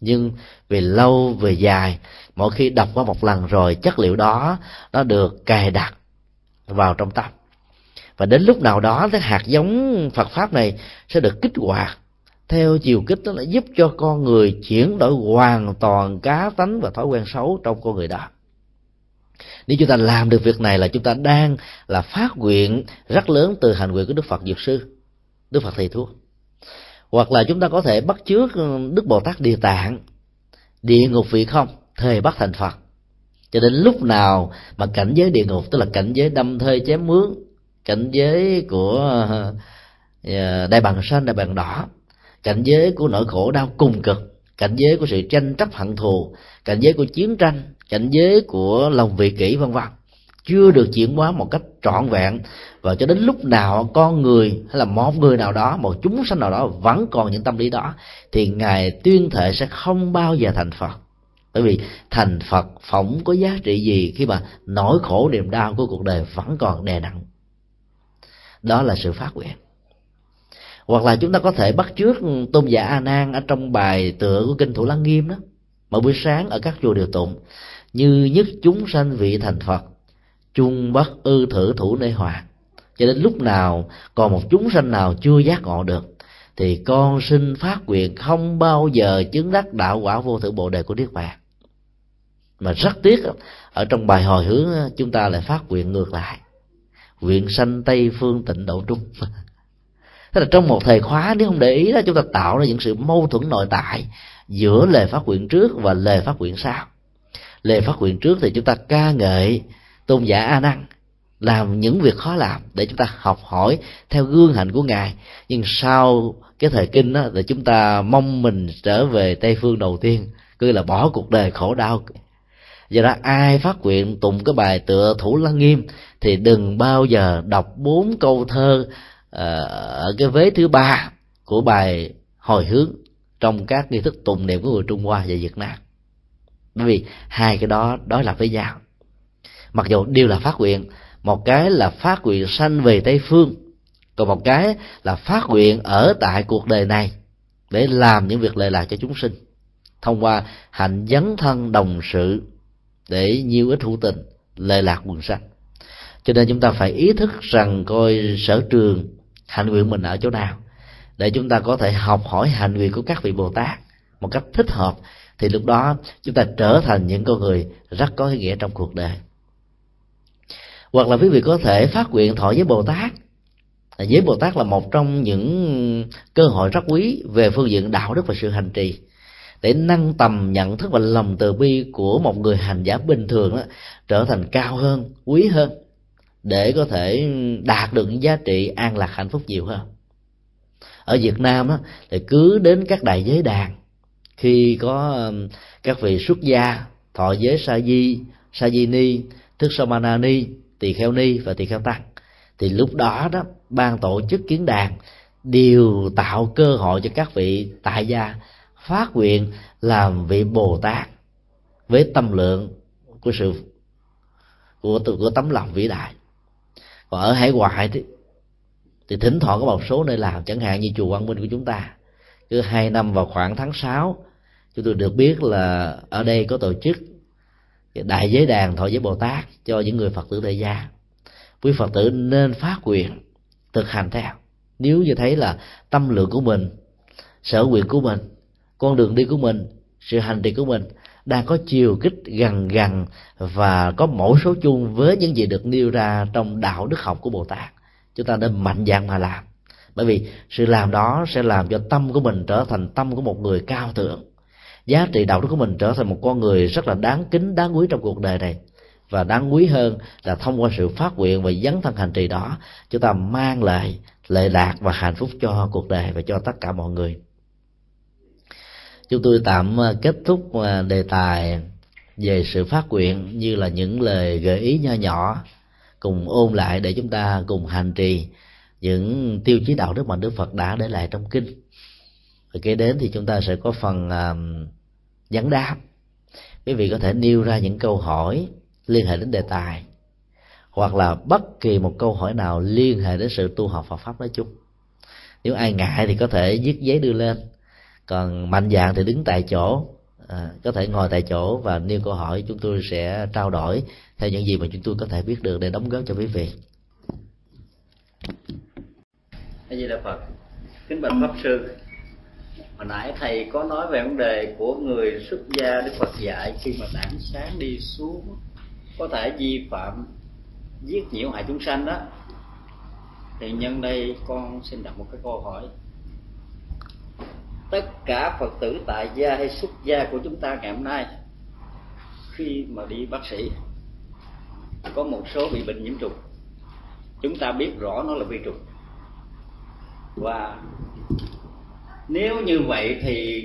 Nhưng về lâu, về dài, mỗi khi đọc qua một lần rồi, chất liệu đó, nó được cài đặt vào trong tâm. Và đến lúc nào đó, cái hạt giống Phật pháp này sẽ được kích hoạt. Theo chiều kích, nó là giúp cho con người chuyển đổi hoàn toàn cá tánh và thói quen xấu trong con người đó nếu chúng ta làm được việc này là chúng ta đang là phát nguyện rất lớn từ hành nguyện của đức phật dược sư, đức phật thầy thuốc. Hoặc là chúng ta có thể bắt chước ừ, đức bồ tát địa tạng, địa ngục vị không, thời bắt thành phật. Cho đến lúc nào mà cảnh giới địa ngục, tức là cảnh giới đâm thơi chém mướn, cảnh giới của ờ, đại bằng xanh, đại bằng đỏ, cảnh giới của nỗi khổ đau cùng cực, cảnh giới của sự tranh chấp hận thù, cảnh giới của chiến tranh cảnh giới của lòng vị kỷ vân vân chưa được chuyển hóa một cách trọn vẹn. Và cho đến lúc nào con người hay là một người nào đó, một chúng sanh nào đó vẫn còn những tâm lý đó, thì ngài tuyên thệ sẽ không bao giờ thành phật. Bởi vì thành phật phỏng có giá trị gì khi mà nỗi khổ niềm đau của cuộc đời vẫn còn đè nặng. Đó là sự phát nguyện. Hoặc là chúng ta có thể bắt trước tôn giả a nan ở trong bài tựa của kinh thủ lăng nghiêm đó. Mỗi buổi sáng ở các chùa điều tụng như nhất chúng sanh vị thành phật, chung bất ư thử thủ nơi hòa. Cho đến lúc nào còn một chúng sanh nào chưa giác ngộ được, thì con xin phát nguyện không bao giờ chứng đắc đạo quả vô thượng bộ đề của niết bàn. Mà rất tiếc, ở trong bài hồi hướng, chúng ta lại phát nguyện ngược lại. Nguyện sanh tây phương tịnh độ trung. Thế là trong một thời khóa, nếu không để ý đó, chúng ta tạo ra những sự mâu thuẫn nội tại giữa lời phát nguyện trước và lời phát nguyện sau lời phát nguyện trước thì chúng ta ca ngợi tôn giả a nan, làm những việc khó làm để chúng ta học hỏi theo gương hạnh của ngài. Nhưng sau cái thời kinh đó là chúng ta mong mình trở về tây phương đầu tiên, cứ là bỏ cuộc đời khổ đau. Do đó ai phát nguyện tụng cái bài tựa thủ lăng nghiêm thì đừng bao giờ đọc bốn câu thơ ờ, ở cái vế thứ ba của bài hồi hướng trong các nghi thức tụng niệm của người trung hoa và việt nam bởi vì hai cái đó đối lập với nhau. Mặc dù đều là phát nguyện, một cái là phát nguyện sanh về tây phương, còn một cái là phát nguyện ở tại cuộc đời này để làm những việc lệ lạc cho chúng sinh, thông qua hạnh dấn thân đồng sự để nhiêu ít hữu tình lệ lạc quần sanh. Cho nên chúng ta phải ý thức rằng coi sở trường hạnh nguyện mình ở chỗ nào, để chúng ta có thể học hỏi hạnh nguyện của các vị bồ tát một cách thích hợp thì lúc đó chúng ta trở thành những con người rất có ý nghĩa trong cuộc đời. Hoặc là quý vị có thể phát nguyện thọ với bồ tát. Với bồ tát là một trong những cơ hội rất quý về phương diện đạo đức và sự hành trì. Để nâng tầm nhận thức và lòng từ bi của một người hành giả bình thường đó, trở thành cao hơn quý hơn để có thể đạt được những giá trị an lạc hạnh phúc nhiều hơn. Ở Việt Nam á, thì cứ đến các đại giới đàn khi có các vị xuất gia thọ giới sa di sa di ni thức samana ni tỳ kheo ni và tỳ kheo tăng thì lúc đó đó ban tổ chức kiến đàn đều tạo cơ hội cho các vị tại gia phát nguyện làm vị bồ tát với tâm lượng của sự của của tấm lòng vĩ đại. Còn ở hải ngoại thì, thì thỉnh thoảng có một số nơi làm chẳng hạn như chùa Quang Minh của chúng ta cứ hai năm vào khoảng tháng 6 chúng tôi được biết là ở đây có tổ chức đại giới đàn thọ giới bồ tát cho những người phật tử tại gia. Quý phật tử nên phát nguyện thực hành theo. Nếu như thấy là tâm lượng của mình, sở nguyện của mình, con đường đi của mình, sự hành trì của mình đang có chiều kích gần gần và có mẫu số chung với những gì được nêu ra trong đạo đức học của bồ tát, chúng ta nên mạnh dạn mà làm. Bởi vì sự làm đó sẽ làm cho tâm của mình trở thành tâm của một người cao thượng giá trị đạo đức của mình trở thành một con người rất là đáng kính đáng quý trong cuộc đời này và đáng quý hơn là thông qua sự phát nguyện và dấn thân hành trì đó chúng ta mang lại lệ lạc và hạnh phúc cho cuộc đời và cho tất cả mọi người chúng tôi tạm à, kết thúc à, đề tài về sự phát nguyện như là những lời gợi ý nho nhỏ cùng ôn lại để chúng ta cùng hành trì những tiêu chí đạo đức mà Đức Phật đã để lại trong kinh. Rồi kế đến thì chúng ta sẽ có phần uh, dẫn đáp. Quý vị có thể nêu ra những câu hỏi liên hệ đến đề tài hoặc là bất kỳ một câu hỏi nào liên hệ đến sự tu học Phật pháp nói chung. Nếu ai ngại thì có thể viết giấy đưa lên còn mạnh dạng thì đứng tại chỗ à, có thể ngồi tại chỗ và nêu câu hỏi chúng tôi sẽ trao đổi theo những gì mà chúng tôi có thể biết được để đóng góp cho quý vị. A di đà phật kính bạch pháp sư hồi nãy thầy có nói về vấn đề của người xuất gia đức phật dạy khi mà đảng sáng đi xuống, có thể vi phạm giết nhiễu hại chúng sanh đó. Thì nhân đây con xin đặt một cái câu hỏi. Tất cả phật tử tại gia hay xuất gia của chúng ta ngày hôm nay, khi mà đi bác sĩ, có một số bị bệnh nhiễm trùng. Chúng ta biết rõ nó là vi trùng. Và nếu như vậy thì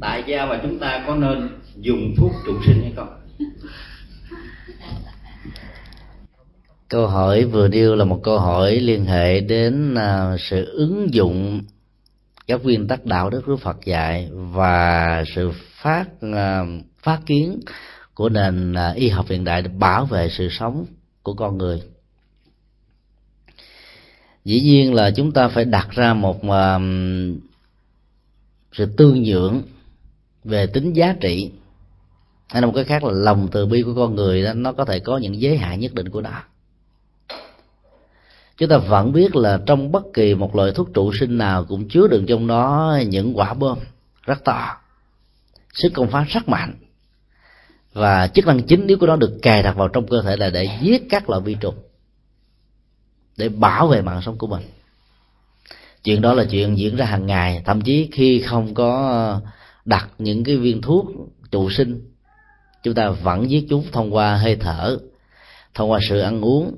tại gia và chúng ta có nên dùng thuốc trụ sinh hay không? Câu hỏi vừa nêu là một câu hỏi liên hệ đến à, sự ứng dụng các nguyên tắc đạo đức của Phật dạy và sự phát à, phát kiến của nền à, y học hiện đại để bảo vệ sự sống của con người. Dĩ nhiên là chúng ta phải đặt ra một sự tương nhượng về tính giá trị. Hay là một cái khác là lòng từ bi của con người đó, nó có thể có những giới hạn nhất định của nó. Chúng ta vẫn biết là trong bất kỳ một loại thuốc trụ sinh nào cũng chứa đựng trong đó những quả bom rất to, sức công phá rất mạnh. Và chức năng chính nếu của nó được cài đặt vào trong cơ thể là để giết các loại vi trùng, để bảo vệ mạng sống của mình chuyện đó là chuyện diễn ra hàng ngày. Thậm chí khi không có ờ, đặt những cái viên thuốc trụ sinh, chúng ta vẫn giết chúng thông qua hơi thở, thông qua sự ăn uống,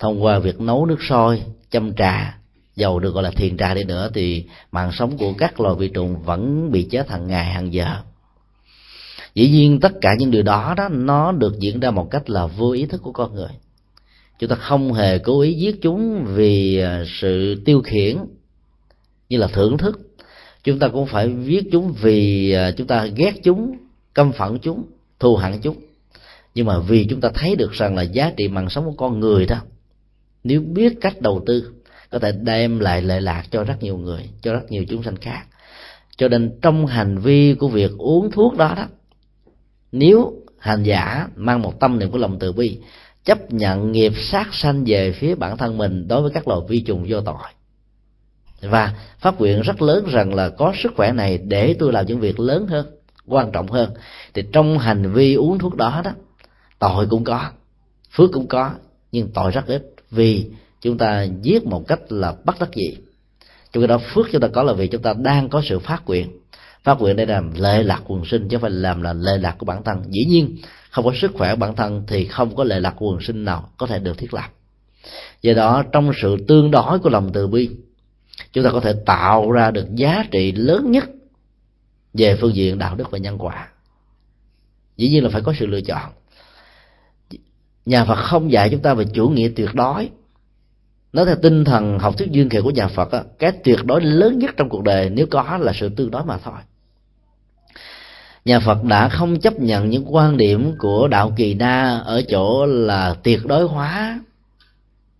thông qua việc nấu nước sôi, châm trà, dầu được gọi là thiền trà đi nữa, thì mạng sống của các loài vi trùng vẫn bị chết hàng ngày, hàng giờ. Dĩ nhiên tất cả những điều đó đó, nó được diễn ra một cách là vô ý thức của con người. Chúng ta không hề cố ý giết chúng vì ờ, sự tiêu khiển như là thưởng thức. Chúng ta cũng phải viết chúng vì à, chúng ta ghét chúng, căm phẫn chúng, thù hận chúng. Nhưng mà vì chúng ta thấy được rằng là giá trị mạng sống của con người đó, nếu biết cách đầu tư, có thể đem lại lệ lạc cho rất nhiều người, cho rất nhiều chúng sanh khác. Cho nên trong hành vi của việc uống thuốc đó đó, nếu hành giả mang một tâm niệm của lòng từ bi, chấp nhận nghiệp sát sanh về phía bản thân mình đối với các loài vi trùng vô tội và phát nguyện rất lớn rằng là có sức khỏe này để tôi làm những việc lớn hơn, quan trọng hơn. Thì trong hành vi uống thuốc đó đó, tội cũng có, phước cũng có, nhưng tội rất ít. Vì chúng ta giết một cách là bất đắc dĩ. Trong ta đó, phước chúng ta có là vì chúng ta đang có sự phát nguyện. Phát nguyện đây là lệ lạc quần sinh, chứ không phải làm là lệ lạc của bản thân. Dĩ nhiên, không có sức khỏe bản thân thì không có lệ lạc quần sinh nào có thể được thiết lập. Do đó, trong sự tương đối của lòng từ bi chúng ta có thể tạo ra được giá trị lớn nhất về phương diện đạo đức và nhân quả. Dĩ nhiên là phải có sự lựa chọn. Nhà phật không dạy chúng ta về chủ nghĩa tuyệt đối. Nói theo tinh thần học thuyết duyên khởi của nhà phật á, cái tuyệt đối lớn nhất trong cuộc đời nếu có là sự tương đối mà thôi. Nhà phật đã không chấp nhận những quan điểm của đạo kỳ na ở chỗ là tuyệt đối hóa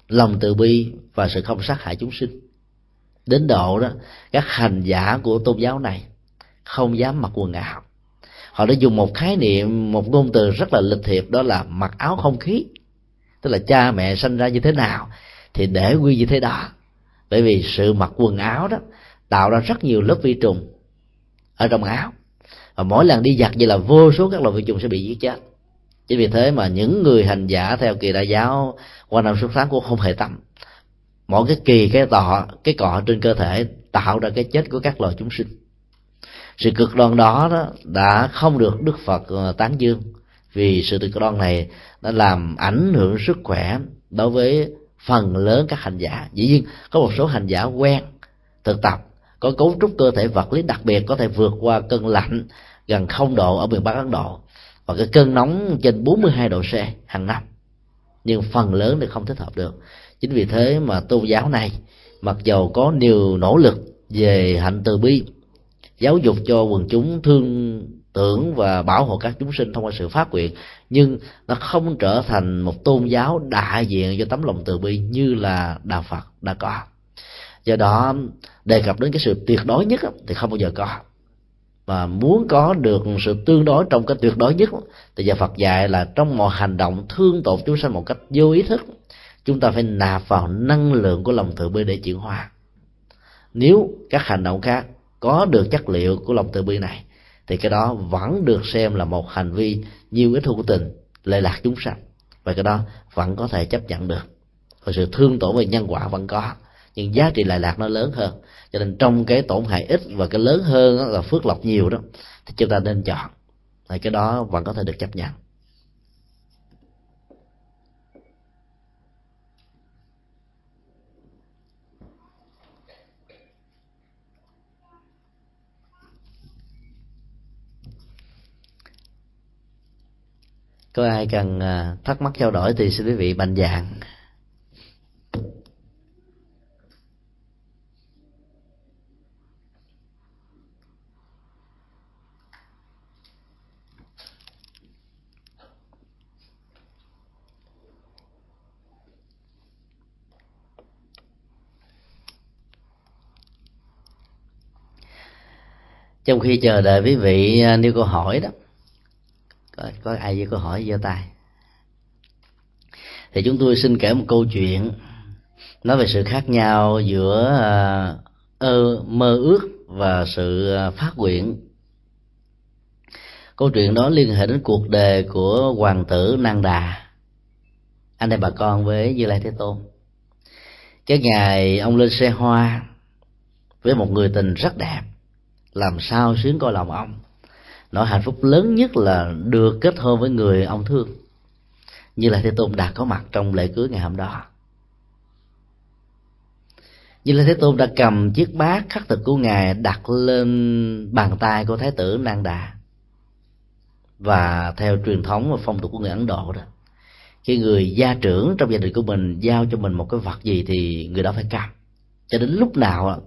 lòng từ bi và sự không sát hại chúng sinh đến độ đó, các hành giả của tôn giáo này không dám mặc quần áo. Họ đã dùng một khái niệm, một ngôn từ rất là lịch thiệp, đó là mặc áo không khí. Tức là cha mẹ sinh ra như thế nào thì để quy như thế đó. Bởi vì sự mặc quần áo đó tạo ra rất nhiều lớp vi trùng ở trong áo. Và mỗi lần đi giặt vậy là vô số các loại vi trùng sẽ bị giết chết. Chính vì thế mà những người hành giả theo kỳ đại giáo qua năm xuất sáng cũng không hề tâm mỗi cái kỳ cái tọ cái cọ trên cơ thể tạo ra cái chết của các loài chúng sinh. Sự cực đoan đó, đó đã không được đức phật ờ, tán dương. Vì sự cực đoan này đã làm ảnh hưởng sức khỏe đối với phần lớn các hành giả. Dĩ nhiên có một số hành giả quen thực tập có cấu trúc cơ thể vật lý đặc biệt có thể vượt qua cơn lạnh gần không độ ở miền Bắc Ấn Độ và cái cơn nóng trên 42 độ C hàng năm. Nhưng phần lớn thì không thích hợp được chính vì thế mà tôn giáo này mặc dầu có nhiều nỗ lực về hạnh từ bi, giáo dục cho quần chúng thương tưởng và bảo hộ các chúng sinh thông qua sự phát nguyện, nhưng nó không trở thành một tôn giáo đại diện cho tấm lòng từ bi như là đạo phật đã có. Do đó, đề cập đến cái sự tuyệt đối nhất thì không bao giờ có. Và muốn có được sự tương đối trong cái tuyệt đối nhất thì nhà Phật dạy là trong mọi hành động thương tổn chúng sanh một cách vô ý thức chúng ta phải nạp vào năng lượng của lòng từ bi để chuyển hóa. Nếu các hành động khác có được chất liệu của lòng từ bi này, thì cái đó vẫn được xem là một hành vi nhiều ít hữu tình, lệ lạc chúng sanh. Và cái đó vẫn có thể chấp nhận được. Và sự thương tổn về nhân quả vẫn có, nhưng giá trị lại lạc nó lớn hơn. Cho nên trong cái tổn hại ít và cái lớn hơn là phước lộc nhiều đó, thì chúng ta nên chọn. Thì cái đó vẫn có thể được chấp nhận. Có ai cần à, thắc mắc trao đổi thì xin quý vị mạnh dạng trong khi chờ đợi quý vị à, nêu câu hỏi đó có, có ai với câu hỏi giơ tay. Thì chúng tôi xin kể một câu chuyện nói về sự khác nhau giữa à, ơ mơ ước và sự à, phát nguyện. Câu chuyện đó liên hệ đến cuộc đời của hoàng tử Nang Đà. Anh em bà con với Như Lai Thế Tôn. Cái ngày ông lên xe hoa với một người tình rất đẹp làm sao xuyến coi lòng ông? Nỗi hạnh phúc lớn nhất là được kết hôn với người ông thương. Như là thế tôn đã có mặt trong lễ cưới ngày hôm đó. Như là thế tôn đã cầm chiếc bát khắc thực của ngài đặt lên bàn tay của thái tử nang đà. Và theo truyền thống và phong tục của người ấn độ đó, khi người gia trưởng trong gia đình của mình giao cho mình một cái vật gì thì người đó phải cầm. Cho đến lúc nào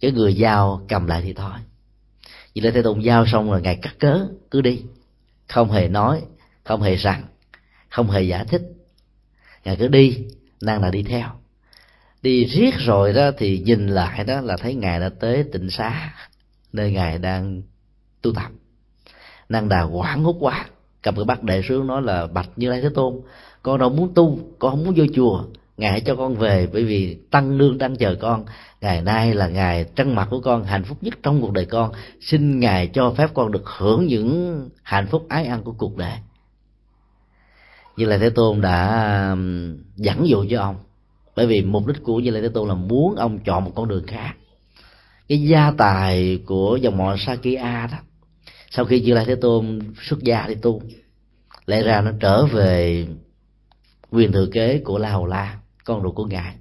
cái người giao cầm lại thì thôi vì lê thế tôn giao xong rồi, ngài cắt cớ, cứ đi. Không hề nói, không hề rằng, không hề giải thích. Ngài cứ đi nàng là đi theo. Đi riết rồi đó thì nhìn lại đó là thấy ngài đã tới tịnh xá, nơi ngài đang tu tập. Năng đà quảng hút quá. Cầm cái bát đệ xuống nói là, bạch như lai thế tôn, con đâu muốn tu, con không muốn vô chùa ngài hãy cho con về, bởi vì tăng lương đang chờ con. Ngày nay là ngày trăng mặt của con, hạnh phúc nhất trong cuộc đời con. Xin ngài cho phép con được hưởng những hạnh phúc ái ăn của cuộc đời. Như là thế tôn đã um, dẫn dụ cho ông. Bởi vì mục đích của như lai thế tôn là muốn ông chọn một con đường khác. Cái gia tài của dòng họ Sakya đó, sau khi như lai thế tôn xuất gia đi tu, lẽ ra nó trở về quyền thừa kế của la hầu la con ruột của ngài.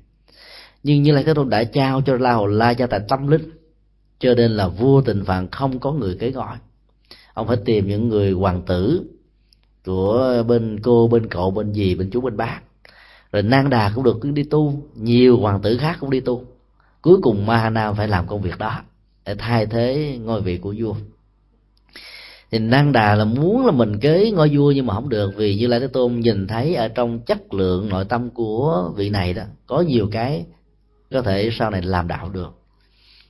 Nhưng như lai thế tôn đã trao cho la hầu la gia tài tâm linh, cho nên là vua tình phạn không có người kế gọi ông phải tìm những người hoàng tử của bên cô, bên cậu, bên gì bên chú, bên bác. Rồi nang đà cũng được đi tu, nhiều hoàng tử khác cũng đi tu. Cuối cùng mahana phải làm công việc đó để thay thế ngôi vị của vua thì năng đà là muốn là mình kế ngôi vua nhưng mà không được vì như lai thế tôn nhìn thấy ở trong chất lượng nội tâm của vị này đó có nhiều cái có thể sau này làm đạo được.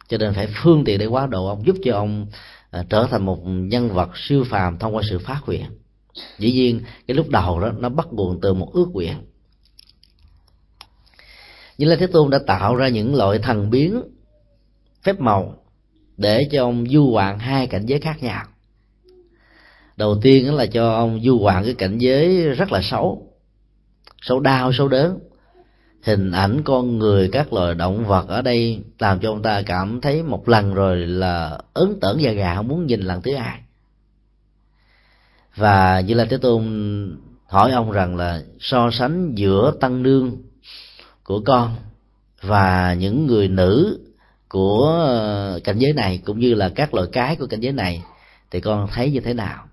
Cho nên phải phương tiện để quá độ ông giúp cho ông à, trở thành một nhân vật siêu phàm thông qua sự phát nguyện dĩ nhiên cái lúc đầu đó nó bắt nguồn từ một ước nguyện. Như lai thế tôn đã tạo ra những loại thần biến phép màu để cho ông du hoạn hai cảnh giới khác nhau đầu tiên là cho ông du hoàng cái cảnh giới rất là xấu. Xấu đau, xấu đớn. Hình ảnh con người, các loài động vật ở đây làm cho ông ta cảm thấy một lần rồi là ấn tởn da gà, không muốn nhìn lần thứ hai. Và như là thế tôn hỏi ông rằng là so sánh giữa tăng nương của con và những người nữ của ờ, cảnh giới này cũng như là các loại cái của cảnh giới này thì con thấy như thế nào?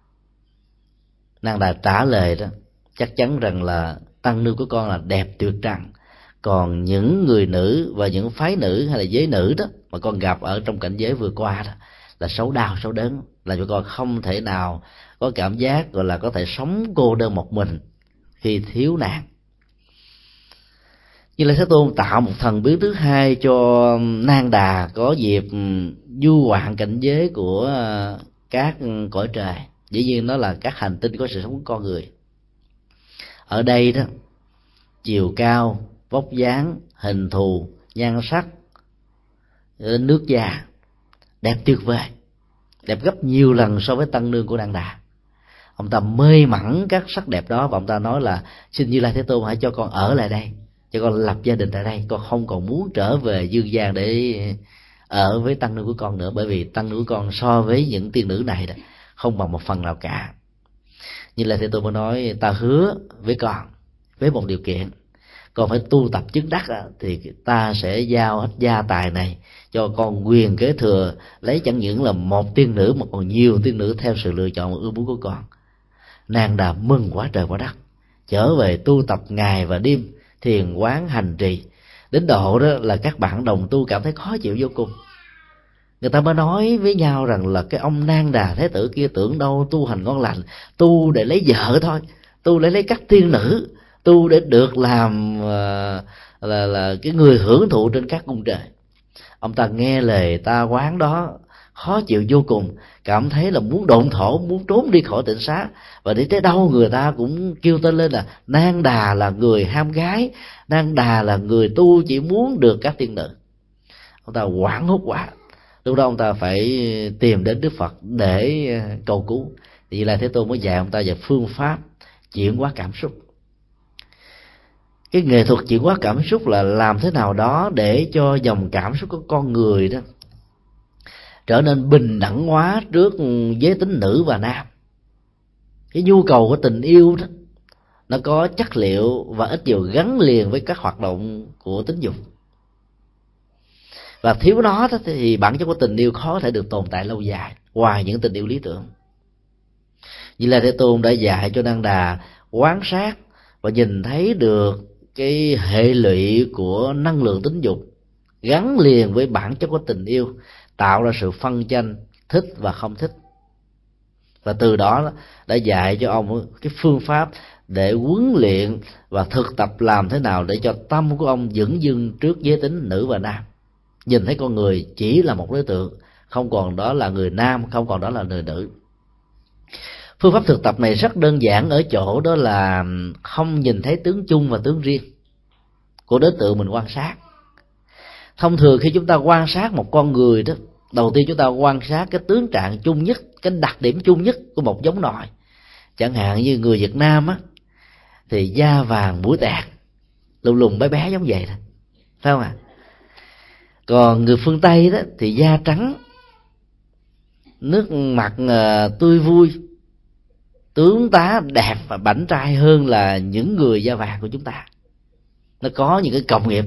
Nàng đã trả lời đó, chắc chắn rằng là tăng nương của con là đẹp tuyệt trần. Còn những người nữ và những phái nữ hay là giới nữ đó mà con gặp ở trong cảnh giới vừa qua đó, là xấu đau, xấu đớn là cho con không thể nào có cảm giác gọi là có thể sống cô đơn một mình khi thiếu nàng. Như là thế tôn tạo một thần biến thứ hai cho nang đà có dịp du hoạn cảnh giới của ờ, các cõi trời dĩ nhiên nó là các hành tinh có sự sống của con người. Ở đây đó, chiều cao, vóc dáng, hình thù, nhan sắc ờ, nước da, đẹp tuyệt vời. Đẹp gấp nhiều lần so với tăng nương của đàn đà. Ông ta mê mẩn các sắc đẹp đó và ông ta nói là, xin như lai thế tôn hãy cho con ở lại đây, cho con lập gia đình tại đây. Con không còn muốn trở về dương gian để ở với tăng nữ của con nữa, bởi vì tăng nữ của con so với những tiên nữ này đó không bằng một phần nào cả. Như là thế tôi mới nói, ta hứa với con, với một điều kiện. Con phải tu tập chứng đắc thì ta sẽ giao hết gia tài này cho con quyền kế thừa, lấy chẳng những là một tiên nữ mà còn nhiều tiên nữ theo sự lựa chọn và ưa muốn của con. Nàng đà mừng quá trời quá đất. Trở về tu tập ngày và đêm, thiền quán hành trì. Đến độ đó là các bạn đồng tu cảm thấy khó chịu vô cùng người ta mới nói với nhau rằng là cái ông nang đà thế tử kia tưởng đâu tu hành ngon lành tu để lấy vợ thôi tu để lấy các tiên nữ tu để được làm là là, là cái người hưởng thụ trên các cung trời. Ông ta nghe lời ta quán đó khó chịu vô cùng cảm thấy là muốn độn thổ muốn trốn đi khỏi tịnh xá. Và đi tới đâu người ta cũng kêu tên lên là nang đà là người ham gái nang đà là người tu chỉ muốn được các tiên nữ. Ông ta quảng hốt quá lúc đó ông ta phải tìm đến đức phật để ờ, cầu cứu. Thì là thế tôn mới dạy ông ta về phương pháp chuyển hóa cảm xúc. Cái nghệ thuật chuyển hóa cảm xúc là làm thế nào đó để cho dòng cảm xúc của con người đó trở nên bình đẳng hóa trước giới tính nữ và nam. Cái nhu cầu của tình yêu đó, nó có chất liệu và ít nhiều gắn liền với các hoạt động của tính dục và thiếu nó đó thì bản chất của tình yêu khó thể được tồn tại lâu dài, ngoài những tình yêu lý tưởng. Như là thế tôn đã dạy cho năng đà quán sát và nhìn thấy được cái hệ lụy của năng lượng tính dục gắn liền với bản chất của tình yêu, tạo ra sự phân tranh, thích và không thích. Và từ đó đã dạy cho ông cái phương pháp để huấn luyện và thực tập làm thế nào để cho tâm của ông vững dưng trước giới tính nữ và nam nhìn thấy con người chỉ là một đối tượng, không còn đó là người nam, không còn đó là người nữ. Phương pháp thực tập này rất đơn giản ở chỗ đó là không nhìn thấy tướng chung và tướng riêng của đối tượng mình quan sát. Thông thường khi chúng ta quan sát một con người đó, đầu tiên chúng ta quan sát cái tướng trạng chung nhất, cái đặc điểm chung nhất của một giống nòi chẳng hạn như người việt nam á, thì da vàng mũi tẹt lùng lùng bé bé giống vậy đó. Phải không ạ? à? Còn người phương tây đó thì da trắng, nước mặt ờ, tươi vui. Tướng tá đẹp và bảnh trai hơn là những người da vàng của chúng ta. Nó có những cái cộng nghiệp,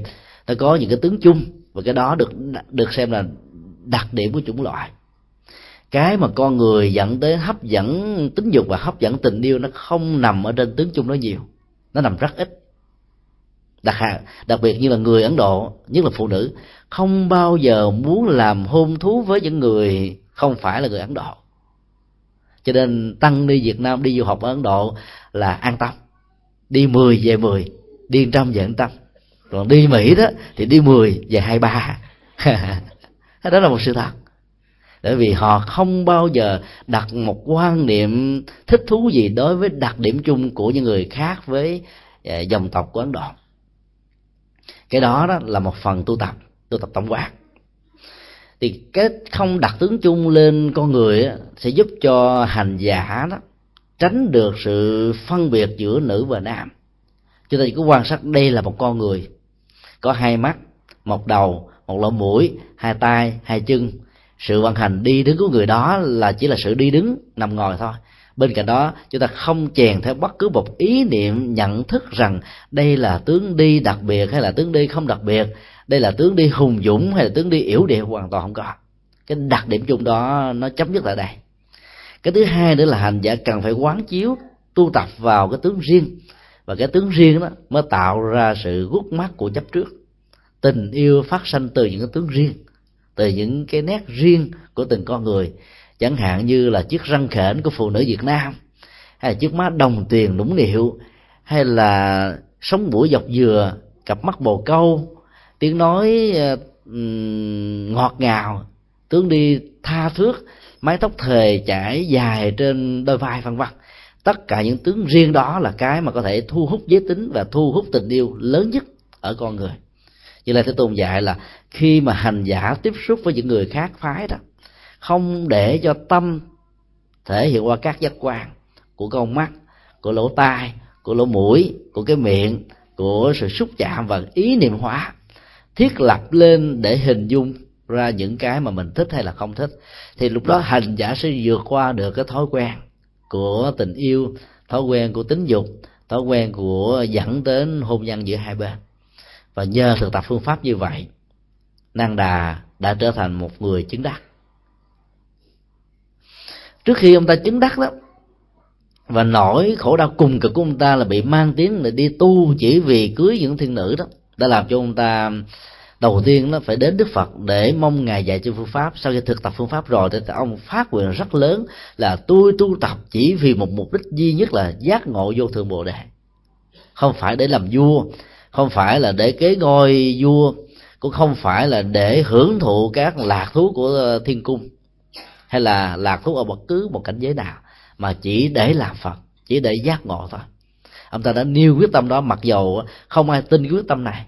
nó có những cái tướng chung và cái đó được được xem là đặc điểm của chủng loại. Cái mà con người dẫn tới hấp dẫn tính dục và hấp dẫn tình yêu nó không nằm ở trên tướng chung nó nhiều. Nó nằm rất ít đặc đặc biệt như là người ấn độ, nhất là phụ nữ, không bao giờ muốn làm hôn thú với những người không phải là người ấn độ. Cho nên tăng đi việt nam đi du học ở ấn độ là an tâm. Đi 10 về 10 đi trăm về tâm còn đi mỹ đó thì đi 10 về hai ba. Đó là một sự thật. Bởi vì họ không bao giờ đặt một quan niệm thích thú gì đối với đặc điểm chung của những người khác với à, dòng tộc của ấn độ cái đó đó là một phần tu tập tu tập tổng quát. Thì cái không đặt tướng chung lên con người á, sẽ giúp cho hành giả đó tránh được sự phân biệt giữa nữ và nam. Chúng ta chỉ có quan sát đây là một con người có hai mắt một đầu một lỗ mũi hai tay hai chân. Sự vận hành đi đứng của người đó là chỉ là sự đi đứng nằm ngồi thôi bên cạnh đó, chúng ta không chèn theo bất cứ một ý niệm, nhận thức rằng đây là tướng đi đặc biệt hay là tướng đi không đặc biệt, đây là tướng đi hùng dũng hay là tướng đi yếu điệu hoàn toàn không có. Cái đặc điểm chung đó, nó chấm dứt tại đây. Cái thứ hai nữa là hành giả cần phải quán chiếu, tu tập vào cái tướng riêng. Và cái tướng riêng đó mới tạo ra sự gút mắt của chấp trước. Tình yêu phát sinh từ những cái tướng riêng, từ những cái nét riêng của từng con người chẳng hạn như là chiếc răng khểnh của phụ nữ việt nam hay là chiếc má đồng tiền nũng nịu hay là sống mũi dọc dừa cặp mắt bồ câu tiếng nói uh, ngọt ngào tướng đi tha thước mái tóc thề chảy dài trên đôi vai vân vân. Tất cả những tướng riêng đó là cái mà có thể thu hút giới tính và thu hút tình yêu lớn nhất ở con người. Như là thế tôn dạy là khi mà hành giả tiếp xúc với những người khác phái đó không để cho tâm thể hiện qua các giác quan của con mắt, của lỗ tai, của lỗ mũi, của cái miệng, của sự xúc chạm và ý niệm hóa thiết lập lên để hình dung ra những cái mà mình thích hay là không thích. Thì lúc đó hành giả sẽ vượt qua được cái thói quen của tình yêu, thói quen của tính dục, thói quen của dẫn đến hôn nhân giữa hai bên. Và nhờ thực tập phương pháp như vậy năng đà đã trở thành một người chứng đắc trước khi ông ta chứng đắc đó, và nỗi khổ đau cùng cực của ông ta là bị mang tiếng là đi tu chỉ vì cưới những thiên nữ đó, đã làm cho ông ta, đầu tiên nó phải đến đức phật để mong ngài dạy cho phương pháp. Sau khi thực tập phương pháp rồi thì ông phát nguyện rất lớn là tôi tu tập chỉ vì một mục đích duy nhất là giác ngộ vô thượng bồ đề. Không phải để làm vua, không phải là để kế ngôi vua, cũng không phải là để hưởng thụ các lạc thú của thiên cung hay là lạc thú ở bất cứ một cảnh giới nào, mà chỉ để làm phật, chỉ để giác ngộ thôi. Ông ta đã nêu quyết tâm đó, mặc dầu không ai tin quyết tâm này.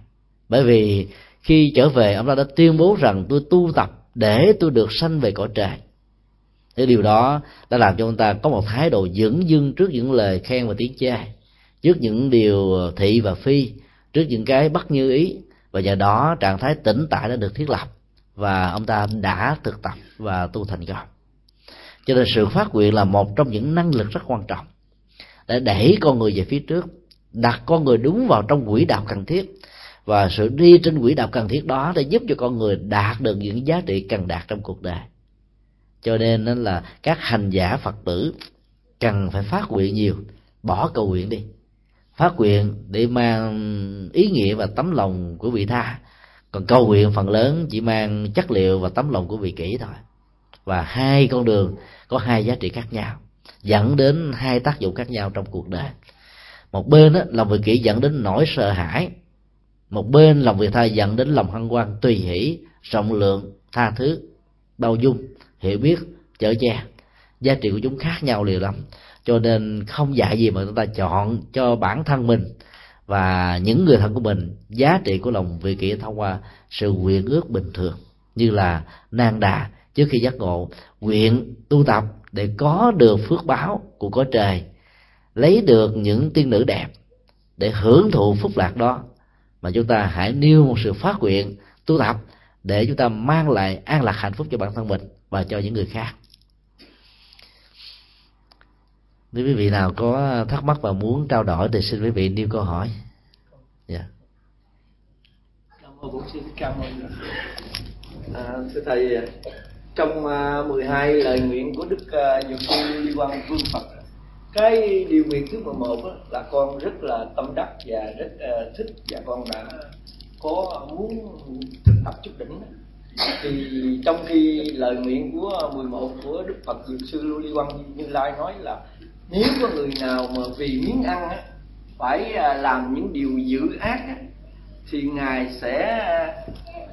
Bởi vì khi trở về, ông ta đã tuyên bố rằng tôi tu tập để tôi được sanh về cõi trời. Cái điều đó đã làm cho ông ta có một thái độ dưỡng dưng trước những lời khen và tiếng chê, trước những điều thị và phi, trước những cái bất như ý. Và nhờ đó, trạng thái tĩnh tại đã được thiết lập và ông ta đã thực tập và tu thành công cho nên sự phát nguyện là một trong những năng lực rất quan trọng. Để đẩy con người về phía trước, đặt con người đúng vào trong quỹ đạo cần thiết. Và sự đi trên quỹ đạo cần thiết đó để giúp cho con người đạt được những giá trị cần đạt trong cuộc đời. Cho nên là các hành giả phật tử cần phải phát nguyện nhiều, bỏ cầu nguyện đi. Phát nguyện để mang ý nghĩa và tấm lòng của vị tha còn cầu nguyện phần lớn chỉ mang chất liệu và tấm lòng của vị kỷ thôi. Và hai con đường có hai giá trị khác nhau dẫn đến hai tác dụng khác nhau trong cuộc đời. Một bên đó, lòng vị kỷ dẫn đến nỗi sợ hãi. Một bên lòng vị tha dẫn đến lòng hân hoan tùy hỷ rộng lượng tha thứ bao dung hiểu biết chở che. Giá trị của chúng khác nhau liều lắm cho nên không dạy gì mà chúng ta chọn cho bản thân mình và những người thân của mình, giá trị của lòng vị kỷ thông qua sự nguyện ước bình thường, như là nan đà trước khi giác ngộ, nguyện tu tập để có được phước báo của có trời, lấy được những tiên nữ đẹp để hưởng thụ phúc lạc đó. Mà chúng ta hãy nêu một sự phát nguyện tu tập để chúng ta mang lại an lạc hạnh phúc cho bản thân mình và cho những người khác. Nếu quý vị nào có thắc mắc và muốn trao đổi thì xin quý vị nêu câu hỏi yeah. Dạ. cảm ơn bố cảm ơn à, thưa thầy trong à, uh, 12 lời nguyện của đức uh, dược sư liên quan vương phật cái điều nguyện thứ 11 đó, là con rất là tâm đắc và rất uh, thích và con đã có muốn thực tập chút đỉnh thì trong khi lời nguyện của 11 của Đức Phật Dược sư Lưu Ly Quang Như Lai nói là nếu có người nào mà vì miếng ăn á, phải à, làm những điều dữ ác á, thì ngài sẽ à,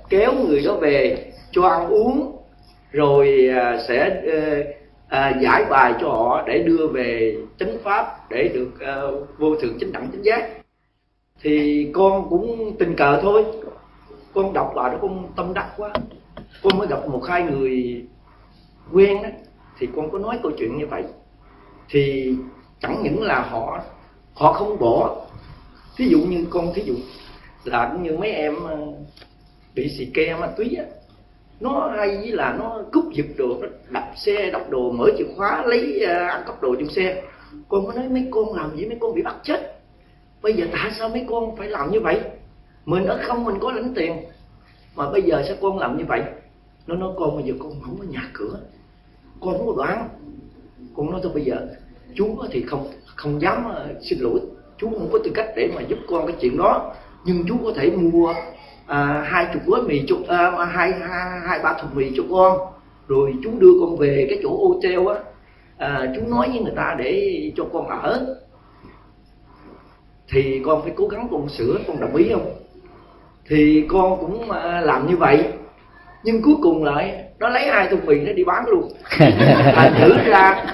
kéo người đó về cho ăn uống rồi à, sẽ à, giải bài cho họ để đưa về chánh pháp để được vô thượng chánh đẳng chánh giác. Thì con cũng tình cờ thôi. Con đọc lại đó con tâm đắc quá. Con mới gặp một hai người quen đó thì con có nói câu chuyện như vậy thì chẳng những là họ họ không bỏ. Thí dụ như con thí dụ là cũng như mấy em ờ, bị xì ke ma túy á, nó hay với là nó cúp giật đồ, nó đập xe, đập đồ, mở chìa khóa, lấy ờ, ăn cắp đồ trong xe. Con mới nói, mấy con làm gì? Mấy con bị bắt chết. Bây giờ tại sao mấy con phải làm như vậy? Mình ở không, mình có lãnh tiền. Mà bây giờ sao con làm như vậy? Nó nói, con bây giờ con không có nhà cửa. Con không có đoán con nói thôi bây giờ chú thì không không dám ờ, xin lỗi. Chú không có tư cách để mà giúp con cái chuyện đó. Nhưng chú có thể mua à, hai chục gói mì cho à, à hai, hai hai ba thùng mì cho con. Rồi chú đưa con về cái chỗ hotel á. À, chú nói với người ta để cho con ở. Thì con phải cố gắng con sửa con đồng ý không? Thì con cũng à, làm như vậy. Nhưng cuối cùng lại nó lấy hai thùng mì nó đi bán luôn. Thành thử ra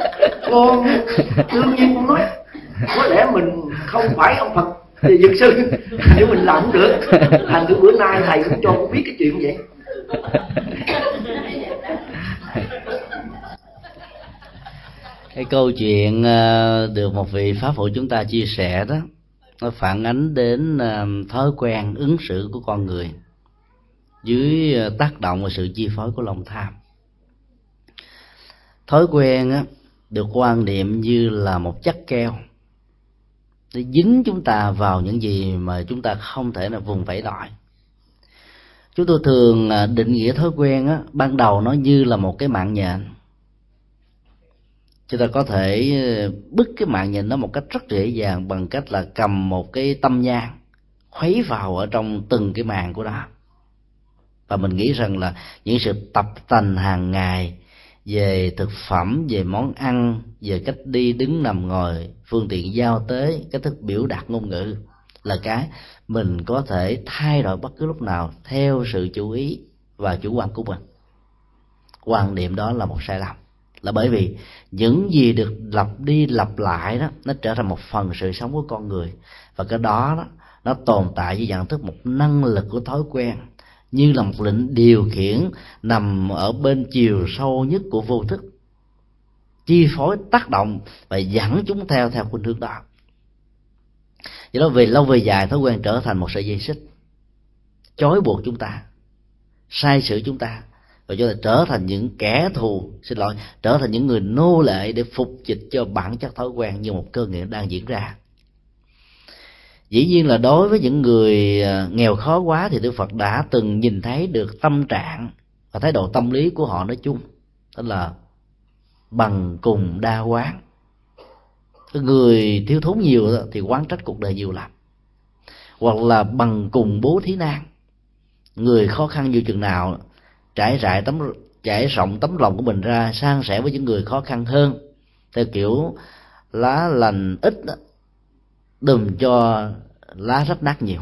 con đương nhiên con nói có lẽ mình không phải ông phật thì dược sư nếu mình làm không được. Thành thử bữa nay thầy cũng cho con biết cái chuyện vậy. Cái câu chuyện ờ, được một vị pháp phụ chúng ta chia sẻ đó nó phản ánh đến ờ, thói quen ứng xử của con người dưới ờ, tác động và sự chi phối của lòng tham. Thói quen á, được quan niệm như là một chất keo. Để dính chúng ta vào những gì mà chúng ta không thể là vùng vẫy nổi chúng tôi thường ờ, định nghĩa thói quen á, ban đầu nó như là một cái mạng nhện. Chúng ta có thể ờ, bứt cái mạng nhện đó một cách rất dễ dàng bằng cách là cầm một cái tâm nhang khuấy vào ở trong từng cái màng của nó và mình nghĩ rằng là những sự tập tành hàng ngày về thực phẩm về món ăn về cách đi đứng nằm ngồi phương tiện giao tế cách thức biểu đạt ngôn ngữ là cái mình có thể thay đổi bất cứ lúc nào theo sự chú ý và chủ quan của mình. Quan niệm đó là một sai lầm. Là bởi vì những gì được lặp đi lặp lại đó nó trở thành một phần sự sống của con người. Và cái đó, đó nó tồn tại với dạng thức một năng lực của thói quen như là một lệnh điều khiển nằm ở bên chiều sâu nhất của vô thức, chi phối tác động và dẫn chúng theo theo khuynh hướng đó. Do đó, về lâu về dài, thói quen trở thành một sợi dây xích, chói buộc chúng ta, sai sử chúng ta, và cho là trở thành những kẻ thù, xin lỗi, trở thành những người nô lệ để phục dịch cho bản chất thói quen như một cơ nghiện đang diễn ra dĩ nhiên là đối với những người à, nghèo khó quá thì đức phật đã từng nhìn thấy được tâm trạng và thái độ tâm lý của họ nói chung, tức là bằng cùng đa quán. Người thiếu thốn nhiều thì quán trách cuộc đời nhiều lắm. Hoặc là bằng cùng bố thí nan. Người khó khăn nhiều chừng nào, trải rải tấm, trải rộng tấm lòng của mình ra, san sẻ với những người khó khăn hơn. Theo kiểu lá lành ít đừng cho lá rách nát nhiều.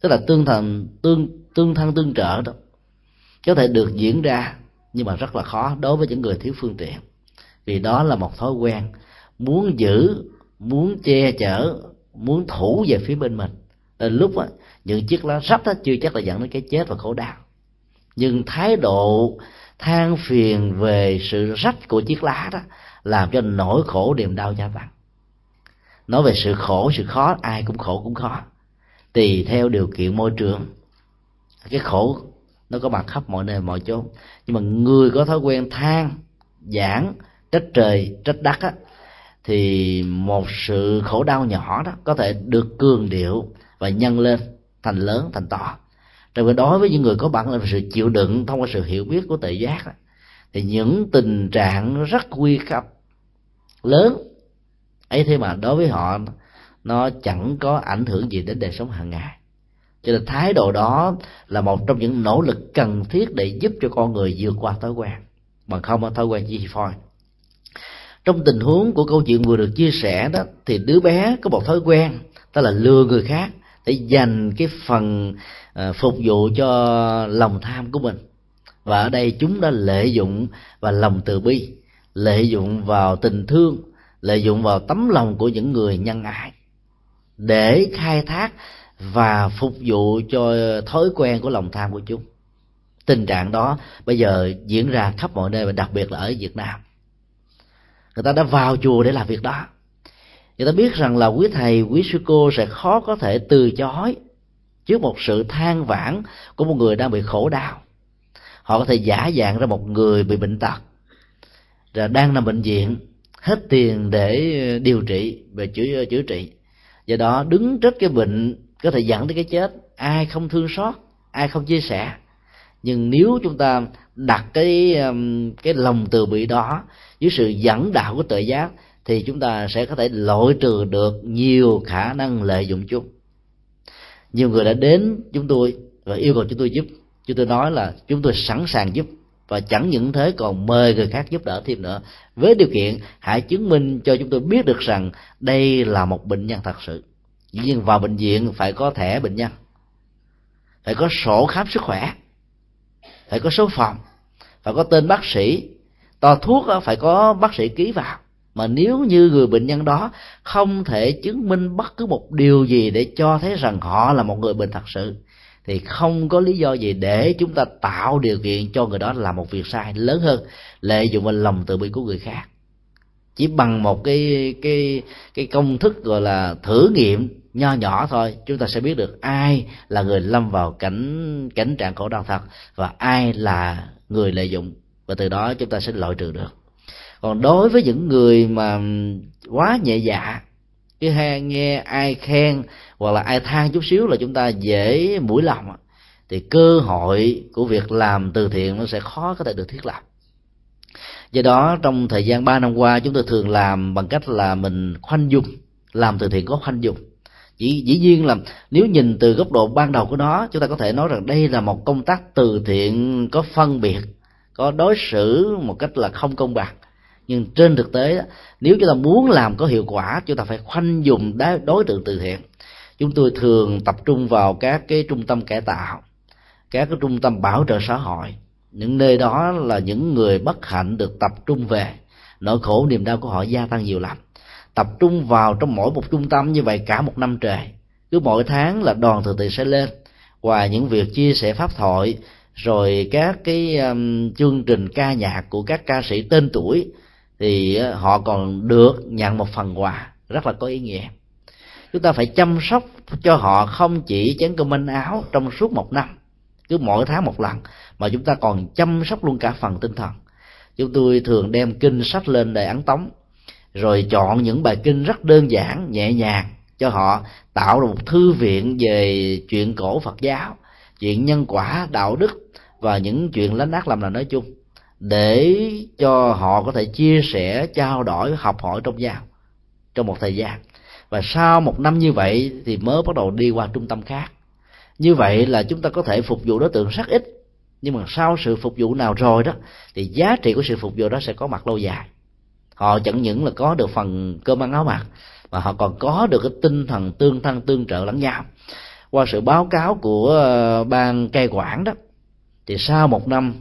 Tức là tương thần tương tương thân tương trợ đó có thể được diễn ra nhưng mà rất là khó đối với những người thiếu phương tiện. Vì đó là một thói quen muốn giữ muốn che chở muốn thủ về phía bên mình. Đến lúc á, những chiếc lá rách đó chưa chắc là dẫn đến cái chết và khổ đau. Nhưng thái độ than phiền về sự rách của chiếc lá đó làm cho nỗi khổ niềm đau gia tăng nói về sự khổ sự khó ai cũng khổ cũng khó. Tùy theo điều kiện môi trường. Cái khổ nó có mặt khắp mọi nơi mọi chỗ nhưng mà người có thói quen than giảng trách trời trách đất á thì một sự khổ đau nhỏ đó có thể được cường điệu và nhân lên thành lớn thành to. Trong khi đối với những người có bản lĩnh sự chịu đựng thông qua sự hiểu biết của tự giác đó, thì những tình trạng rất nguy cấp lớn ấy thế mà đối với họ, nó chẳng có ảnh hưởng gì đến đời sống hàng ngày. Cho nên thái độ đó là một trong những nỗ lực cần thiết để giúp cho con người vượt qua thói quen. Mà không có thói quen chi phôi trong tình huống của câu chuyện vừa được chia sẻ đó, thì đứa bé có một thói quen, đó là lừa người khác để dành cái phần ờ, phục vụ cho lòng tham của mình. Và ở đây chúng đã lợi dụng, và lòng từ bi, lợi dụng vào tình thương lợi dụng vào tấm lòng của những người nhân ái, để khai thác và phục vụ cho thói quen của lòng tham của chúng. Tình trạng đó bây giờ diễn ra khắp mọi nơi và đặc biệt là ở việt nam. Người ta đã vào chùa để làm việc đó. Người ta biết rằng là quý thầy, quý sư cô sẽ khó có thể từ chối trước một sự than vãn của một người đang bị khổ đau. Họ có thể giả dạng ra một người bị bệnh tật, rồi đang nằm bệnh viện hết tiền để ờ, điều trị, về chữa ờ, chữa trị. Do đó đứng trước cái bệnh có thể dẫn tới cái chết, ai không thương xót, ai không chia sẻ. Nhưng nếu chúng ta đặt cái cái lòng từ bi đó dưới sự dẫn đạo của tự giác thì chúng ta sẽ có thể loại trừ được nhiều khả năng lợi dụng chúng. Nhiều người đã đến chúng tôi và yêu cầu chúng tôi giúp. Chúng tôi nói là chúng tôi sẵn sàng giúp và chẳng những thế, còn mời người khác giúp đỡ thêm nữa với điều kiện, hãy chứng minh cho chúng tôi biết được rằng đây là một bệnh nhân thật sự. Dĩ nhiên vào bệnh viện phải có thẻ bệnh nhân, phải có sổ khám sức khỏe, phải có số phòng, phải có tên bác sĩ. To thuốc phải có bác sĩ ký vào. Mà nếu như người bệnh nhân đó không thể chứng minh bất cứ một điều gì để cho thấy rằng họ là một người bệnh thật sự thì không có lý do gì để chúng ta tạo điều kiện cho người đó làm một việc sai lớn hơn lợi dụng vào lòng từ bi của người khác. Chỉ bằng một cái cái cái công thức gọi là thử nghiệm nho nhỏ thôi, chúng ta sẽ biết được ai là người lâm vào cảnh cảnh trạng khổ đau thật và ai là người lợi dụng. Và từ đó chúng ta sẽ loại trừ được. Còn đối với những người mà quá nhẹ dạ cứ hay nghe ai khen hoặc là ai than chút xíu là chúng ta dễ mũi lòng thì cơ hội của việc làm từ thiện nó sẽ khó có thể được thiết lập. Do đó, trong thời gian 3 năm qua, chúng tôi thường làm bằng cách là mình khoanh dung, làm từ thiện có khoanh dung. Chỉ, dĩ nhiên là nếu nhìn từ góc độ ban đầu của nó, chúng ta có thể nói rằng đây là một công tác từ thiện có phân biệt, có đối xử một cách là không công bằng. Nhưng trên thực tế nếu chúng ta muốn làm có hiệu quả, chúng ta phải khoanh dùng đối tượng từ thiện chúng tôi thường tập trung vào các cái trung tâm cải tạo các cái trung tâm bảo trợ xã hội. Những nơi đó là những người bất hạnh được tập trung về. Nỗi khổ niềm đau của họ gia tăng nhiều lắm. Tập trung vào trong mỗi một trung tâm như vậy cả một năm trời. Cứ mỗi tháng là đoàn từ từ sẽ lên ngoài những việc chia sẻ pháp thoại rồi các cái um, chương trình ca nhạc của các ca sĩ tên tuổi thì ờ, họ còn được nhận một phần quà. Rất là có ý nghĩa chúng ta phải chăm sóc cho họ không chỉ chén cơm manh áo trong suốt một năm, cứ mỗi tháng một lần, mà chúng ta còn chăm sóc luôn cả phần tinh thần. Chúng tôi thường đem kinh sách lên để ấn tống, rồi chọn những bài kinh rất đơn giản, nhẹ nhàng cho họ, tạo ra một thư viện về chuyện cổ phật giáo, chuyện nhân quả, đạo đức và những chuyện lánh ác làm là nói chung, để cho họ có thể chia sẻ, trao đổi, học hỏi trong nhau trong một thời gian và sau một năm như vậy thì mới bắt đầu đi qua trung tâm khác. Như vậy là chúng ta có thể phục vụ đối tượng rất ít. Nhưng mà sau sự phục vụ nào rồi đó, thì giá trị của sự phục vụ đó sẽ có mặt lâu dài. Họ chẳng những là có được phần cơm ăn áo mặc, mà họ còn có được cái tinh thần tương thân tương trợ lẫn nhau. Qua sự báo cáo của ờ, ban cai quản đó, thì sau một năm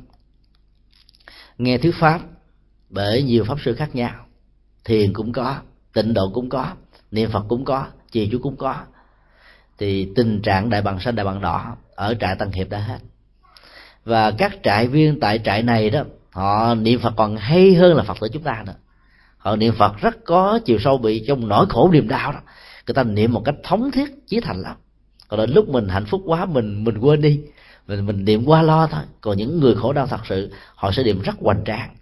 nghe thuyết pháp, bởi nhiều pháp sư khác nhau, thiền cũng có, tịnh độ cũng có niệm phật cũng có chìa chú cũng có. Thì tình trạng đại bằng xanh đại bằng đỏ ở trại tăng hiệp đã hết. Và các trại viên tại trại này đó, họ niệm phật còn hay hơn là phật tử chúng ta nữa. Họ niệm phật rất có chiều sâu bị trong nỗi khổ niềm đau đó. Người ta niệm một cách thống thiết, chí thành lắm. Còn đến lúc mình hạnh phúc quá, mình mình quên đi. Mình mình niệm qua lo thôi. Còn những người khổ đau thật sự, họ sẽ niệm rất hoành tráng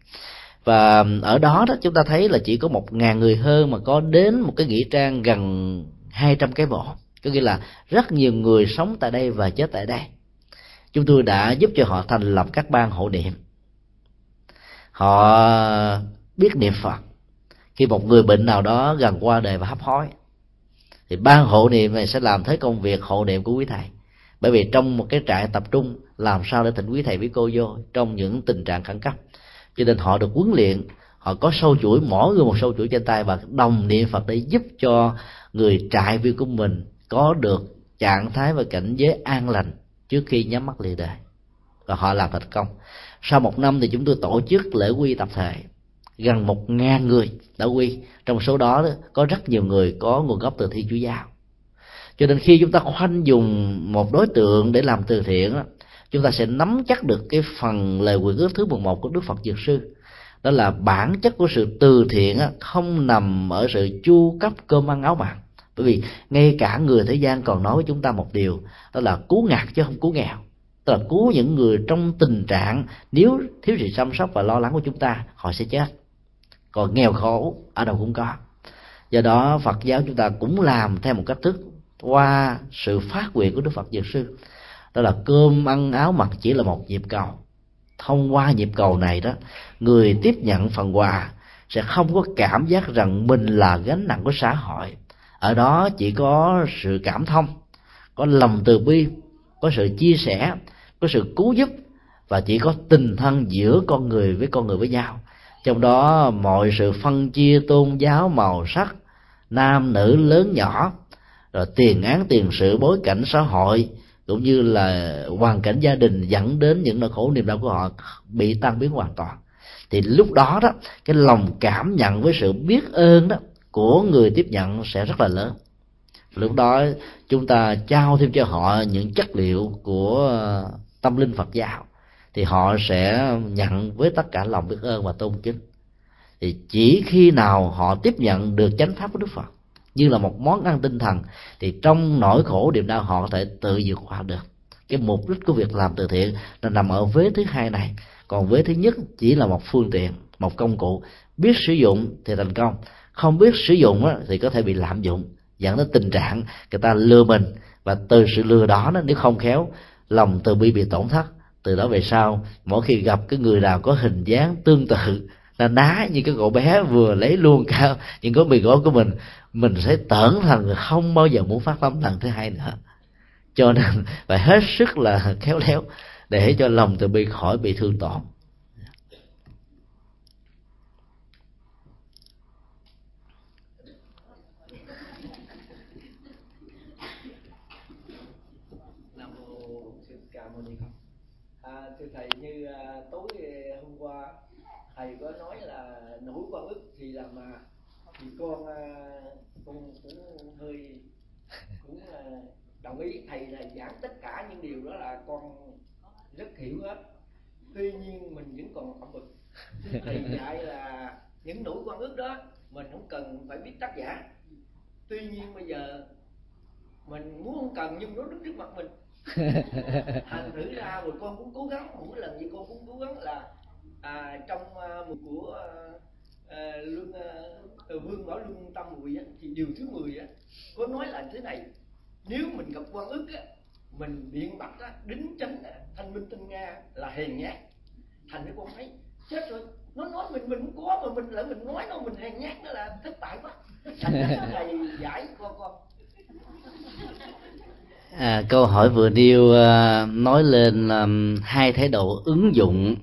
và ở đó đó chúng ta thấy là chỉ có một ngàn người hơn mà có đến một cái nghĩa trang gần hai trăm cái mộ có nghĩa là rất nhiều người sống tại đây và chết tại đây. Chúng tôi đã giúp cho họ thành lập các ban hộ niệm. Họ biết niệm phật. Khi một người bệnh nào đó gần qua đời và hấp hối, thì ban hộ niệm này sẽ làm thế công việc hộ niệm của quý thầy. Bởi vì trong một cái trại tập trung, làm sao để thỉnh quý thầy với cô vô trong những tình trạng khẩn cấp? Cho nên họ được huấn luyện, họ có sâu chuỗi, mỗi người một sâu chuỗi trên tay và đồng niệm phật để giúp cho người trại viên của mình có được trạng thái và cảnh giới an lành trước khi nhắm mắt lìa đời. Và họ làm thành công. Sau một năm thì chúng tôi tổ chức lễ quy tập thể. Gần một ngàn người đã quy. Trong số đó có rất nhiều người có nguồn gốc từ thiên chúa giáo. Cho nên khi chúng ta khoanh dùng một đối tượng để làm từ thiện chúng ta sẽ nắm chắc được cái phần lời quyền ước thứ 11 của Đức Phật Dược Sư. Đó là bản chất của sự từ thiện không nằm ở sự chu cấp cơm ăn áo mặc. Bởi vì ngay cả người thế gian còn nói với chúng ta một điều, đó là cứu ngặt chứ không cứu nghèo. Tức là cứu những người trong tình trạng nếu thiếu sự chăm sóc và lo lắng của chúng ta, họ sẽ chết. Còn nghèo khổ, ở đâu cũng có. Do đó, phật giáo chúng ta cũng làm theo một cách thức qua sự phát nguyện của đức phật dược sư đó là cơm, ăn, áo mặc chỉ là một nhịp cầu. Thông qua nhịp cầu này đó, người tiếp nhận phần quà sẽ không có cảm giác rằng mình là gánh nặng của xã hội. Ở đó chỉ có sự cảm thông, có lòng từ bi, có sự chia sẻ, có sự cứu giúp và chỉ có tình thân giữa con người với con người với nhau. Trong đó, mọi sự phân chia tôn giáo màu sắc, nam, nữ, lớn, nhỏ, rồi tiền án, tiền sự, bối cảnh xã hội cũng như là hoàn cảnh gia đình dẫn đến những nỗi khổ niềm đau của họ bị tan biến hoàn toàn. Thì lúc đó đó, cái lòng cảm nhận với sự biết ơn đó của người tiếp nhận sẽ rất là lớn. Lúc đó chúng ta trao thêm cho họ những chất liệu của tâm linh phật giáo, thì họ sẽ nhận với tất cả lòng biết ơn và tôn kính. Thì chỉ khi nào họ tiếp nhận được chánh pháp của đức phật như là một món ăn tinh thần, thì trong nỗi khổ niềm đau họ có thể tự vượt qua được. Cái mục đích của việc làm từ thiện là nằm ở vế thứ hai này. Còn vế thứ nhất chỉ là một phương tiện, một công cụ. Biết sử dụng thì thành công, không biết sử dụng thì có thể bị lạm dụng, dẫn đến tình trạng người ta lừa mình. Và từ sự lừa đó nếu không khéo, lòng từ bi bị tổn thất. Từ đó về sau, mỗi khi gặp cái người nào có hình dáng tương tự là ná như cái cậu bé vừa lấy luôn cả những cái mì gói của mình mình sẽ tưởng thành không bao giờ muốn phát tâm lần thứ hai nữa. Cho nên phải hết sức là khéo léo để cho lòng từ bi khỏi bị thương tổn. À, à, thầy có nói là nỗi quan ức thì làm mà. Thì con à, cũng hơi cũng đồng ý. Thầy là giảng tất cả những điều đó là con rất hiểu hết. Tuy nhiên mình vẫn còn ẩm bực. Thầy dạy là những nỗi quan ước đó mình không cần phải biết tác giả. Tuy nhiên bây giờ mình muốn không cần nhưng nó đứng trước mặt mình. Thành thử ra rồi con cũng cố gắng. Mỗi lần gì con cũng cố gắng là à, trong uh, của uh, à, lương à, vương bảo lương tâm mùi á, thì điều thứ 10 á có nói là thế này nếu mình gặp quan ức á mình biện bạch á đính chánh á, thanh minh tinh nga là hèn nhát. Thành cái con thấy chết rồi. Nó nói mình mình cũng có mà mình lại mình nói nó mình hèn nhát đó là thất bại quá. Thành thầy giải con con. À, câu hỏi vừa nêu uh, nói lên um, hai thái độ ứng dụng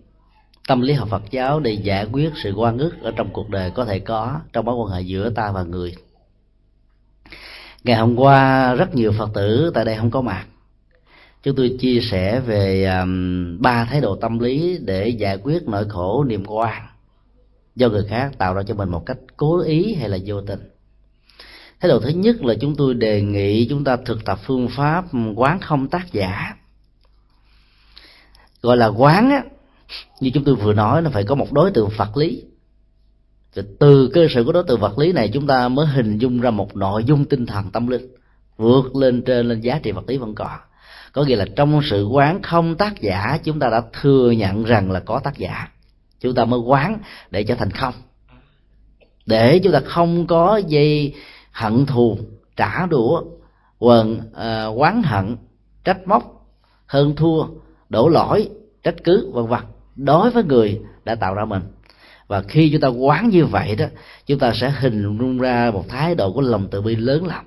tâm lý học Phật giáo để giải quyết sự quan ức ở trong cuộc đời có thể có trong mối quan hệ giữa ta và người. Ngày hôm qua rất nhiều phật tử tại đây không có mặt. Chúng tôi chia sẻ về um, ba thái độ tâm lý để giải quyết nỗi khổ niềm quan do người khác tạo ra cho mình một cách cố ý hay là vô tình. Thái độ thứ nhất là chúng tôi đề nghị chúng ta thực tập phương pháp quán không tác giả. Gọi là quán á như chúng tôi vừa nói nó phải có một đối tượng vật lý. Rồi từ cơ sở của đối tượng vật lý này chúng ta mới hình dung ra một nội dung tinh thần tâm linh vượt lên trên lên giá trị vật lý vẫn còn. Có nghĩa là trong sự quán không tác giả chúng ta đã thừa nhận rằng là có tác giả. Chúng ta mới quán để trở thành không. Để chúng ta không có dây hận thù trả đũa quần uh, quán hận trách móc hơn thua đổ lỗi trách cứ vân vân đối với người đã tạo ra mình. Và khi chúng ta quán như vậy đó, chúng ta sẽ hình dung ra một thái độ của lòng từ bi lớn lắm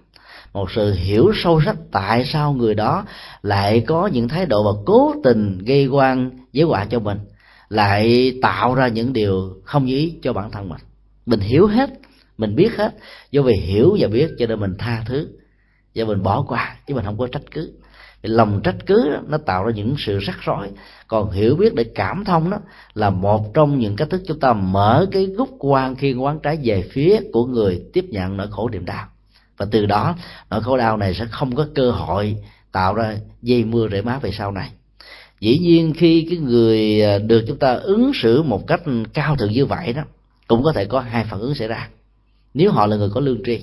một sự hiểu sâu sắc tại sao người đó lại có những thái độ và cố tình gây quan giới họa cho mình, lại tạo ra những điều không như ý cho bản thân mình. Mình hiểu hết, mình biết hết, do vì hiểu và biết cho nên mình tha thứ và mình bỏ qua chứ mình không có trách cứ lòng trách cứ đó, nó tạo ra những sự rắc rối. Còn hiểu biết để cảm thông đó là một trong những cách thức chúng ta mở cái gút quan khi quán trái về phía của người tiếp nhận nỗi khổ niềm đau. Và từ đó nỗi khổ đau này sẽ không có cơ hội tạo ra dây mưa rễ má về sau này. Dĩ nhiên khi cái người à, được chúng ta ứng xử một cách cao thượng như vậy đó cũng có thể có hai phản ứng xảy ra. Nếu họ là người có lương tri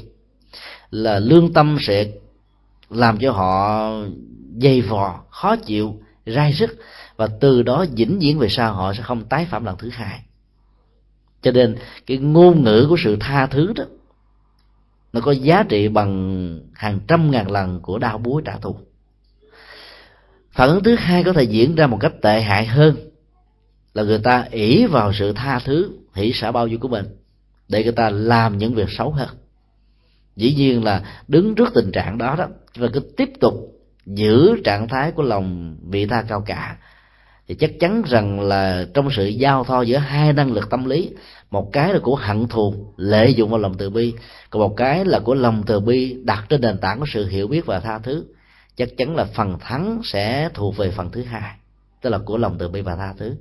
là lương tâm sẽ làm cho họ dày vò, khó chịu, rai rứt và từ đó vĩnh viễn về sau họ sẽ không tái phạm lần thứ hai. Cho nên cái ngôn ngữ của sự tha thứ đó, nó có giá trị bằng hàng trăm ngàn lần của đau búa trả thù. Phản ứng thứ hai có thể diễn ra một cách tệ hại hơn là người ta ỷ vào sự tha thứ, hỷ xả bao nhiêu của mình để người ta làm những việc xấu hơn. Dĩ nhiên là đứng trước tình trạng đó đó và cứ tiếp tục giữ trạng thái của lòng vị tha cao cả, thì chắc chắn rằng là trong sự giao thoa giữa hai năng lực tâm lý, một cái là của hận thù lợi dụng vào lòng từ bi, còn một cái là của lòng từ bi đặt trên nền tảng của sự hiểu biết và tha thứ, chắc chắn là phần thắng sẽ thuộc về phần thứ hai, tức là của lòng từ bi và tha thứ.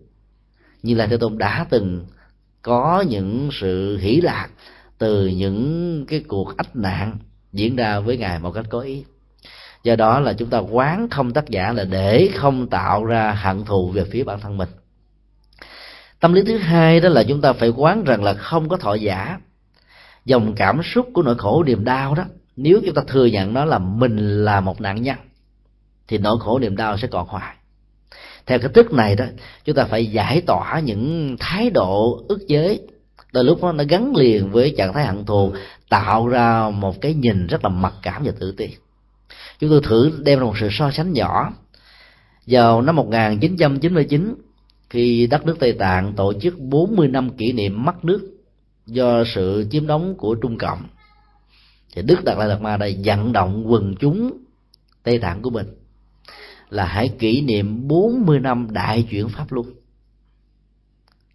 Như là thế tôn đã từng có những sự hỷ lạc từ những cái cuộc ách nạn diễn ra với ngài một cách có ý do đó là chúng ta quán không tác giả là để không tạo ra hận thù về phía bản thân mình. Tâm lý thứ hai đó là chúng ta phải quán rằng là không có thọ giả. Dòng cảm xúc của nỗi khổ niềm đau đó, nếu chúng ta thừa nhận nó là mình là một nạn nhân, thì nỗi khổ niềm đau sẽ còn hoài. Theo cái thức này đó, chúng ta phải giải tỏa những thái độ ức chế. Đôi lúc đó nó gắn liền với trạng thái hận thù, tạo ra một cái nhìn rất là mặc cảm và tự ti chúng tôi thử đem ra một sự so sánh nhỏ. Vào năm 1999 khi đất nước Tây Tạng tổ chức 40 năm kỷ niệm mất nước do sự chiếm đóng của Trung Cộng, thì Đức Đạt Lai Lạt Ma đã vận động quần chúng Tây Tạng của mình là hãy kỷ niệm 40 năm đại chuyển pháp luân.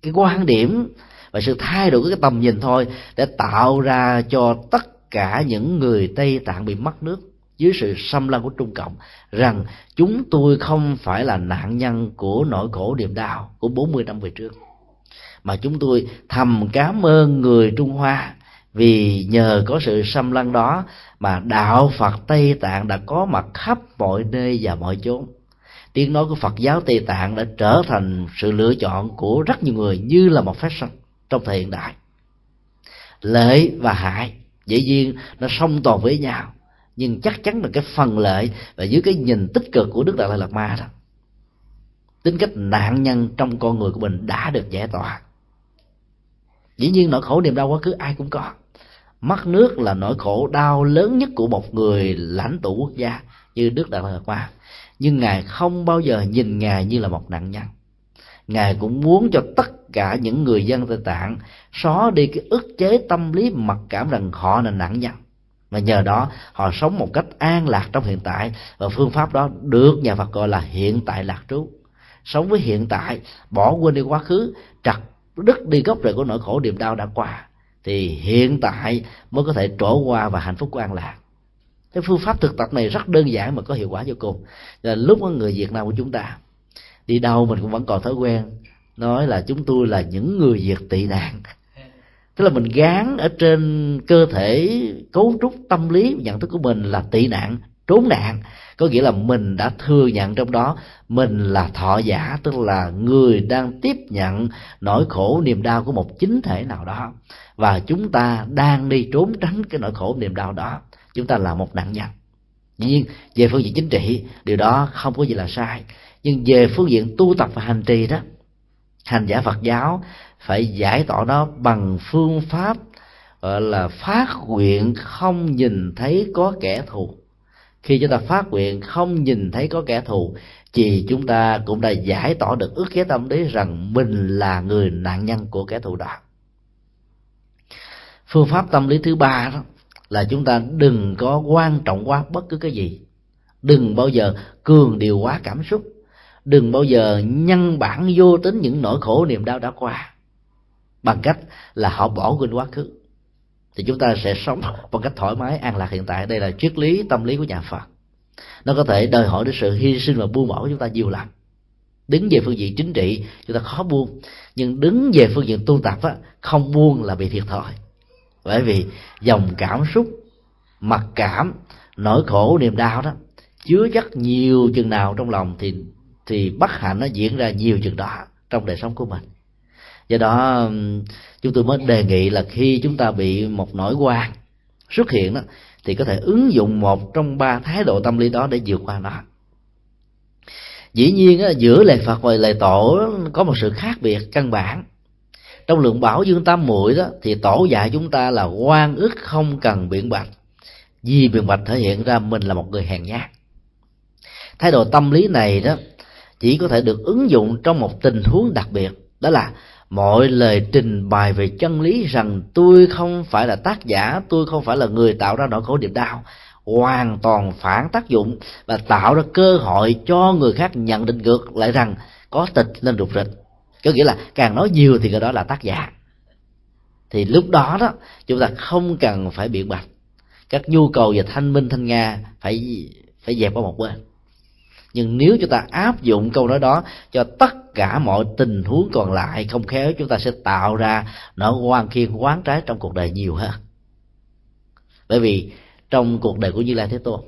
Cái quan điểm và sự thay đổi cái tầm nhìn thôi để tạo ra cho tất cả những người Tây Tạng bị mất nước dưới sự xâm lăng của Trung Cộng rằng chúng tôi không phải là nạn nhân của nỗi khổ niềm đau của 40 năm về trước mà chúng tôi thầm cảm ơn người Trung Hoa vì nhờ có sự xâm lăng đó mà đạo Phật Tây Tạng đã có mặt khắp mọi nơi và mọi chốn. Tiếng nói của Phật giáo Tây Tạng đã trở thành sự lựa chọn của rất nhiều người như là một fashion trong thời hiện đại. Lợi và hại dĩ nhiên nó song toàn với nhau nhưng chắc chắn là cái phần lợi và dưới cái nhìn tích cực của đức đạt lai lạt ma đó, tính cách nạn nhân trong con người của mình đã được giải tỏa. Dĩ nhiên nỗi khổ niềm đau quá khứ ai cũng có. Mất nước là nỗi khổ đau lớn nhất của một người lãnh tụ quốc gia như đức đạt lai lạt ma. Nhưng ngài không bao giờ nhìn ngài như là một nạn nhân. Ngài cũng muốn cho tất cả những người dân tây tạng xóa đi cái ức chế tâm lý mặc cảm rằng họ là nạn nhân mà nhờ đó, họ sống một cách an lạc trong hiện tại. Và phương pháp đó được nhà Phật gọi là hiện tại lạc trú. Sống với hiện tại, bỏ quên đi quá khứ, chặt đứt đi gốc rễ của nỗi khổ niềm đau đã qua, thì hiện tại mới có thể trổ qua và hạnh phúc của an lạc. Cái phương pháp thực tập này rất đơn giản mà có hiệu quả vô cùng. Là lúc có người việt nam của chúng ta, đi đâu mình cũng vẫn còn thói quen nói là chúng tôi là những người việt tị nạn tức là mình gán ở trên cơ thể, cấu trúc tâm lý, nhận thức của mình là tị nạn, trốn nạn. Có nghĩa là mình đã thừa nhận trong đó, mình là thọ giả, tức là người đang tiếp nhận nỗi khổ niềm đau của một chính thể nào đó. Và chúng ta đang đi trốn tránh cái nỗi khổ niềm đau đó. Chúng ta là một nạn nhân. Dĩ nhiên, về phương diện chính trị, điều đó không có gì là sai. Nhưng về phương diện tu tập và hành trì đó, hành giả phật giáo phải giải tỏa nó bằng phương pháp, gọi là phát nguyện không nhìn thấy có kẻ thù. Khi chúng ta phát nguyện không nhìn thấy có kẻ thù, thì chúng ta cũng đã giải tỏa được ước chế tâm lý rằng mình là người nạn nhân của kẻ thù đó. Phương pháp tâm lý thứ ba đó là chúng ta đừng có quan trọng quá bất cứ cái gì. Đừng bao giờ cường điều quá cảm xúc. Đừng bao giờ nhân bản vô tính những nỗi khổ niềm đau đã qua bằng cách là họ bỏ quên quá khứ. Thì chúng ta sẽ sống một cách thoải mái an lạc hiện tại. Đây là triết lý tâm lý của nhà phật. Nó có thể đòi hỏi đến sự hy sinh và buông bỏ của chúng ta nhiều lắm đứng về phương diện chính trị chúng ta khó buông. Nhưng đứng về phương diện tu tập á, không buông là bị thiệt thòi. Bởi vì dòng cảm xúc mặc cảm nỗi khổ niềm đau đó chứa chất nhiều chừng nào trong lòng thì thì bất hạnh nó diễn ra nhiều chừng đó trong đời sống của mình do đó chúng tôi mới đề nghị là khi chúng ta bị một nỗi quan xuất hiện đó, thì có thể ứng dụng một trong ba thái độ tâm lý đó để vượt qua nó. Dĩ nhiên giữa lời phật và lời tổ có một sự khác biệt căn bản. Trong lượng bảo dương tam muội đó, thì tổ dạy chúng ta là quan ức không cần biện bạch. Vì biện bạch thể hiện ra mình là một người hèn nhát. Thái độ tâm lý này đó, chỉ có thể được ứng dụng trong một tình huống đặc biệt, đó là mọi lời trình bày về chân lý rằng tôi không phải là tác giả, tôi không phải là người tạo ra nỗi khổ niềm đau, hoàn toàn phản tác dụng và tạo ra cơ hội cho người khác nhận định ngược lại rằng có tịch lên rụt rịch. Có nghĩa là càng nói nhiều thì người đó là tác giả. Thì lúc đó đó, chúng ta không cần phải biện bạch. Các nhu cầu về thanh minh, thanh nga phải phải dẹp qua một bên. Nhưng nếu chúng ta áp dụng câu nói đó cho tất cả mọi tình huống còn lại không khéo chúng ta sẽ tạo ra nỗi quan khiên quán trái trong cuộc đời nhiều hơn bởi vì trong cuộc đời của như lai thế tôn,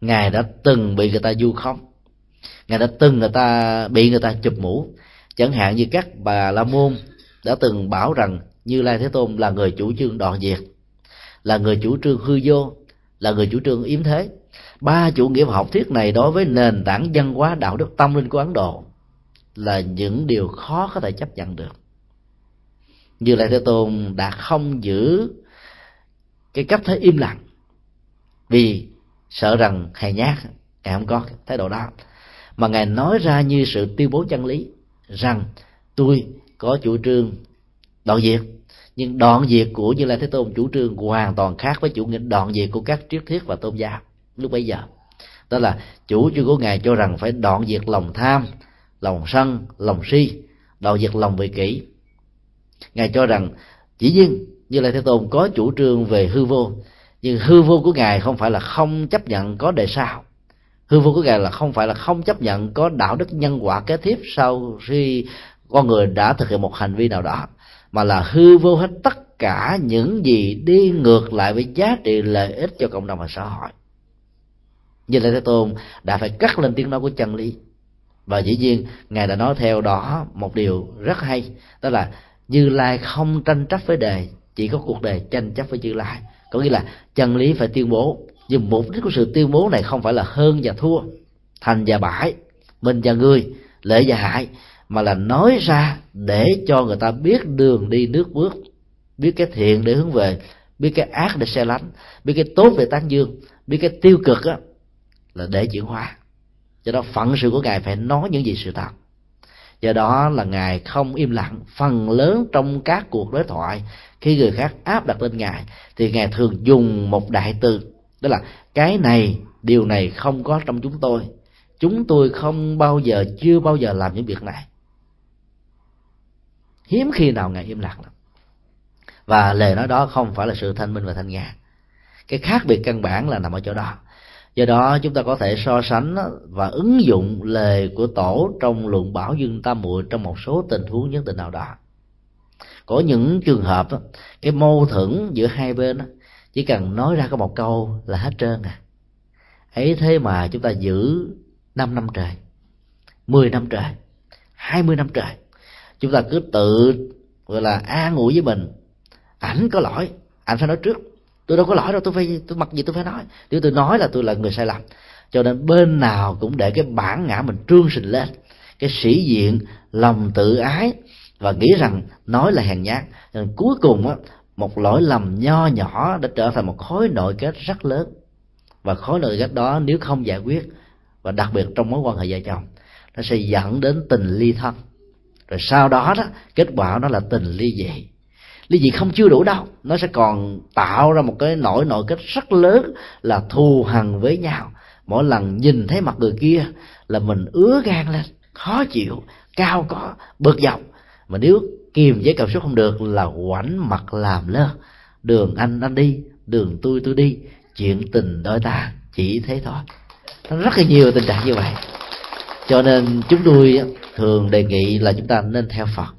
ngài đã từng bị người ta du khống, ngài đã từng người ta bị người ta chụp mũ. Chẳng hạn như các bà la môn đã từng bảo rằng như lai thế tôn là người chủ trương đoạn diệt, là người chủ trương hư vô, là người chủ trương yếm thế. Ba chủ nghĩa học thuyết này đối với nền tảng văn hóa, đạo đức, tâm linh của ấn độ là những điều khó có thể chấp nhận được. Như lai thế tôn đã không giữ cái cách thế im lặng vì sợ rằng hèn nhát ngài không có thái độ đó. Mà ngài nói ra như sự tuyên bố chân lý rằng, tôi có chủ trương đoạn diệt, nhưng đoạn diệt của như lai thế tôn chủ trương hoàn toàn khác với chủ nghĩa đoạn diệt của các triết thuyết và tôn giáo lúc bấy giờ. Đó là chủ trương của ngài cho rằng phải đoạn diệt lòng tham lòng sân, lòng si, đạo diệt lòng vị kỷ ngài cho rằng, chỉ nhiên như lai thế tôn có chủ trương về hư vô, nhưng hư vô của ngài không phải là không chấp nhận có đề sao. Hư vô của ngài là không phải là không chấp nhận có đạo đức nhân quả kế tiếp sau khi con người đã thực hiện một hành vi nào đó, mà là hư vô hết tất cả những gì đi ngược lại với giá trị lợi ích cho cộng đồng và xã hội. Như lai thế tôn đã phải cắt lên tiếng nói của chân lý và dĩ nhiên, ngài đã nói theo đó một điều rất hay, đó là như lai không tranh chấp với đề, chỉ có cuộc đời tranh chấp với như lai. Có nghĩa là chân lý phải tuyên bố, nhưng mục đích của sự tuyên bố này không phải là hơn và thua, thành và bãi mình và người lợi và hại, mà là nói ra để cho người ta biết đường đi nước bước, biết cái thiện để hướng về, biết cái ác để xe lánh, biết cái tốt để tán dương, biết cái tiêu cực á, là để chuyển hóa do đó phận sự của ngài phải nói những gì sự thật. Do đó là ngài không im lặng, phần lớn trong các cuộc đối thoại, khi người khác áp đặt lên ngài, thì ngài thường dùng một đại từ, đó là, cái này, điều này không có trong chúng tôi. Chúng tôi không bao giờ, chưa bao giờ làm những việc này. Hiếm khi nào ngài im lặng lắm. Và lời nói đó không phải là sự thanh minh và thanh nhàn. Cái khác biệt căn bản là nằm ở chỗ đó do đó, chúng ta có thể so sánh và ứng dụng lời của tổ trong luận bảo dương tam muội trong một số tình huống nhất định nào đó. Có những trường hợp cái mâu thuẫn giữa hai bên chỉ cần nói ra có một câu là hết trơn à. Ấy thế mà chúng ta giữ 5 năm trời 10 năm trời 20 năm trời, chúng ta cứ tự, gọi là, an ủi với mình. Ảnh có lỗi, ảnh phải nói trước tôi đâu có lỗi đâu, tôi phải, tôi mặc gì tôi phải nói. Nếu tôi nói là tôi là người sai lầm. Cho nên bên nào cũng để cái bản ngã mình trương sình lên. Cái sĩ diện, lòng tự ái và nghĩ rằng nói là hèn nhát. Nên cuối cùng á, một lỗi lầm nho nhỏ đã trở thành một khối nội kết rất lớn. Và khối nội kết đó nếu không giải quyết và đặc biệt trong mối quan hệ vợ chồng, nó sẽ dẫn đến tình ly thân. Rồi sau đó đó, kết quả nó là tình ly dị ly dị không chưa đủ đâu. Nó sẽ còn tạo ra một cái nỗi nội kết rất lớn là thù hằn với nhau. Mỗi lần nhìn thấy mặt người kia là mình ứa gan lên, khó chịu, cao có, bực dọc. Mà nếu kiềm với cảm xúc không được là quảnh mặt làm lơ. Đường anh anh đi, đường tôi tôi đi. Chuyện tình đôi ta chỉ thế thôi. Nó rất là nhiều tình trạng như vậy. Cho nên chúng tôi thường đề nghị là chúng ta nên theo phật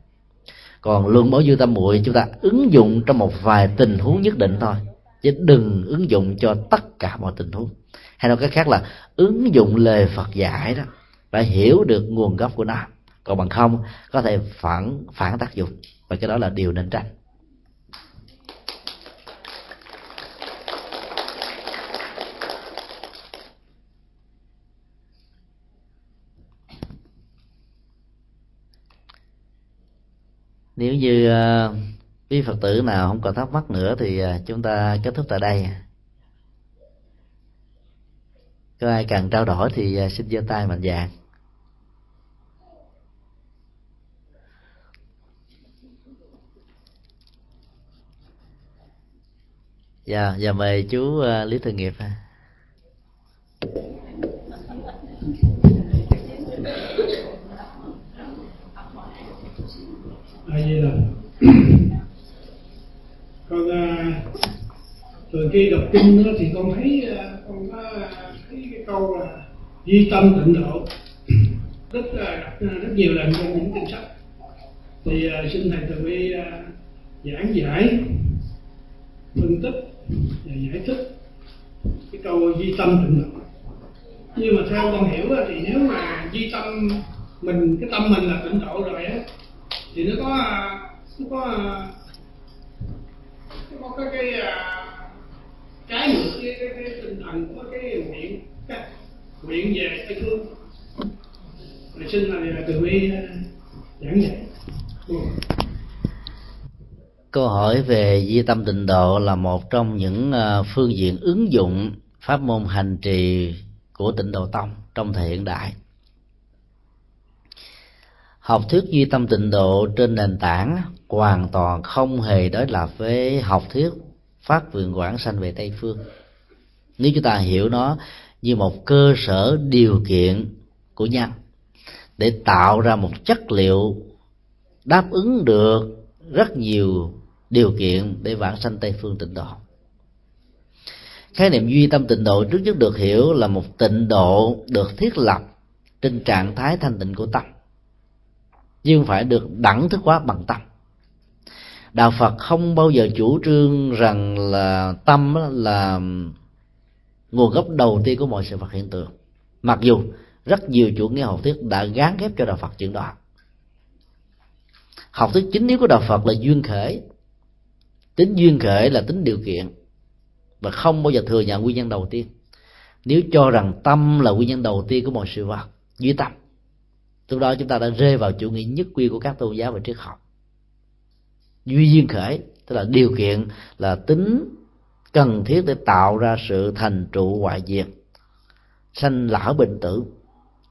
còn luân bổ dư tâm muội, chúng ta ứng dụng trong một vài tình huống nhất định thôi. Chứ đừng ứng dụng cho tất cả mọi tình huống. Hay nói cách khác là ứng dụng lời phật dạy đó, phải hiểu được nguồn gốc của nó. Còn bằng không, có thể phản phản tác dụng. Và cái đó là điều nên tránh nếu như ờ, quý phật tử nào không còn thắc mắc nữa thì ờ, chúng ta kết thúc tại đây. Có ai cần trao đổi thì ờ, xin giơ tay mạnh dạng dạ dạ mời chú uh, lý thường nghiệp ha. A di đà con à, từ khi đọc kinh đó, thì con thấy à, con có thấy cái câu là duy tâm tịnh độ. Rất là rất nhiều lần trong những kinh sách thì uh, xin thầy từ bi uh, giảng giải phân tích và giải thích cái câu duy tâm tịnh độ. Nhưng mà theo con hiểu thì nếu mà duy tâm mình cái tâm mình là tịnh độ rồi á thì nó có nó có nó có cái cái à, trái ngược cái, cái, cái tinh thần của cái nguyện cái nguyện về tây phương. Rồi xin là từ bi à, giảng dạy. Câu hỏi về di tâm tịnh độ là một trong những à, phương diện ứng dụng pháp môn hành trì của tịnh độ tông trong thời hiện đại học thuyết duy tâm tịnh độ trên nền tảng hoàn toàn không hề đối lập với học thuyết phát vượng quảng sanh về tây phương. Nếu chúng ta hiểu nó như một cơ sở điều kiện của nhân để tạo ra một chất liệu đáp ứng được rất nhiều điều kiện để vãng sanh tây phương tịnh độ. Khái niệm duy tâm tịnh độ trước nhất được hiểu là một tịnh độ được thiết lập trên trạng thái thanh tịnh của tâm nhưng phải được đẳng thức hóa bằng tâm. Đạo phật không bao giờ chủ trương rằng là tâm là nguồn gốc đầu tiên của mọi sự vật hiện tượng. Mặc dù rất nhiều chủ nghĩa học thuyết đã gán ghép cho đạo phật chuyện đó. Học thuyết chính yếu của đạo phật là duyên khởi tính duyên khởi là tính điều kiện và không bao giờ thừa nhận nguyên nhân đầu tiên. Nếu cho rằng tâm là nguyên nhân đầu tiên của mọi sự vật duy tâm lúc đó chúng ta đã rơi vào chủ nghĩa nhất quy của các tôn giáo và triết học. Duy duyên khởi, tức là điều kiện là tính cần thiết để tạo ra sự thành trụ ngoại diệt, sanh lão bệnh tử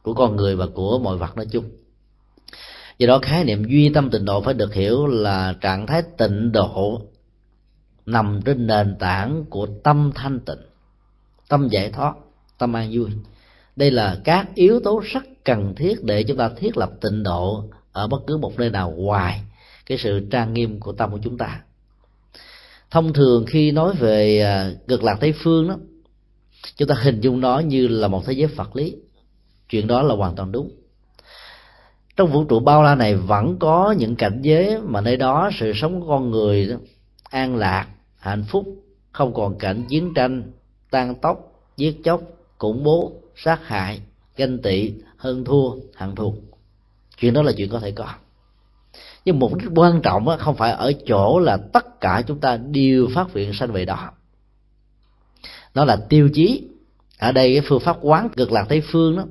của con người và của mọi vật nói chung. Do đó, khái niệm duy tâm tịnh độ phải được hiểu là trạng thái tịnh độ nằm trên nền tảng của tâm thanh tịnh, tâm giải thoát, tâm an vui đây là các yếu tố rất cần thiết để chúng ta thiết lập tịnh độ ở bất cứ một nơi nào ngoài cái sự trang nghiêm của tâm của chúng ta. Thông thường khi nói về à, cực lạc tây phương đó chúng ta hình dung nó như là một thế giới vật lý. Chuyện đó là hoàn toàn đúng. Trong vũ trụ bao la này vẫn có những cảnh giới mà nơi đó sự sống của con người đó, an lạc hạnh phúc không còn cảnh chiến tranh tan tóc giết chóc khủng bố sát hại ganh tị hơn thua hận thù. Chuyện đó là chuyện có thể có. Nhưng mục đích quan trọng không phải ở chỗ là tất cả chúng ta đều phát hiện sanh về đó. Nó là tiêu chí. Ở đây cái phương pháp quán cực lạc tây phương đó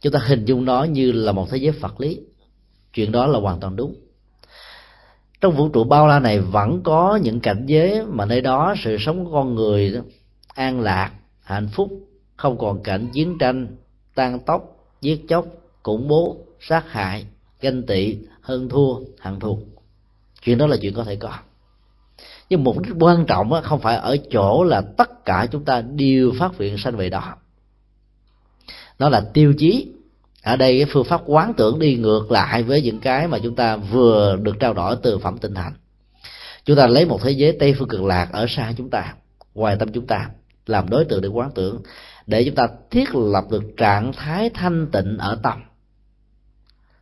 chúng ta hình dung nó như là một thế giới vật lý. Chuyện đó là hoàn toàn đúng. Trong vũ trụ bao la này vẫn có những cảnh giới mà nơi đó sự sống của con người đó, an lạc hạnh phúc không còn cảnh chiến tranh, tan tóc, giết chóc, khủng bố, sát hại, ganh tị, hơn thua hận thù chuyện đó là chuyện có thể có. Nhưng mục đích quan trọng không phải ở chỗ là tất cả chúng ta đều phát hiện sanh về đó. Nó là tiêu chí. Ở đây cái phương pháp quán tưởng đi ngược lại với những cái mà chúng ta vừa được trao đổi từ phẩm tinh thành chúng ta lấy một thế giới tây phương cực lạc ở xa chúng ta, ngoài tâm chúng ta, làm đối tượng để quán tưởng để chúng ta thiết lập được trạng thái thanh tịnh ở tâm.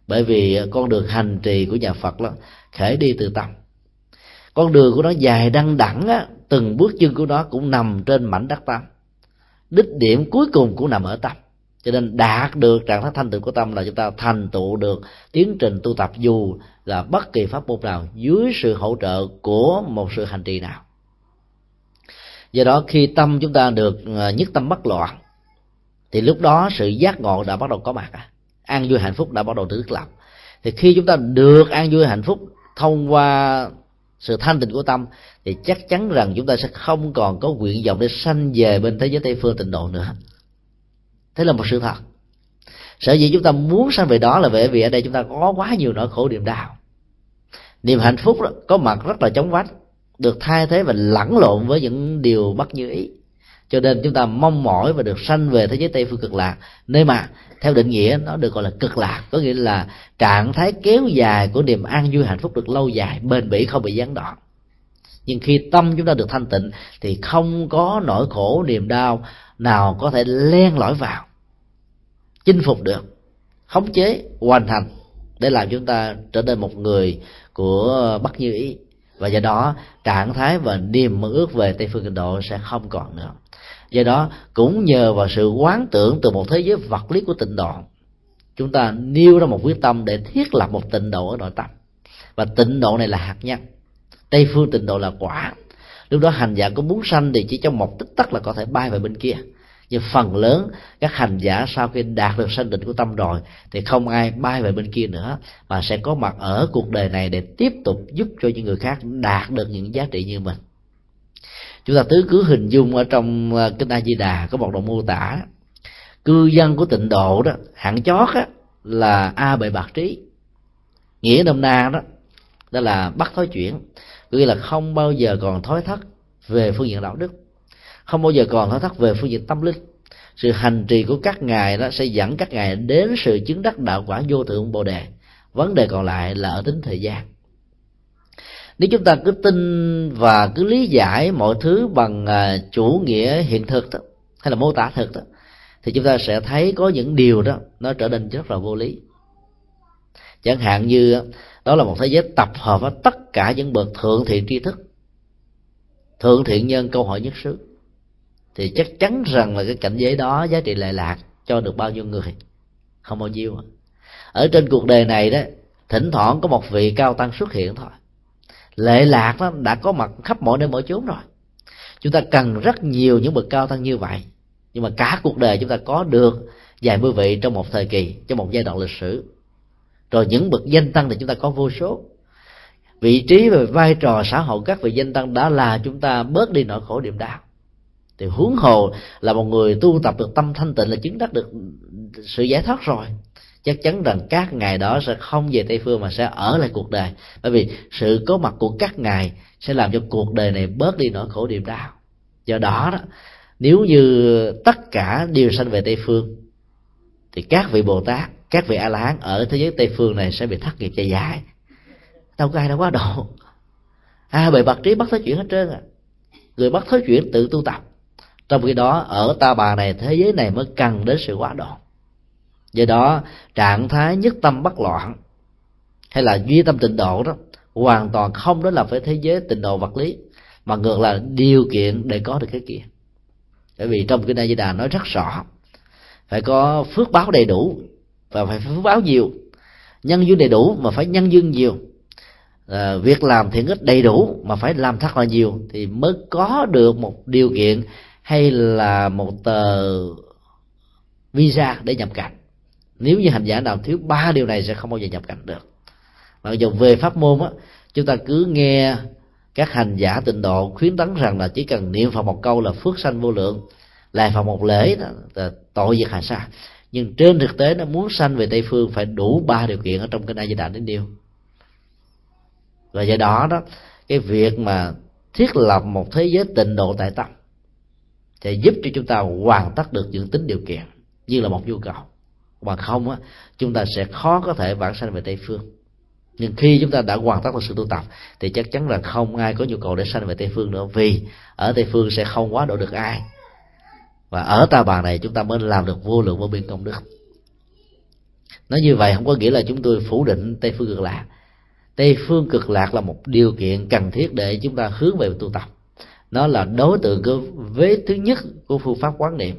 Bởi vì con đường hành trì của nhà phật đó khởi đi từ tâm. Con đường của nó dài đăng đẳng á, từng bước chân của nó cũng nằm trên mảnh đất tâm. Đích điểm cuối cùng cũng nằm ở tâm. Cho nên đạt được trạng thái thanh tịnh của tâm là chúng ta thành tựu được tiến trình tu tập dù là bất kỳ pháp môn nào dưới sự hỗ trợ của một sự hành trì nào do đó khi tâm chúng ta được ờ, nhất tâm bất loạn thì lúc đó sự giác ngộ đã bắt đầu có mặt. An vui hạnh phúc đã bắt đầu được lập. Thì khi chúng ta được an vui hạnh phúc thông qua sự thanh tịnh của tâm thì chắc chắn rằng chúng ta sẽ không còn có nguyện vọng để sanh về bên thế giới tây phương tịnh độ nữa. Thế là một sự thật. Sở dĩ chúng ta muốn sanh về đó là bởi vì ở đây chúng ta có quá nhiều nỗi khổ niềm đau. Niềm hạnh phúc đó, có mặt rất là chóng vánh được thay thế và lẫn lộn với những điều bất như ý. Cho nên chúng ta mong mỏi và được sanh về thế giới tây phương cực lạc, nơi mà theo định nghĩa nó được gọi là cực lạc, có nghĩa là trạng thái kéo dài của niềm an vui hạnh phúc được lâu dài, bền bỉ, không bị gián đoạn. Nhưng khi tâm chúng ta được thanh tịnh, thì không có nỗi khổ, niềm đau nào có thể len lỏi vào, chinh phục được, khống chế, hoàn thành, để làm chúng ta trở nên một người của bất như ý và do đó trạng thái và niềm mơ ước về tây phương cực độ sẽ không còn nữa. Do đó, cũng nhờ vào sự quán tưởng từ một thế giới vật lý của tịnh độ, chúng ta nêu ra một quyết tâm để thiết lập một tịnh độ ở nội tâm. Và tịnh độ này là hạt nhân. Tây phương tịnh độ là quả. Lúc đó hành giả có muốn sanh thì chỉ trong một tích tắc là có thể bay về bên kia nhưng phần lớn các hành giả sau khi đạt được sanh định của tâm rồi thì không ai bay về bên kia nữa mà sẽ có mặt ở cuộc đời này để tiếp tục giúp cho những người khác đạt được những giá trị như mình. Chúng ta tứ cứ hình dung ở trong à, kinh a di đà có một đoạn mô tả. Cư dân của tịnh độ đó hạng chót á, là a bệ bạc trí. Nghĩa nôm na đó đó là bắt thói chuyển nghĩa là không bao giờ còn thói thất về phương diện đạo đức không bao giờ còn thắc thất về phương diện tâm linh. Sự hành trì của các ngài đó sẽ dẫn các ngài đến sự chứng đắc đạo quả vô thượng bồ đề. Vấn đề còn lại là ở tính thời gian. Nếu chúng ta cứ tin và cứ lý giải mọi thứ bằng à, chủ nghĩa hiện thực đó, hay là mô tả thực đó thì chúng ta sẽ thấy có những điều đó nó trở nên rất là vô lý. Chẳng hạn như đó là một thế giới tập hợp với tất cả những bậc thượng thiện tri thức. Thượng thiện nhân câu hỏi nhất xứ thì chắc chắn rằng là cái cảnh giới đó giá trị lệ lạc cho được bao nhiêu người? Không bao nhiêu. Ở trên cuộc đời này đó, thỉnh thoảng có một vị cao tăng xuất hiện thôi. Lệ lạc đó đã có mặt khắp mọi nơi mọi chốn rồi. Chúng ta cần rất nhiều những bậc cao tăng như vậy. Nhưng mà cả cuộc đời chúng ta có được vài mươi vị trong một thời kỳ, trong một giai đoạn lịch sử. Rồi những bậc danh tăng thì chúng ta có vô số. Vị trí và vai trò xã hội các vị danh tăng đã là chúng ta bớt đi nỗi khổ niềm đau thì huống hồ là một người tu tập được tâm thanh tịnh là chứng đắc được sự giải thoát rồi. Chắc chắn rằng các ngài đó sẽ không về tây phương mà sẽ ở lại cuộc đời. Bởi vì sự có mặt của các ngài sẽ làm cho cuộc đời này bớt đi nỗi khổ niềm đau. Do đó đó, nếu như tất cả đều sanh về tây phương, thì các vị bồ tát, các vị a la hán ở thế giới tây phương này sẽ bị thất nghiệp dài dài đâu có ai đâu quá độ. À bề bạc trí bắt thối chuyển hết trơn à. Người bắt thối chuyển tự tu tập trong khi đó ở ta bà này thế giới này mới cần đến sự quá độ do đó trạng thái nhất tâm bất loạn hay là duy tâm tịnh độ đó hoàn toàn không đó là phải thế giới tịnh độ vật lý mà ngược là điều kiện để có được cái kia. Bởi vì trong cái này di đà nói rất rõ phải có phước báo đầy đủ và phải phước báo nhiều. Nhân duyên đầy đủ mà phải nhân duyên nhiều. À, việc làm thiện ích đầy đủ mà phải làm thật là nhiều thì mới có được một điều kiện hay là một tờ visa để nhập cảnh? Nếu như hành giả nào thiếu ba điều này sẽ không bao giờ nhập cảnh được. Mặc dù về pháp môn á chúng ta cứ nghe các hành giả tịnh độ khuyến tấn rằng là chỉ cần niệm phật một câu là phước sanh vô lượng lại phật một lễ đó, là tội diệt hạ sa nhưng trên thực tế nó muốn sanh về tây phương phải đủ ba điều kiện ở trong kinh a di đà đến điều và do đó đó cái việc mà thiết lập một thế giới tịnh độ tại tâm sẽ giúp cho chúng ta hoàn tất được những tính điều kiện như là một nhu cầu. Mà không á, chúng ta sẽ khó có thể vãng sanh về tây phương. Nhưng khi chúng ta đã hoàn tất được sự tu tập, thì chắc chắn là không ai có nhu cầu để sanh về tây phương nữa, vì ở tây phương sẽ không quá độ được ai. Và ở ta bà này chúng ta mới làm được vô lượng vô biên công đức. Nói như vậy không có nghĩa là chúng tôi phủ định tây phương cực lạc. Tây phương cực lạc là một điều kiện cần thiết để chúng ta hướng về tu tập nó là đối tượng của vế thứ nhất của phương pháp quán niệm.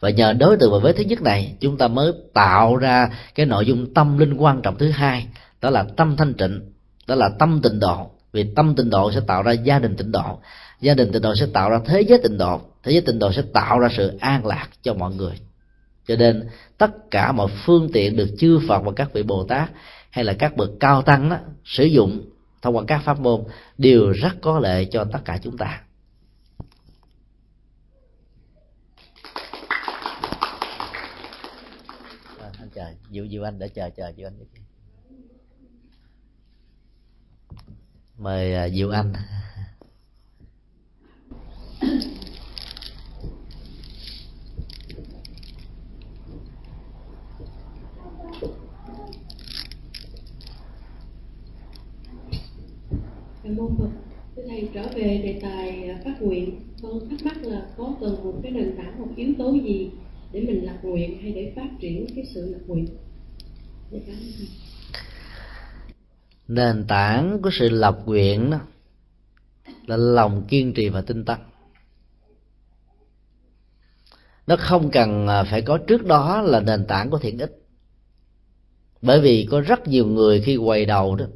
Và nhờ đối tượng và vế thứ nhất này chúng ta mới tạo ra cái nội dung tâm linh quan trọng thứ hai đó là tâm thanh tịnh đó là tâm tịnh độ. Vì tâm tịnh độ sẽ tạo ra gia đình tịnh độ gia đình tịnh độ sẽ tạo ra thế giới tịnh độ thế giới tịnh độ sẽ tạo ra sự an lạc cho mọi người. Cho nên tất cả mọi phương tiện được chư phật và các vị bồ tát hay là các bậc cao tăng đó, sử dụng thông qua các pháp môn đều rất có lợi cho tất cả chúng ta. À, anh chờ diệu diệu anh để chờ chờ diệu anh mời dịu diệu anh. Về môn Phật. Thưa Thầy, trở về đề tài à, phát nguyện, con thắc mắc là có cần một cái nền tảng, một yếu tố gì để mình lập nguyện hay để phát triển cái sự lập nguyện? Dạ, nền tảng của sự lập nguyện đó là lòng kiên trì và tinh tấn. Nó không cần à, phải có trước đó là nền tảng của thiện ích. Bởi vì có rất nhiều người khi quay đầu đó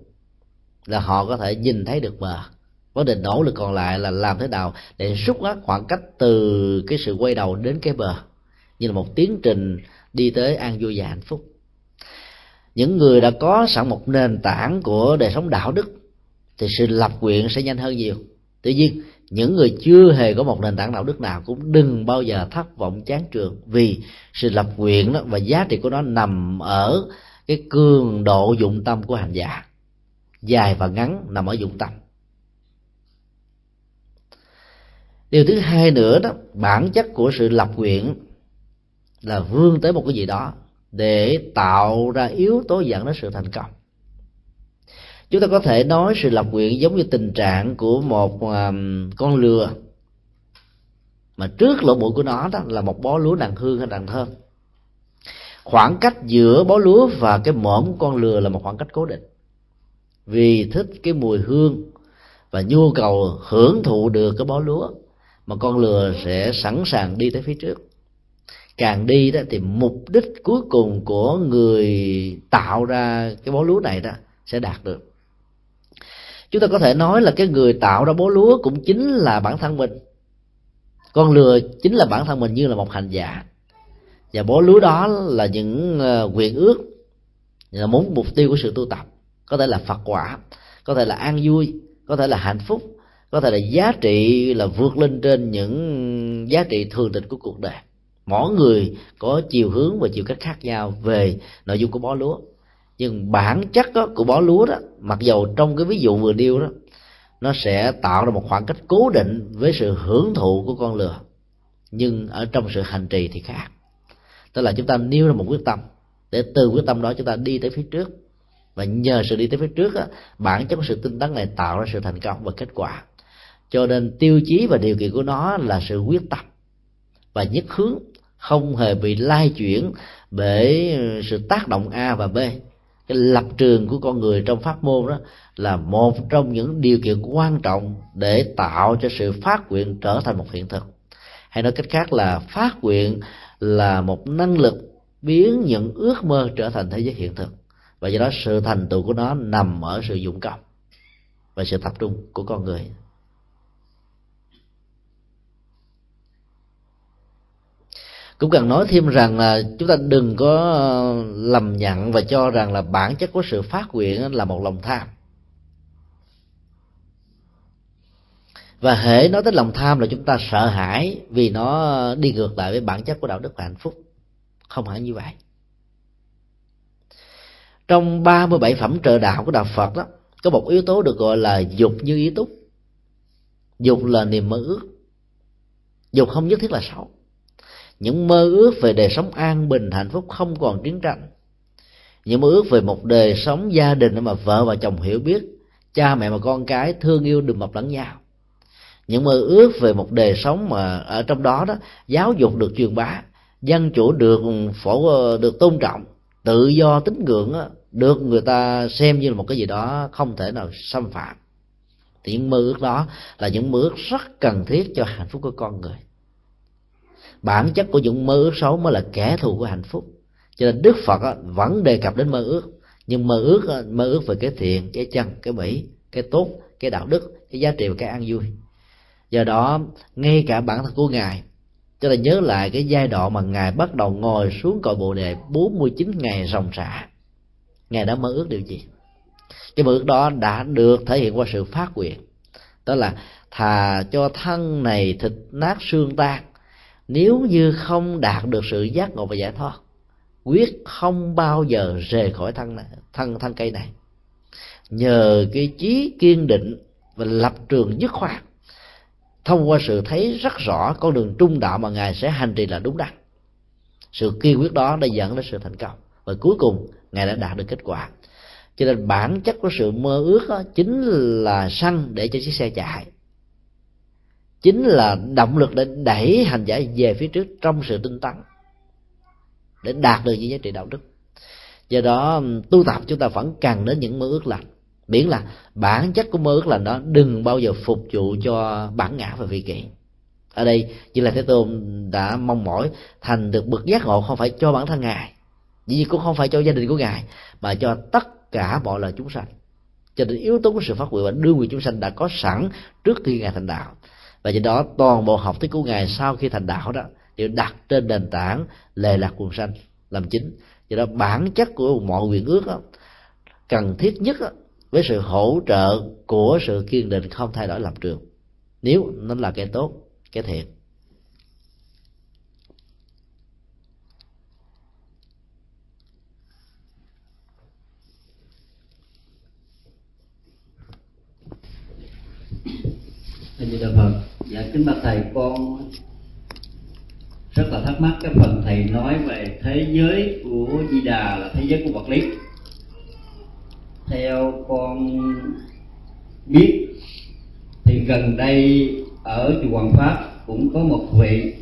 là họ có thể nhìn thấy được bờ. Vấn đề nỗ lực còn lại là làm thế nào để rút ngắn khoảng cách từ cái sự quay đầu đến cái bờ, như là một tiến trình đi tới an vui và hạnh phúc. Những người đã có sẵn một nền tảng của đời sống đạo đức, thì sự lập nguyện sẽ nhanh hơn nhiều. Tuy nhiên, những người chưa hề có một nền tảng đạo đức nào cũng đừng bao giờ thất vọng chán trường, vì sự lập nguyện đó và giá trị của nó nằm ở cái cường độ dụng tâm của hành giả dài và ngắn nằm ở dụng tâm điều thứ hai nữa đó, bản chất của sự lập nguyện là vươn tới một cái gì đó để tạo ra yếu tố dẫn đến sự thành công. Chúng ta có thể nói sự lập nguyện giống như tình trạng của một um, con lừa mà trước lỗ mũi của nó đó là một bó lúa đàn hương hay đàn thơm. Khoảng cách giữa bó lúa và cái mõm con lừa là một khoảng cách cố định vì thích cái mùi hương và nhu cầu hưởng thụ được cái bó lúa mà con lừa sẽ sẵn sàng đi tới phía trước. Càng đi đó thì mục đích cuối cùng của người tạo ra cái bó lúa này đó sẽ đạt được. Chúng ta có thể nói là cái người tạo ra bó lúa cũng chính là bản thân mình. Con lừa chính là bản thân mình như là một hành giả. Và bó lúa đó là những ờ, quyền nguyện ước, là muốn mục tiêu của sự tu tập có thể là phật quả có thể là an vui có thể là hạnh phúc có thể là giá trị là vượt lên trên những giá trị thường tình của cuộc đời. Mỗi người có chiều hướng và chiều cách khác nhau về nội dung của bó lúa. Nhưng bản chất đó, của bó lúa đó mặc dầu trong cái ví dụ vừa nêu đó nó sẽ tạo ra một khoảng cách cố định với sự hưởng thụ của con lừa. Nhưng ở trong sự hành trì thì khác. Tức là chúng ta nêu ra một quyết tâm. Để từ quyết tâm đó chúng ta đi tới phía trước và nhờ sự đi tới phía trước á, bản chất của sự tinh tấn này tạo ra sự thành công và kết quả. Cho nên tiêu chí và điều kiện của nó là sự quyết tâm. Và nhất hướng không hề bị lai chuyển bởi sự tác động a và b. Cái lập trường của con người trong pháp môn đó là một trong những điều kiện quan trọng để tạo cho sự phát nguyện trở thành một hiện thực. Hay nói cách khác là phát nguyện là một năng lực biến những ước mơ trở thành thế giới hiện thực và do đó sự thành tựu của nó nằm ở sự dụng công và sự tập trung của con người. Cũng cần nói thêm rằng là chúng ta đừng có lầm nhận và cho rằng là bản chất của sự phát nguyện là một lòng tham. Và hễ nói tới lòng tham là chúng ta sợ hãi vì nó đi ngược lại với bản chất của đạo đức và hạnh phúc. Không hẳn như vậy trong 37 phẩm trợ đạo của đạo Phật đó, có một yếu tố được gọi là dục như ý túc. Dục là niềm mơ ước. Dục không nhất thiết là xấu. Những mơ ước về đời sống an bình, hạnh phúc không còn chiến tranh. Những mơ ước về một đời sống gia đình mà vợ và chồng hiểu biết, cha mẹ và con cái thương yêu, đùm mập lẫn nhau. Những mơ ước về một đời sống mà ở trong đó đó, giáo dục được truyền bá, dân chủ được phổ, được tôn trọng tự do tín ngưỡng á, được người ta xem như là một cái gì đó không thể nào xâm phạm. Thì những mơ ước đó là những mơ ước rất cần thiết cho hạnh phúc của con người. Bản chất của những mơ ước xấu mới là kẻ thù của hạnh phúc. Cho nên đức phật vẫn đề cập đến mơ ước. Nhưng mơ ước mơ ước về cái thiện cái chân cái mỹ cái tốt cái đạo đức cái giá trị và cái an vui. Do đó ngay cả bản thân của ngài cho ta nhớ lại cái giai đoạn mà ngài bắt đầu ngồi xuống cội bồ đề 49 ngày ròng rã. Ngài đã mơ ước điều gì? Cái mơ ước đó đã được thể hiện qua sự phát nguyện. Đó là thà cho thân này thịt nát xương tan nếu như không đạt được sự giác ngộ và giải thoát quyết không bao giờ rời khỏi thân này, thân thân cây này. Nhờ cái chí kiên định và lập trường dứt khoát thông qua sự thấy rất rõ con đường trung đạo mà ngài sẽ hành trì là đúng đắn. Sự kiên quyết đó đã dẫn đến sự thành công. Và cuối cùng, ngài đã đạt được kết quả. Cho nên bản chất của sự mơ ước đó chính là xăng để cho chiếc xe chạy. Chính là động lực để đẩy hành giả về phía trước trong sự tinh tấn, để đạt được những giá trị đạo đức. Do đó, tu tập chúng ta vẫn cần đến những mơ ước lành miễn là bản chất của mơ ước là nó đừng bao giờ phục vụ cho bản ngã và vị kỷ ở đây như là thế tôn đã mong mỏi thành được bậc giác ngộ không phải cho bản thân ngài vì cũng không phải cho gia đình của ngài mà cho tất cả mọi loài chúng sanh. Cho nên yếu tố của sự phát nguyện và đưa người chúng sanh đã có sẵn trước khi ngài thành đạo. Và do đó toàn bộ học thuyết của ngài sau khi thành đạo đó đều đặt trên nền tảng lề lạc quần sanh làm chính. Do đó bản chất của mọi nguyện ước đó, cần thiết nhất đó, với sự hỗ trợ của sự kiên định không thay đổi lập trường. Nếu nó là cái tốt cái thiện. Thầy Di Đà Phật Dạ kính bạch Thầy, con rất là thắc mắc cái phần Thầy nói về thế giới của Di Đà là thế giới của vật lý. Theo con biết, thì gần đây ở chùa Hoàng Pháp cũng có một vị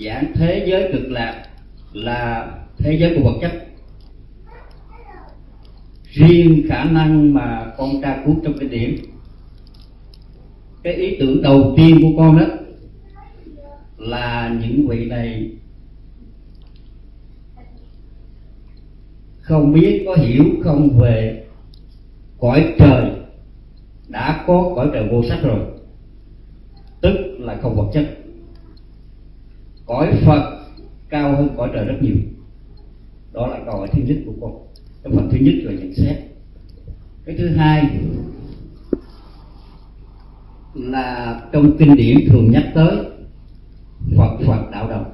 giảng thế giới cực lạc là thế giới của vật chất. Riêng khả năng mà con tra cứu trong cái điểm, cái ý tưởng đầu tiên của con đó là những vị này không biết, có hiểu không về cõi trời đã có cõi trời vô sắc rồi. Tức là không vật chất. Cõi phật cao hơn cõi trời rất nhiều. Đó là câu hỏi thứ nhất của con. Cái phần thứ nhất là nhận xét. Cái thứ hai là trong kinh điển thường nhắc tới Phật Phật đạo đồng.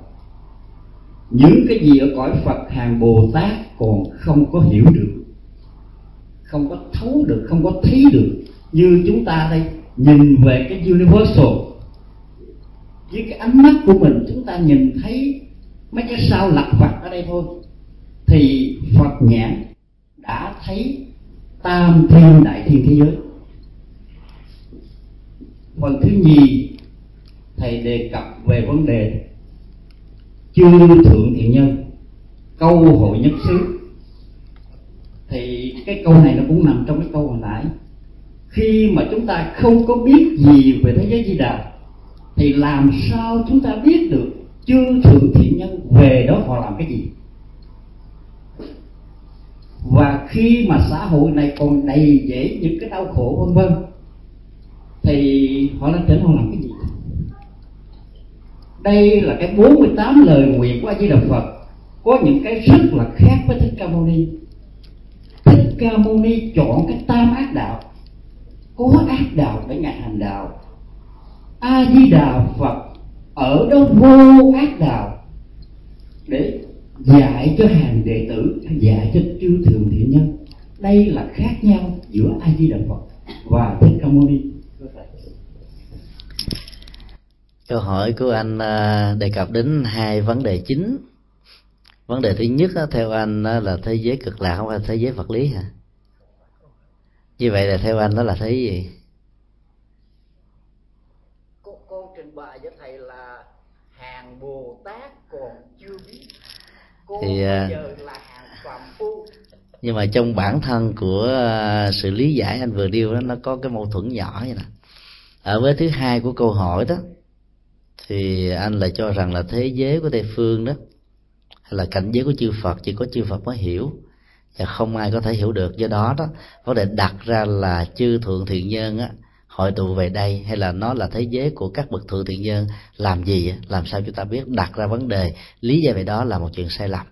Những cái gì ở cõi Phật hàng Bồ Tát còn không có hiểu được không có thấu được, không có thấy được như chúng ta đây. Nhìn về cái universal, với cái ánh mắt của mình, chúng ta nhìn thấy mấy cái sao lặt vặt ở đây thôi. Thì Phật nhãn đã thấy tam thiên đại thiên thế giới. Phần thứ nhì, thầy đề cập về vấn đề chư thượng thiện nhân, câu hội nhất xứ thì cái câu này nó cũng nằm trong cái câu hồi nãy. Khi mà chúng ta không có biết gì về thế giới di đà thì làm sao chúng ta biết được chư thượng thiện nhân về đó họ làm cái gì? Và khi mà xã hội này còn đầy dễ những cái đau khổ, vân vân, thì họ lên tỉnh họ làm cái gì? Đây là cái 48 lời nguyện của A Di Đà Phật. Có những cái rất là khác với Thích Ca Mâu Ni. Ca Mâu Ni chọn cái tam ác đạo. Có ác đạo để ngài hành đạo. A Di Đà Phật ở đó vô ác đạo để dạy cho hàng đệ tử dạy cho chư thường thiện nhân. Đây là khác nhau giữa A Di Đà Phật và Thích Ca Mâu Ni. Câu hỏi của anh à, đề cập đến hai vấn đề chính vấn đề thứ nhất theo anh là thế giới cực lạc không phải thế giới vật lý hả? Như vậy là theo anh đó là thế gì? Con, con trình bày với thầy là hàng bồ tát còn chưa biết. Con thì à, giờ là hàng phu. nhưng mà trong bản thân của à, sự lý giải anh vừa điêu đó nó có cái mâu thuẫn nhỏ vậy nè. Ở với thứ hai của câu hỏi đó thì anh lại cho rằng là thế giới của tây phương đó là cảnh giới của chư phật, chỉ có chư phật mới hiểu. Và không ai có thể hiểu được. Do đó đó, vấn đề đặt ra là chư thượng thiện nhân á, hội tụ về đây, hay là nó là thế giới của các bậc thượng thiện nhân, làm gì làm sao chúng ta biết? Đặt ra vấn đề, lý do về đó là một chuyện sai lầm.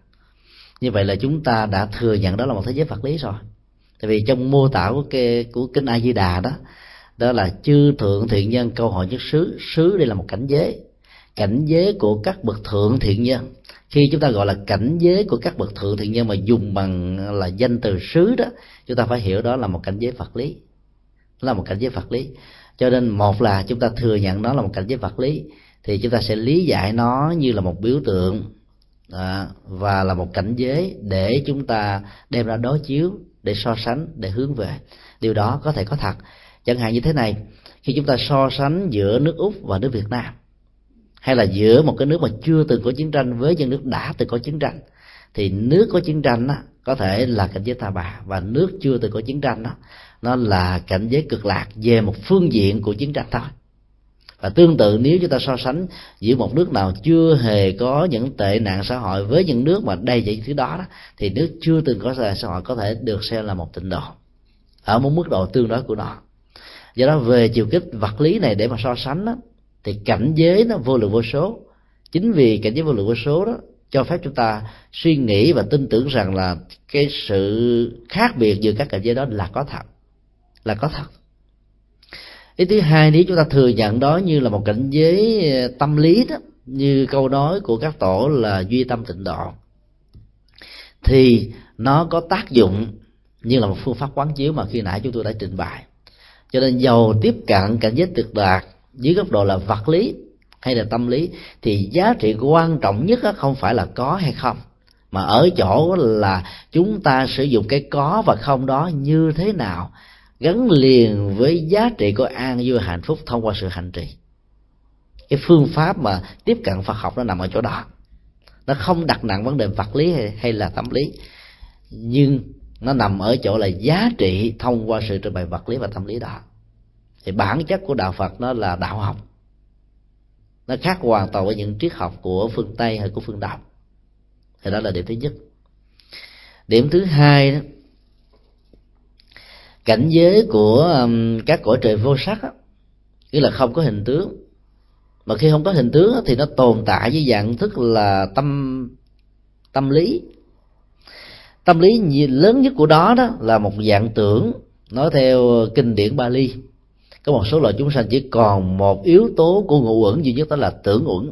Như vậy là chúng ta đã thừa nhận đó là một thế giới vật lý rồi. Tại vì trong mô tả của cái, của kinh a di đà đó đó là chư thượng thiện nhân câu hỏi nhất xứ xứ đây là một cảnh giới cảnh giới của các bậc thượng thiện nhân khi chúng ta gọi là cảnh giới của các bậc thượng thiện nhân mà dùng bằng là danh từ xứ đó chúng ta phải hiểu đó là một cảnh giới vật lý. Là một cảnh giới vật lý. Cho nên một là chúng ta thừa nhận nó là một cảnh giới vật lý thì chúng ta sẽ lý giải nó như là một biểu tượng à, và là một cảnh giới để chúng ta đem ra đối chiếu để so sánh để hướng về. Điều đó có thể có thật. Chẳng hạn như thế này khi chúng ta so sánh giữa nước úc và nước việt nam hay là giữa một cái nước mà chưa từng có chiến tranh với những nước đã từng có chiến tranh thì nước có chiến tranh đó, có thể là cảnh giới ta bà và nước chưa từng có chiến tranh đó nó là cảnh giới cực lạc về một phương diện của chiến tranh thôi. Và tương tự nếu chúng ta so sánh giữa một nước nào chưa hề có những tệ nạn xã hội với những nước mà đầy những thứ đó, đó thì nước chưa từng có xã hội có thể được xem là một tịnh độ ở một mức độ tương đối của nó. Do đó về chiều kích vật lý này để mà so sánh đó, thì cảnh giới nó vô lượng vô số. Chính vì cảnh giới vô lượng vô số đó, cho phép chúng ta suy nghĩ và tin tưởng rằng là cái sự khác biệt giữa các cảnh giới đó là có thật, là có thật. Ý thứ hai nếu chúng ta thừa nhận đó như là một cảnh giới ờ, tâm lý đó, như câu nói của các tổ là duy tâm tịnh độ, thì nó có tác dụng như là một phương pháp quán chiếu mà khi nãy chúng tôi đã trình bày. Cho nên giàu tiếp cận cảnh giới tuyệt đạt dưới góc độ là vật lý hay là tâm lý thì giá trị quan trọng nhất không phải là có hay không mà ở chỗ là chúng ta sử dụng cái có và không đó như thế nào gắn liền với giá trị của an vui hạnh phúc thông qua sự hành trì. Cái phương pháp mà tiếp cận Phật học nó nằm ở chỗ đó. Nó không đặt nặng vấn đề vật lý hay, hay là tâm lý nhưng nó nằm ở chỗ là giá trị thông qua sự trình bày vật lý và tâm lý đó thì bản chất của đạo phật nó là đạo học. Nó khác hoàn toàn với những triết học của phương tây hay của phương đông. Thì đó là điểm thứ nhất. Điểm thứ hai đó, cảnh giới của um, các cõi trời vô sắc á, nghĩa là không có hình tướng. Mà khi không có hình tướng thì nó tồn tại với dạng thức là tâm tâm lý. Tâm lý lớn nhất của đó đó là một dạng tưởng, nói theo kinh điển Bali có một số loài chúng sanh chỉ còn một yếu tố của ngũ uẩn duy nhất đó là tưởng uẩn.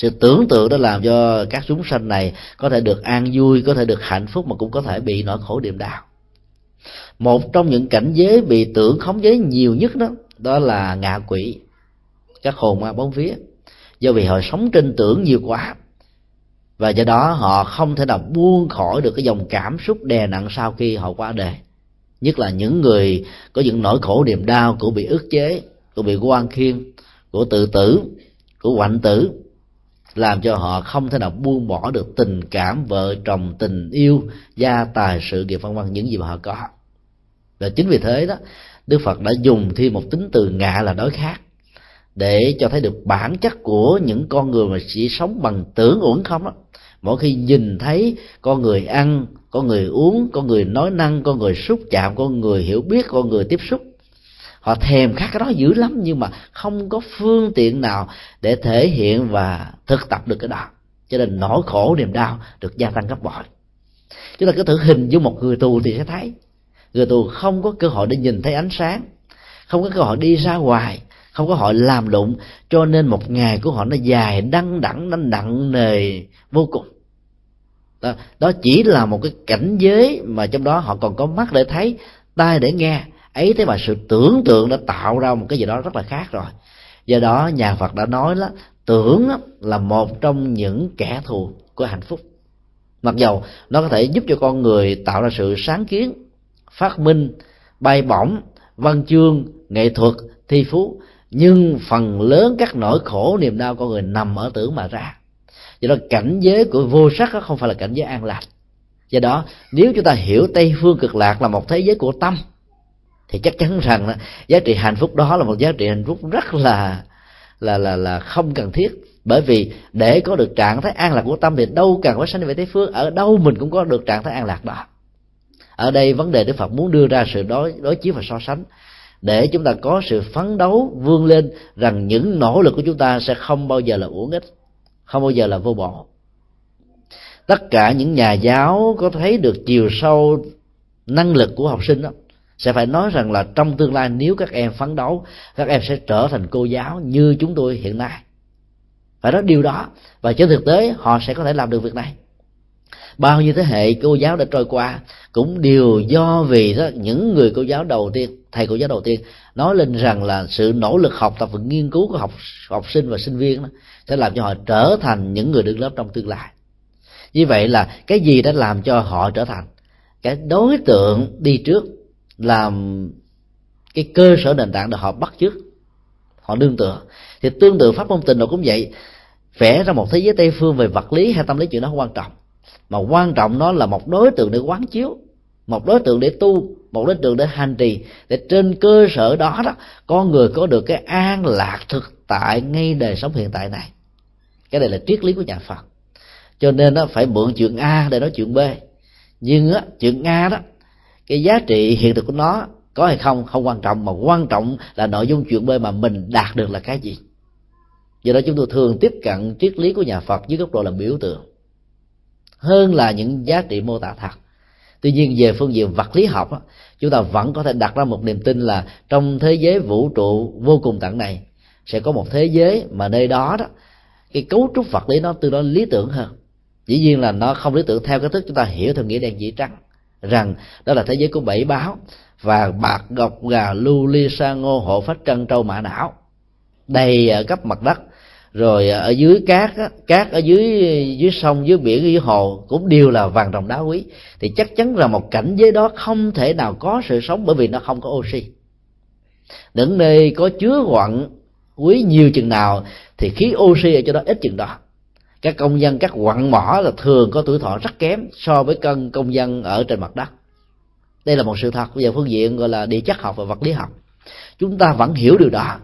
Sự tưởng tượng đó làm cho các chúng sanh này có thể được an vui, có thể được hạnh phúc mà cũng có thể bị nỗi khổ điềm đau. Một trong những cảnh giới bị tưởng khống chế nhiều nhất đó đó là ngạ quỷ, các hồn ma bóng vía do vì họ sống trên tưởng nhiều quá, và do đó họ không thể nào buông khỏi được cái dòng cảm xúc đè nặng sau khi họ qua đời nhất là những người có những nỗi khổ niềm đau, của bị ức chế, của bị quan khiên của tự tử, của hoạn tử, làm cho họ không thể nào buông bỏ được tình cảm vợ chồng, tình yêu, gia tài, sự nghiệp vân vân, những gì mà họ có. Và chính vì thế đó, đức phật đã dùng thêm một tính từ ngạ là đối khác, để cho thấy được bản chất của những con người mà chỉ sống bằng tưởng uổng không đó mỗi khi nhìn thấy con người ăn, con người uống, con người nói năng, con người xúc chạm, con người hiểu biết, con người tiếp xúc, họ thèm khát cái đó dữ lắm, nhưng mà không có phương tiện nào để thể hiện và thực tập được cái đó. Cho nên nỗi khổ, niềm đau được gia tăng gấp bội. Chúng ta cứ thử hình dung một người tù thì sẽ thấy. Người tù không có cơ hội để nhìn thấy ánh sáng, không có cơ hội đi ra ngoài không có hội làm lụng cho nên một ngày của họ nó dài đăng đẳng nó nặng nề vô cùng. Đó, đó chỉ là một cái cảnh giới mà trong đó họ còn có mắt để thấy tai để nghe. Ấy thế mà sự tưởng tượng đã tạo ra một cái gì đó rất là khác rồi. Do đó nhà phật đã nói là tưởng là một trong những kẻ thù của hạnh phúc. Mặc dầu nó có thể giúp cho con người tạo ra sự sáng kiến phát minh bay bổng văn chương nghệ thuật thi phú nhưng phần lớn các nỗi khổ, niềm đau con người nằm ở tưởng mà ra. Do đó cảnh giới của vô sắc không phải là cảnh giới an lạc. Do đó, nếu chúng ta hiểu tây phương cực lạc là một thế giới của tâm, thì chắc chắn rằng giá trị hạnh phúc đó là một giá trị hạnh phúc rất là là là là không cần thiết. Bởi vì để có được trạng thái an lạc của tâm thì đâu cần phải sanh về tây phương. Ở đâu mình cũng có được trạng thái an lạc đó. Ở đây vấn đề đức phật muốn đưa ra sự đối đối chiếu và so sánh để chúng ta có sự phấn đấu vươn lên rằng những nỗ lực của chúng ta sẽ không bao giờ là uổng ích, không bao giờ là vô bổ. Tất cả những nhà giáo có thấy được chiều sâu năng lực của học sinh đó, sẽ phải nói rằng là trong tương lai nếu các em phấn đấu, các em sẽ trở thành cô giáo như chúng tôi hiện nay. Phải nói điều đó và trên thực tế họ sẽ có thể làm được việc này bao nhiêu thế hệ cô giáo đã trôi qua cũng đều do vì đó những người cô giáo đầu tiên thầy cô giáo đầu tiên nói lên rằng là sự nỗ lực học tập và nghiên cứu của học học sinh và sinh viên đó, sẽ làm cho họ trở thành những người đứng lớp trong tương lai. Như vậy là cái gì đã làm cho họ trở thành cái đối tượng đi trước làm cái cơ sở nền tảng để họ bắt chước họ nương tựa. Thì tương tự pháp môn tình độ cũng vậy vẽ ra một thế giới tây phương về vật lý hay tâm lý chuyện đó không quan trọng mà quan trọng nó là một đối tượng để quán chiếu, một đối tượng để tu, một đối tượng để hành trì. Để trên cơ sở đó đó, con người có được cái an lạc thực tại ngay đời sống hiện tại này. Cái này là triết lý của nhà phật. Cho nên nó phải mượn chuyện a để nói chuyện b. Nhưng á, chuyện a đó, cái giá trị hiện thực của nó có hay không không quan trọng. Mà quan trọng là nội dung chuyện b mà mình đạt được là cái gì. Do đó chúng tôi thường tiếp cận triết lý của nhà phật dưới góc độ là biểu tượng hơn là những giá trị mô tả thật. Tuy nhiên, về phương diện vật lý học chúng ta vẫn có thể đặt ra một niềm tin là trong thế giới vũ trụ vô cùng tận này, sẽ có một thế giới mà nơi đó đó, cái cấu trúc vật lý nó tương đối lý tưởng hơn. Dĩ nhiên là nó không lý tưởng theo cái thức chúng ta hiểu theo nghĩa đen chỉ trắng, rằng đó là thế giới của bảy báo và bạc gọc gà, lưu, ly, sa, ngô hộ phách, trân, trâu, mã não, đầy ờ, cấp mặt đất rồi à, ở dưới cát á, cát ở dưới dưới sông dưới biển dưới hồ cũng đều là vàng rồng đá quý. Thì chắc chắn là một cảnh giới đó không thể nào có sự sống bởi vì nó không có oxy. Những nơi có chứa quặng quý nhiều chừng nào thì khí oxy ở chỗ đó ít chừng đó. Các công dân các quặng mỏ là thường có tuổi thọ rất kém so với cân công dân ở trên mặt đất. Đây là một sự thật. Về phương diện gọi là địa chất học và vật lý học. Chúng ta vẫn hiểu điều đó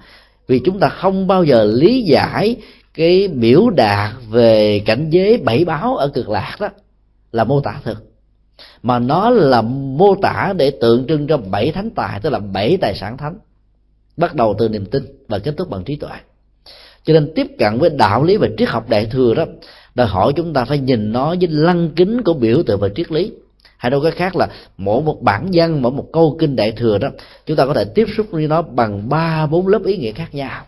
vì chúng ta không bao giờ lý giải cái biểu đạt về cảnh giới bảy báo ở cực lạc đó là mô tả thực. Mà nó là mô tả để tượng trưng cho bảy thánh tài, tức là bảy tài sản thánh, bắt đầu từ niềm tin và kết thúc bằng trí tuệ. Cho nên tiếp cận với đạo lý và triết học đại thừa đó, đòi hỏi chúng ta phải nhìn nó với lăng kính của biểu tượng và triết lý hay nói cái khác là mỗi một bản văn mỗi một câu kinh đại thừa đó, chúng ta có thể tiếp xúc với nó bằng ba, bốn lớp ý nghĩa khác nhau.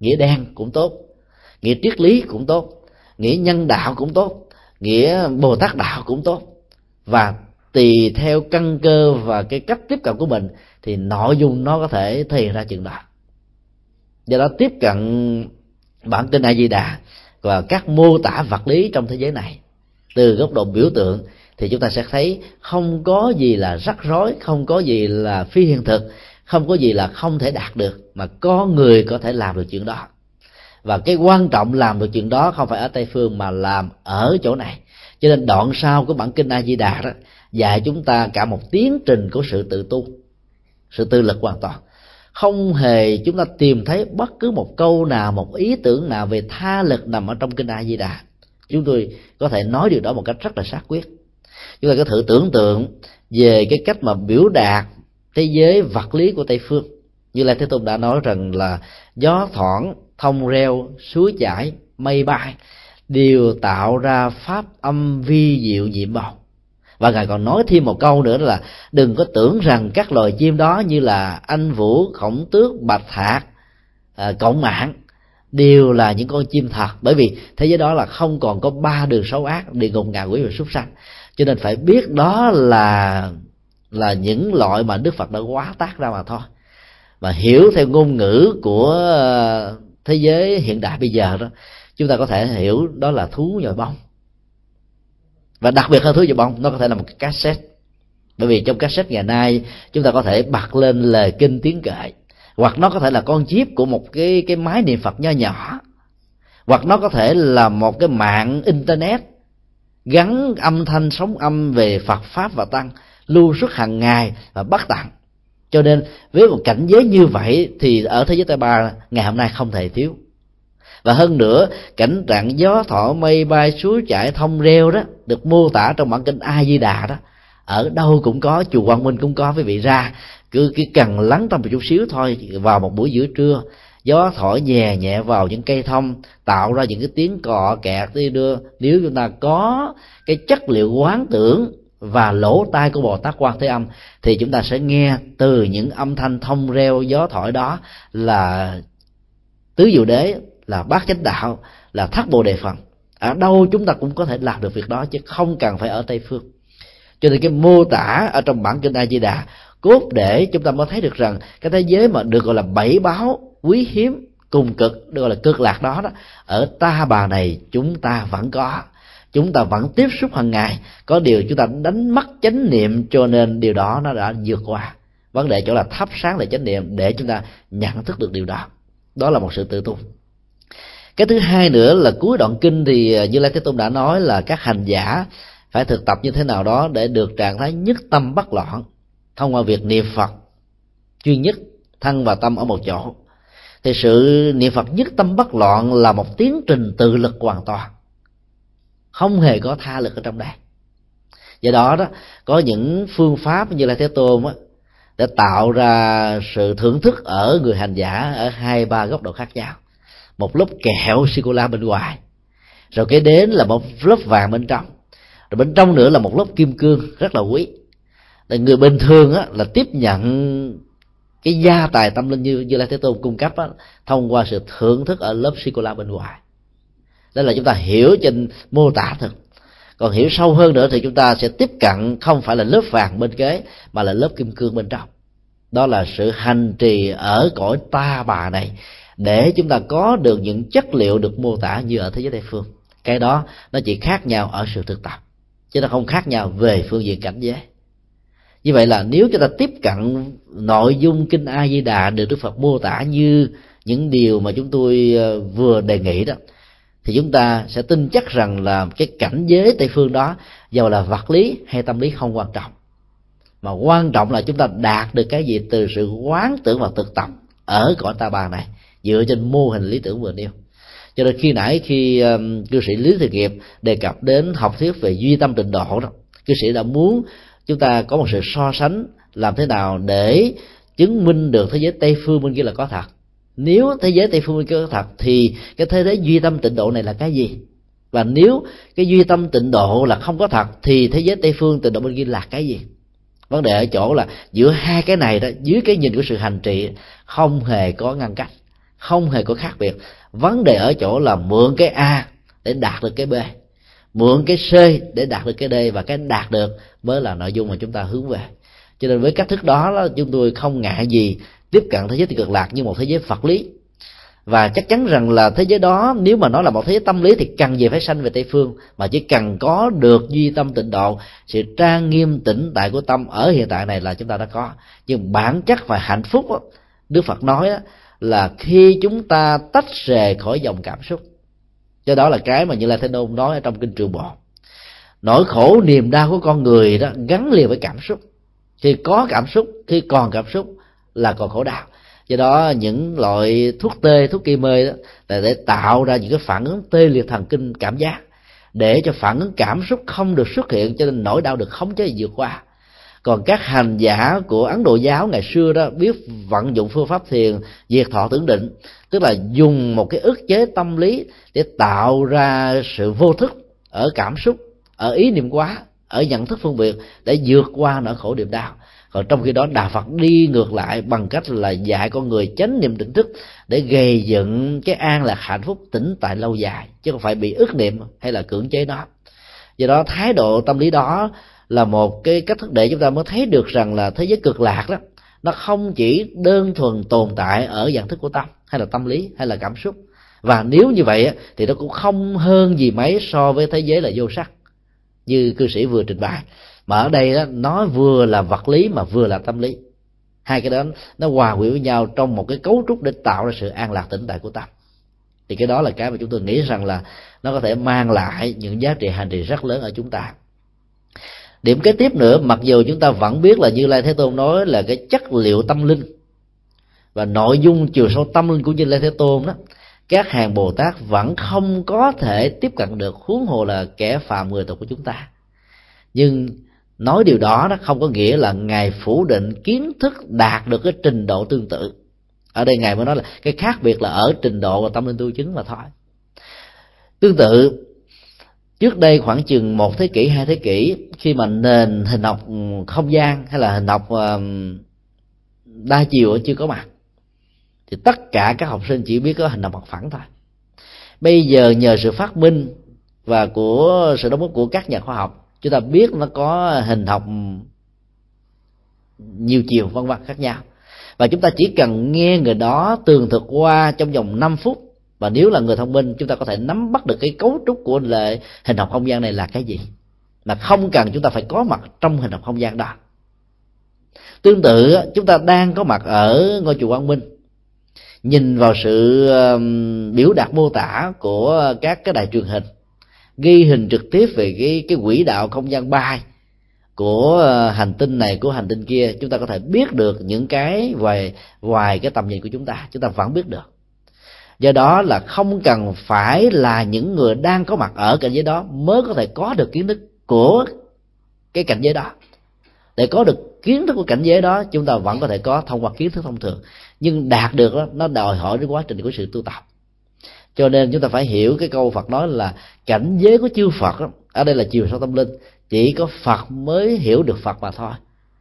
Nghĩa đen cũng tốt, nghĩa triết lý cũng tốt, nghĩa nhân đạo cũng tốt, nghĩa bồ tát đạo cũng tốt. Và tùy theo căn cơ và cái cách tiếp cận của mình, thì nội dung nó có thể thể hiện ra chừng đó. Do đó tiếp cận bản kinh a di đà và các mô tả vật lý trong thế giới này, từ góc độ biểu tượng thì chúng ta sẽ thấy không có gì là rắc rối, không có gì là phi hiện thực, không có gì là không thể đạt được, mà có người có thể làm được chuyện đó. Và cái quan trọng làm được chuyện đó không phải ở tây phương mà làm ở chỗ này. Cho nên đoạn sau của bản kinh a di đà đó dạy chúng ta cả một tiến trình của sự tự tu, sự tự lực hoàn toàn. Không hề chúng ta tìm thấy bất cứ một câu nào, một ý tưởng nào về tha lực nằm ở trong kinh a di đà chúng tôi có thể nói điều đó một cách rất là xác quyết chúng ta có thử tưởng tượng về cái cách mà biểu đạt thế giới vật lý của tây phương. Như là thế tôn đã nói rằng là gió thoảng thông reo suối chảy mây bay đều tạo ra pháp âm vi diệu nhiệm màu. Và ngài còn nói thêm một câu nữa là đừng có tưởng rằng các loài chim đó như là anh vũ khổng tước bạch hạc à, cộng mạng đều là những con chim thật. Bởi vì thế giới đó là không còn có ba đường xấu ác địa ngục ngạ quỷ và súc sanh cho nên phải biết đó là là những loại mà đức phật đã quá tác ra mà thôi. Mà hiểu theo ngôn ngữ của ờ, thế giới hiện đại bây giờ đó, chúng ta có thể hiểu đó là thú nhồi bông. Và đặc biệt hơn thú nhồi bông, nó có thể là một cái cassette. Bởi vì trong cassette ngày nay, chúng ta có thể bật lên lời kinh tiếng kệ. Hoặc nó có thể là con chip của một cái cái máy niệm phật nho nhỏ. Hoặc nó có thể là một cái mạng internet gắn âm thanh sóng âm về phật pháp và tăng, lưu suốt hàng ngày và bắt tặng cho nên, với một cảnh giới như vậy thì ở thế giới tây ba ngày hôm nay không thể thiếu. Và hơn nữa, cảnh trạng gió thọ mây bay, suối chảy, thông reo đó, được mô tả trong bản kinh a di đà đó, ở đâu cũng có, chùa quang minh cũng có, quý vị ra. Cứ cái cần lắng tâm một chút xíu thôi, vào một buổi giữa trưa gió thổi nhẹ nhẹ vào những cây thông, tạo ra những cái tiếng cọ kẹt đi đưa. Nếu chúng ta có cái chất liệu quán tưởng và lỗ tai của bồ tát quan thế âm, thì chúng ta sẽ nghe từ những âm thanh thông reo gió thổi đó là tứ diệu đế, là bát chánh đạo, là thất bồ đề phật. Ở đâu chúng ta cũng có thể làm được việc đó, chứ không cần phải ở tây phương. Cho nên cái mô tả ở trong bản kinh a di đà cốt để chúng ta mới thấy được rằng cái thế giới mà được gọi là bảy báo quý hiếm, cùng cực, được gọi là cực lạc đó đó. Ở ta bà này, chúng ta vẫn có. Chúng ta vẫn tiếp xúc hàng ngày. Có điều chúng ta đánh mất chánh niệm, cho nên điều đó nó đã vượt qua. Vấn đề chỗ là thắp sáng lại chánh niệm để chúng ta nhận thức được điều đó. Đó là một sự tự tu. Cái thứ hai nữa là cuối đoạn kinh thì à, như lai thế tôn đã nói là các hành giả phải thực tập như thế nào đó để được trạng thái nhất tâm bất loạn, thông qua việc niệm phật. Chuyên nhất, thân và tâm ở một chỗ thì sự niệm phật nhất tâm bất loạn là một tiến trình tự lực hoàn toàn. Không hề có tha lực ở trong đây. Do đó đó có những phương pháp như là thế tôn á để tạo ra sự thưởng thức ở người hành giả ở hai ba góc độ khác nhau. Một lớp kẹo sô cô la bên ngoài rồi kế đến là một lớp vàng bên trong. Rồi bên trong nữa là một lớp kim cương rất là quý. Người bình thường á, là tiếp nhận cái gia tài tâm linh như như lai thế tôn cung cấp á, thông qua sự thưởng thức ở lớp sikola bên ngoài. Đó là chúng ta hiểu trên mô tả thôi còn hiểu sâu hơn nữa thì chúng ta sẽ tiếp cận không phải là lớp vàng bên kế mà là lớp kim cương bên trong. Đó là sự hành trì ở cõi ta bà này để chúng ta có được những chất liệu được mô tả như ở thế giới tây phương. Cái đó nó chỉ khác nhau ở sự thực tập chứ nó không khác nhau về phương diện cảnh giới như vậy là nếu chúng ta tiếp cận nội dung kinh a di đà được đức phật mô tả như những điều mà chúng tôi ờ, vừa đề nghị đó thì chúng ta sẽ tin chắc rằng là cái cảnh giới tây phương đó dầu là vật lý hay tâm lý không quan trọng. Mà quan trọng là chúng ta đạt được cái gì từ sự quán tưởng và thực tập ở cõi ta bà này dựa trên mô hình lý tưởng vừa nêu. Cho nên khi nãy khi um, cư sĩ lý thực nghiệp đề cập đến học thuyết về duy tâm tịnh độ đó cư sĩ đã muốn chúng ta có một sự so sánh làm thế nào để chứng minh được thế giới tây phương bên kia là có thật. Nếu thế giới tây phương bên kia có thật, thì cái thế giới duy tâm tịnh độ này là cái gì? Và nếu cái duy tâm tịnh độ là không có thật, thì thế giới tây phương tịnh độ bên kia là cái gì? Vấn đề ở chỗ là giữa hai cái này đó, dưới cái nhìn của sự hành trì, không hề có ngăn cách, không hề có khác biệt. Vấn đề ở chỗ là mượn cái a để đạt được cái b mượn cái c để đạt được cái d và cái đạt được mới là nội dung mà chúng ta hướng về. Cho nên với cách thức đó, đó chúng tôi không ngại gì tiếp cận thế giới cực lạc như một thế giới vật lý. Và chắc chắn rằng là thế giới đó nếu mà nó là một thế giới tâm lý thì cần gì phải sanh về tây phương mà chỉ cần có được duy tâm tịnh độ sự trang nghiêm tĩnh tại của tâm ở hiện tại này là chúng ta đã có. Nhưng bản chất và hạnh phúc đó, đức phật nói đó, là khi chúng ta tách rời khỏi dòng cảm xúc do đó là cái mà như là thế đôn nói ở trong kinh trường bộ nỗi khổ niềm đau của con người đó gắn liền với cảm xúc. Khi có cảm xúc, khi còn cảm xúc là còn khổ đau. Do đó những loại thuốc tê, thuốc kỳ mê đó là để tạo ra những cái phản ứng tê liệt thần kinh cảm giác. Để cho phản ứng cảm xúc không được xuất hiện cho nên nỗi đau được khống chế vượt qua. Còn các hành giả của ấn độ giáo ngày xưa đó biết vận dụng phương pháp thiền, diệt thọ tưởng định tức là dùng một cái ức chế tâm lý để tạo ra sự vô thức ở cảm xúc, ở ý niệm quá, ở nhận thức phân biệt để vượt qua nỗi khổ niềm đau. Còn trong khi đó, đạo phật đi ngược lại bằng cách là dạy con người chánh niệm tỉnh thức để gây dựng cái an lạc hạnh phúc tĩnh tại lâu dài, chứ không phải bị ức niệm hay là cưỡng chế nó. Do đó, thái độ tâm lý đó là một cái cách thức để chúng ta mới thấy được rằng là thế giới cực lạc đó, nó không chỉ đơn thuần tồn tại ở dạng thức của tâm hay là tâm lý, hay là cảm xúc. Và nếu như vậy thì nó cũng không hơn gì mấy so với thế giới là vô sắc. Như cư sĩ vừa trình bày. Mà ở đây đó nó vừa là vật lý mà vừa là tâm lý. Hai cái đó nó hòa quyện với nhau trong một cái cấu trúc để tạo ra sự an lạc tĩnh tại của tâm thì cái đó là cái mà chúng tôi nghĩ rằng là nó có thể mang lại những giá trị hành trì rất lớn ở chúng ta. Điểm kế tiếp nữa, mặc dù chúng ta vẫn biết là như lai thế tôn nói là cái chất liệu tâm linh và nội dung chiều sâu tâm linh của như lai thế tôn đó, các hàng bồ tát vẫn không có thể tiếp cận được huống hồ là kẻ phàm người tục của chúng ta. Nhưng nói điều đó nó không có nghĩa là ngài phủ định kiến thức đạt được cái trình độ tương tự. Ở đây ngài mới nói là cái khác biệt là ở trình độ và tâm linh tu chứng mà thôi. Tương tự, trước đây khoảng chừng một thế kỷ, hai thế kỷ, khi mà nền hình học không gian hay là hình học đa chiều chưa có mặt thì tất cả các học sinh chỉ biết có hình động mặt phẳng thôi. Bây giờ nhờ sự phát minh và của sự đóng góp của các nhà khoa học, chúng ta biết nó có hình học nhiều chiều, vân vân, khác nhau. Và chúng ta chỉ cần nghe người đó tường thuật qua trong vòng 5 phút. Và nếu là người thông minh, chúng ta có thể nắm bắt được cái cấu trúc của lệ hình học không gian này là cái gì. Mà không cần chúng ta phải có mặt trong hình học không gian đó. Tương tự, chúng ta đang có mặt ở ngôi chùa quang minh nhìn vào sự biểu đạt mô tả của các cái đài truyền hình, ghi hình trực tiếp về cái cái quỹ đạo không gian bay của ờ, hành tinh này, của hành tinh kia, chúng ta có thể biết được những cái về, ngoài cái tầm nhìn của chúng ta. Chúng ta vẫn biết được. Do đó là không cần phải là những người đang có mặt ở cảnh giới đó mới có thể có được kiến thức của cái cảnh giới đó để có được kiến thức của cảnh giới đó chúng ta vẫn có thể có thông qua kiến thức thông thường. Nhưng đạt được đó nó đòi hỏi đến quá trình của sự tu tập. Cho nên chúng ta phải hiểu cái câu phật nói là cảnh giới của chư phật đó, ở đây là chiều sâu tâm linh. Chỉ có phật mới hiểu được phật mà thôi.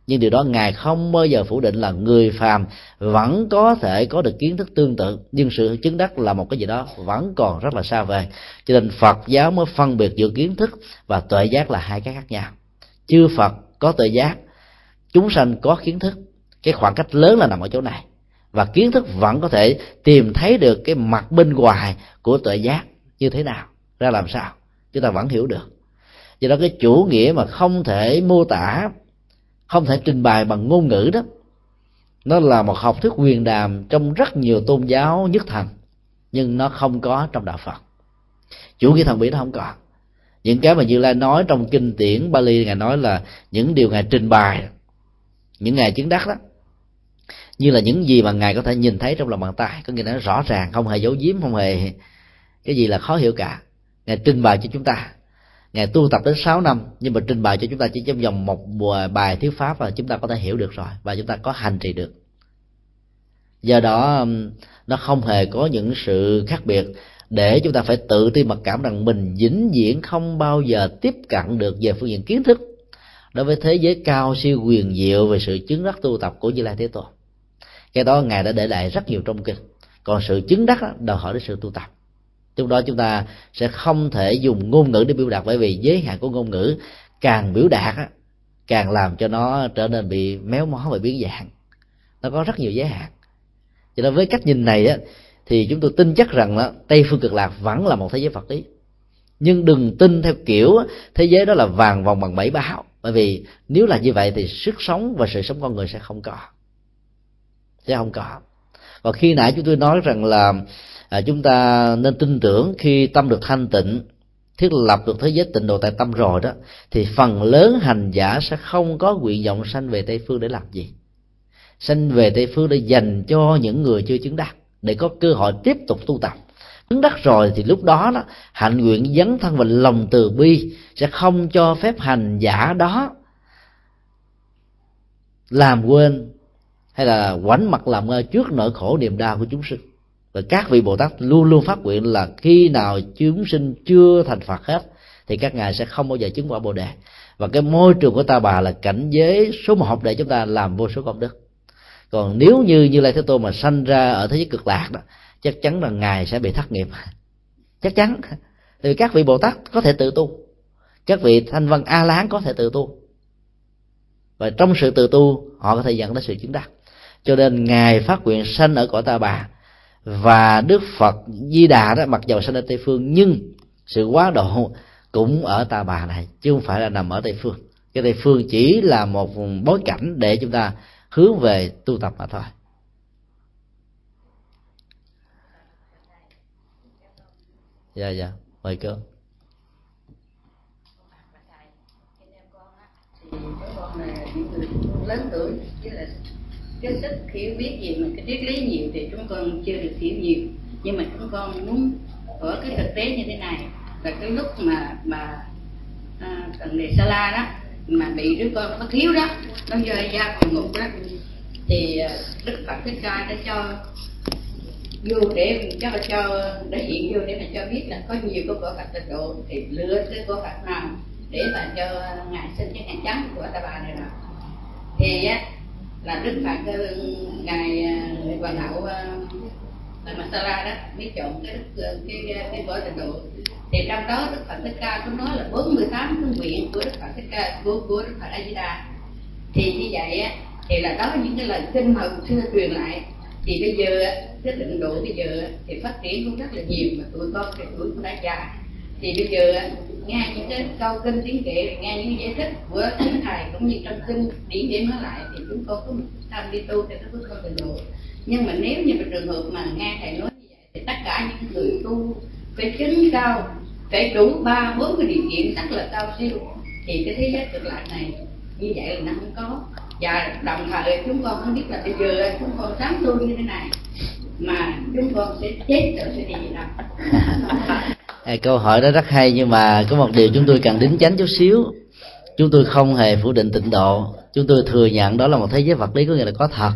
Nhưng điều đó ngài không bao giờ phủ định là người phàm vẫn có thể có được kiến thức tương tự. Nhưng sự chứng đắc là một cái gì đó vẫn còn rất là xa vời. Cho nên phật giáo mới phân biệt giữa kiến thức và tuệ giác là hai cái khác nhau. Chư phật có tự giác, chúng sanh có kiến thức. Cái khoảng cách lớn là nằm ở chỗ này. Và kiến thức vẫn có thể tìm thấy được cái mặt bên ngoài của tự giác như thế nào, ra làm sao, chúng ta vẫn hiểu được. Do đó cái chủ nghĩa mà không thể mô tả, không thể trình bày bằng ngôn ngữ đó, nó là một học thuyết quyền đàm trong rất nhiều tôn giáo nhất thành, nhưng nó không có trong đạo phật. Chủ nghĩa thần bí nó không có những cái mà như lai nói trong kinh điển bali, ngài nói là những điều ngài trình bày, những ngài chứng đắc đó, như là những gì mà ngài có thể nhìn thấy trong lòng bàn tay. Có nghĩa là rõ ràng, không hề giấu giếm, không hề cái gì là khó hiểu cả. Ngài trình bày cho chúng ta. Ngài tu tập đến 6 năm, nhưng mà trình bày cho chúng ta chỉ trong vòng một bài thuyết pháp là chúng ta có thể hiểu được rồi, và chúng ta có hành trì được. Do đó nó không hề có những sự khác biệt để chúng ta phải tự ti mặc cảm rằng mình vĩnh viễn không bao giờ tiếp cận được về phương diện kiến thức đối với thế giới cao siêu quyền diệu về sự chứng đắc tu tập của như lai thế tôn. Cái đó ngài đã để lại rất nhiều trong kinh. Còn sự chứng đắc đòi hỏi đến sự tu tập. Trong đó chúng ta sẽ không thể dùng ngôn ngữ để biểu đạt bởi vì giới hạn của ngôn ngữ càng biểu đạt càng làm cho nó trở nên bị méo mó và biến dạng. Nó có rất nhiều giới hạn. Cho nên với cách nhìn này á, thì chúng tôi tin chắc rằng là tây phương cực lạc vẫn là một thế giới phật lý nhưng đừng tin theo kiểu thế giới đó là vàng vòng bằng bảy báo. Bởi vì nếu là như vậy thì sức sống và sự sống con người sẽ không có. Sẽ không có. Và khi nãy chúng tôi nói rằng là à, chúng ta nên tin tưởng khi tâm được thanh tịnh thiết lập được thế giới tịnh độ tại tâm rồi đó thì phần lớn hành giả sẽ không có nguyện vọng sanh về tây phương để làm gì. Sanh về tây phương để dành cho những người chưa chứng đắc để có cơ hội tiếp tục tu tập. Chứng đắc rồi thì lúc đó đó, hạnh nguyện dấn thân vào lòng từ bi sẽ không cho phép hành giả đó làm quên hay là quánh mặt làm ngơ trước nỗi khổ niềm đau của chúng sinh. Và các vị bồ tát luôn luôn phát nguyện là khi nào chúng sinh chưa thành phật hết, thì các ngài sẽ không bao giờ chứng quả bồ đề. Và cái môi trường của ta bà là cảnh giới số một để chúng ta làm vô số công đức còn nếu như như lai thế tôn mà sanh ra ở thế giới cực lạc đó, chắc chắn là ngài sẽ bị thất nghiệp. Chắc chắn. Thì các vị bồ tát có thể tự tu. Các vị thanh văn a lán có thể tự tu. Và trong sự tự tu, họ có thể dẫn đến sự chứng đắc. Cho nên ngài phát nguyện sanh ở cõi ta bà. Và đức phật di đà đó, mặc dầu sanh ở tây phương, nhưng sự quá độ cũng ở ta bà này, chứ không phải là nằm ở tây phương. Cái tây phương chỉ là một bối cảnh để chúng ta hướng về tu tập mà thôi. Dạ dạ mời cô. Lớn tuổi với là cái sức hiểu biết gì mà cái triết lý nhiều thì chúng con chưa được hiểu nhiều. Nhưng mà chúng con muốn ở cái thực tế như thế này. Là cái lúc mà mà à, tần đề sa la đó mà bị đứa con nó thiếu đó. Nó rơi ra còn ngủ đó. Thì ờ, đức phật thích ca đã cho vô để cho cho để hiện vô để mà cho biết là có nhiều cái quả phật tịnh độ thì lựa cái quả phật nào để mà cho ngài sinh cái ngàn trắng của ta bà này đó thì á là đức phật ờ, ngài à, hoàng hậu masala đó, mới chọn cái đức ờ, cái ờ, cái quả tịnh độ. Thì trong đó đức phật thích ca có nói là 48 phương nguyện của đức phật thích ca, của của đức phật a di đà. Thì như vậy á, thì là đó những cái lời kinh mà xưa truyền lại. Thì bây giờ cái tịnh độ bây giờ thì phát triển cũng rất là nhiều mà tụi con thì tuổi cũng đã già. Thì bây giờ nghe những cái câu kinh tiếng kệ nghe những giải thích của thánh thầy cũng như trong kinh điển điểm nói lại thì chúng con có một tâm đi tu theo cái bước con tịnh độ nhưng mà nếu như trường hợp mà nghe thầy nói như vậy thì tất cả những người tu phải chứng cao, phải đủ ba, bốn cái điều kiện rất là cao siêu. Thì cái thế giới cực lạc này như vậy là nó không có. Và đồng thời chúng con không biết là bây giờ chúng con sáng tu như thế này mà chúng con sẽ chết ở sự gì đâu câu hỏi đó rất hay nhưng mà có một điều chúng tôi cần đính chánh chút xíu. Chúng tôi không hề phủ định tịnh độ. Chúng tôi thừa nhận đó là một thế giới vật lý có nghĩa là có thật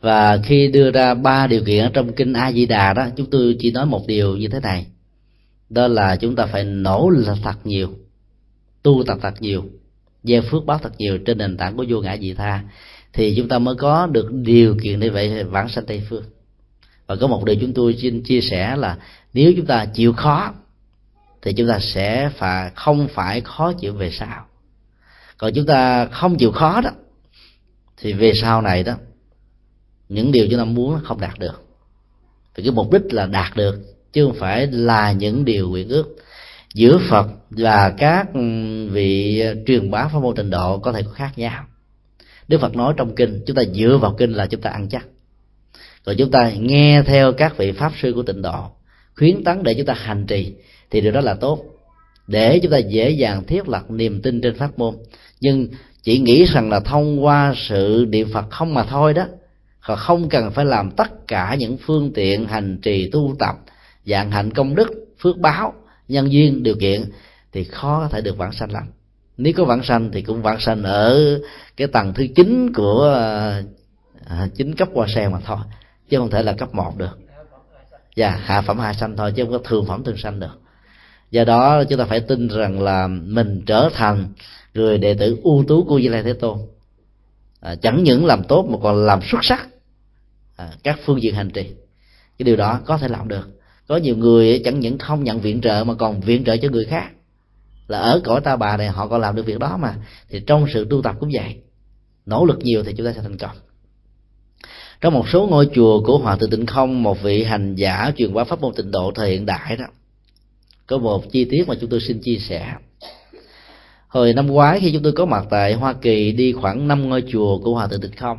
và khi đưa ra ba điều kiện ở trong kinh a di đà đó, chúng tôi chỉ nói một điều như thế này. Đó là chúng ta phải nỗ lực thật nhiều, tu tập thật nhiều, gieo phước báo thật nhiều trên nền tảng của vô ngã dị tha. Thì chúng ta mới có được điều kiện để vậy vãng sanh tây phương. Và có một điều chúng tôi xin chia sẻ là nếu chúng ta chịu khó, thì chúng ta sẽ phải không phải khó chịu về sau. Còn chúng ta không chịu khó đó, thì về sau này đó những điều chúng ta muốn không đạt được. Thì cái mục đích là đạt được, chứ không phải là những điều nguyện ước. Giữa phật và các ừ, vị truyền bá pháp môn tịnh độ có thể có khác nhau. Đức phật nói trong kinh, chúng ta dựa vào kinh là chúng ta ăn chắc. Rồi chúng ta nghe theo các vị pháp sư của tịnh độ, khuyến tấn để chúng ta hành trì, thì điều đó là tốt. Để chúng ta dễ dàng thiết lập niềm tin trên pháp môn. Nhưng chỉ nghĩ rằng là thông qua sự niệm phật không mà thôi đó họ không cần phải làm tất cả những phương tiện hành trì tu tập dạng hạnh công đức phước báo nhân duyên điều kiện thì khó có thể được vãng sanh lắm. Nếu có vãng sanh thì cũng vãng sanh ở cái tầng thứ chín của à, chính cấp hoa sen mà thôi chứ không thể là cấp một được. Dạ hạ phẩm hạ sanh thôi chứ không có thường phẩm thường sanh được. Do đó chúng ta phải tin rằng là mình trở thành người đệ tử ưu tú của Di Lai Thế Tôn. À, chẳng những làm tốt mà còn làm xuất sắc à, các phương diện hành trì. Cái điều đó có thể làm được. Có nhiều người chẳng những không nhận viện trợ mà còn viện trợ cho người khác. Là ở cõi ta bà này họ còn làm được việc đó mà. Thì trong sự tu tập cũng vậy. Nỗ lực nhiều thì chúng ta sẽ thành công. Trong một số ngôi chùa của hòa thượng tịnh không một vị hành giả truyền bá pháp môn tịnh độ thời hiện đại đó có một chi tiết mà chúng tôi xin chia sẻ. Hồi năm ngoái khi chúng tôi có mặt tại hoa kỳ đi khoảng năm ngôi chùa của hòa thượng tịnh không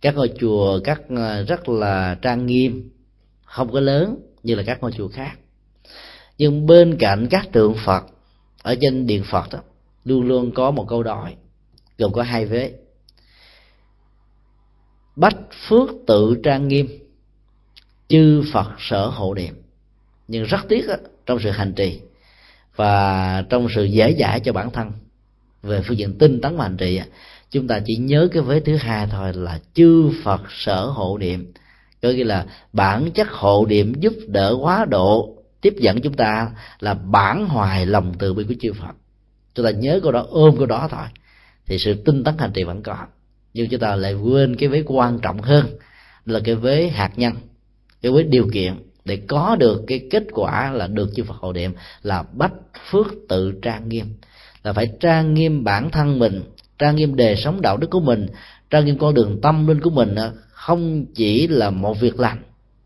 các ngôi chùa các ờ, rất là trang nghiêm không có lớn như là các ngôi chùa khác. Nhưng bên cạnh các tượng phật ở trên điện phật đó luôn luôn có một câu đòi gồm có hai vế. Bách phước tự trang nghiêm chư phật sở hộ niệm. Nhưng rất tiếc đó, trong sự hành trì và trong sự dễ dãi cho bản thân về phương diện tinh tấn và hành trì chúng ta chỉ nhớ cái vế thứ hai thôi là chư phật sở hộ niệm. Có nghĩa là bản chất hộ niệm giúp đỡ quá độ tiếp dẫn chúng ta là bản hoài lòng từ bi của chư phật. Chúng ta nhớ câu đó, ôm câu đó thôi, thì sự tinh tấn hành trì vẫn còn nhưng chúng ta lại quên cái vế quan trọng hơn là cái vế hạt nhân, cái vế điều kiện để có được cái kết quả là được chư Phật hộ niệm là bách phước tự trang nghiêm. Là phải trang nghiêm bản thân mình trang nghiêm đề sống đạo đức của mình, trang nghiêm con đường tâm linh của mình không chỉ là một việc lành,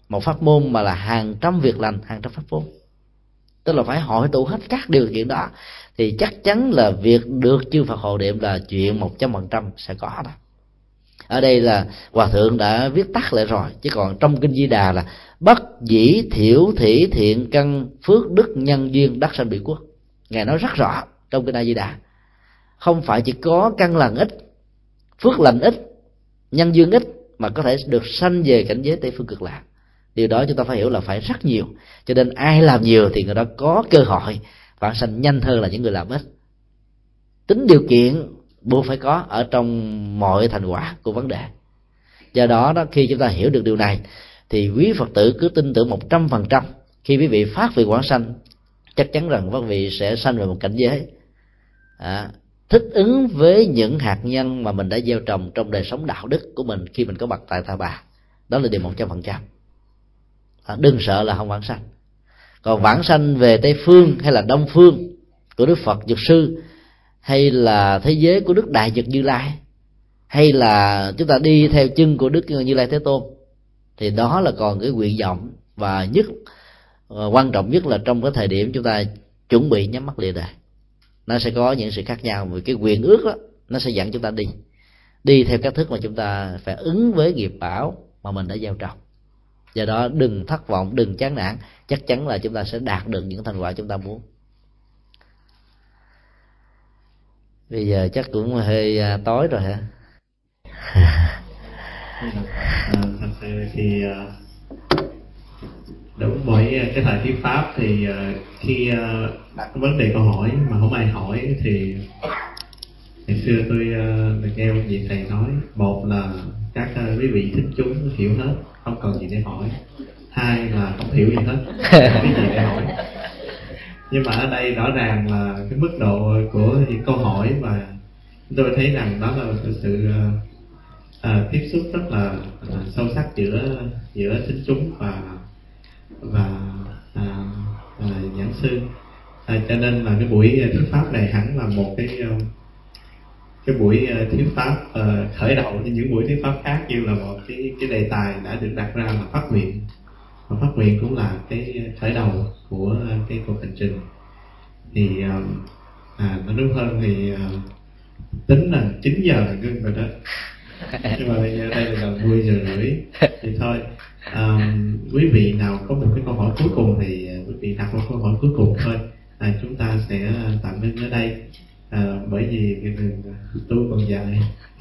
một pháp môn mà là hàng trăm việc lành, hàng trăm pháp môn. Tức là phải hội tụ hết các điều kiện đó, thì chắc chắn là việc được chư Phật hộ niệm là chuyện một trăm phần trăm sẽ có đó. Ở đây là hòa thượng đã viết tắt lại rồi, chứ còn trong kinh di đà là bất dĩ thiểu thỉ thiện căn phước đức nhân duyên đắc sanh bị quốc. Ngài nói rất rõ trong kinh a di đà không phải chỉ có căn lành ít phước lành ít nhân duyên ít mà có thể được sanh về cảnh giới tây phương cực lạc. Điều đó chúng ta phải hiểu là phải rất nhiều. Cho nên ai làm nhiều thì người đó có cơ hội phản sanh nhanh hơn là những người làm ít. Tính điều kiện buộc phải có ở trong mọi thành quả của vấn đề. Do đó đó khi chúng ta hiểu được điều này thì quý phật tử cứ tin tưởng một trăm phần trăm. Khi quý vị phát về quảng sanh chắc chắn rằng quý vị sẽ sanh về một cảnh giới à, thích ứng với những hạt nhân mà mình đã gieo trồng trong đời sống đạo đức của mình khi mình có mặt tại tha bà. Đó là điều một trăm phần trăm. À, đừng sợ là không vãng sanh. Còn vãng sanh về tây phương hay là đông phương của đức phật dược sư, hay là thế giới của đức đại dược như lai, hay là chúng ta đi theo chân của đức như lai thế tôn, thì đó là còn cái nguyện vọng và nhất à, quan trọng nhất là trong cái thời điểm chúng ta chuẩn bị nhắm mắt lìa đời nó sẽ có những sự khác nhau vì cái quyền ước đó nó sẽ dẫn chúng ta đi. Đi theo cách thức mà chúng ta phải ứng với nghiệp bảo mà mình đã gieo trồng. Do đó đừng thất vọng đừng chán nản. Chắc chắn là chúng ta sẽ đạt được những thành quả chúng ta muốn. Bây giờ chắc cũng hơi à, tối rồi hả? À, thì đúng với ờ, cái thời thuyết pháp thì ờ, khi ờ, đặt cái vấn đề câu hỏi mà không ai hỏi thì ngày xưa tôi được nghe vị thầy nói một là các quý vị thích chúng hiểu hết không cần gì để hỏi. Hai là không hiểu gì hết không biết gì để hỏi. Nhưng mà ở đây rõ ràng là cái mức độ của những câu hỏi mà tôi thấy rằng đó là sự, sự à, tiếp xúc rất là, là sâu sắc giữa giữa chính chúng và và à, à, giảng sư à, cho nên là cái buổi à, thuyết pháp này hẳn là một cái à, cái buổi à, thuyết pháp uh, khởi đầu như những buổi thuyết pháp khác như là một cái cái đề tài đã được đặt ra là phát nguyện. Và phát nguyện cũng là cái khởi đầu của cái cuộc hành trình. Thì à, nó đúng hơn thì à, tính là 9 giờ là ngưng rồi đó. Nhưng mà bây giờ đây là gần 10 giờ rưỡi thì thôi à, quý vị nào có một cái câu hỏi cuối cùng thì à, quý vị đặt một câu hỏi cuối cùng thôi à, chúng ta sẽ tạm ngưng ở đây. À, bởi vì cái đường tu còn dài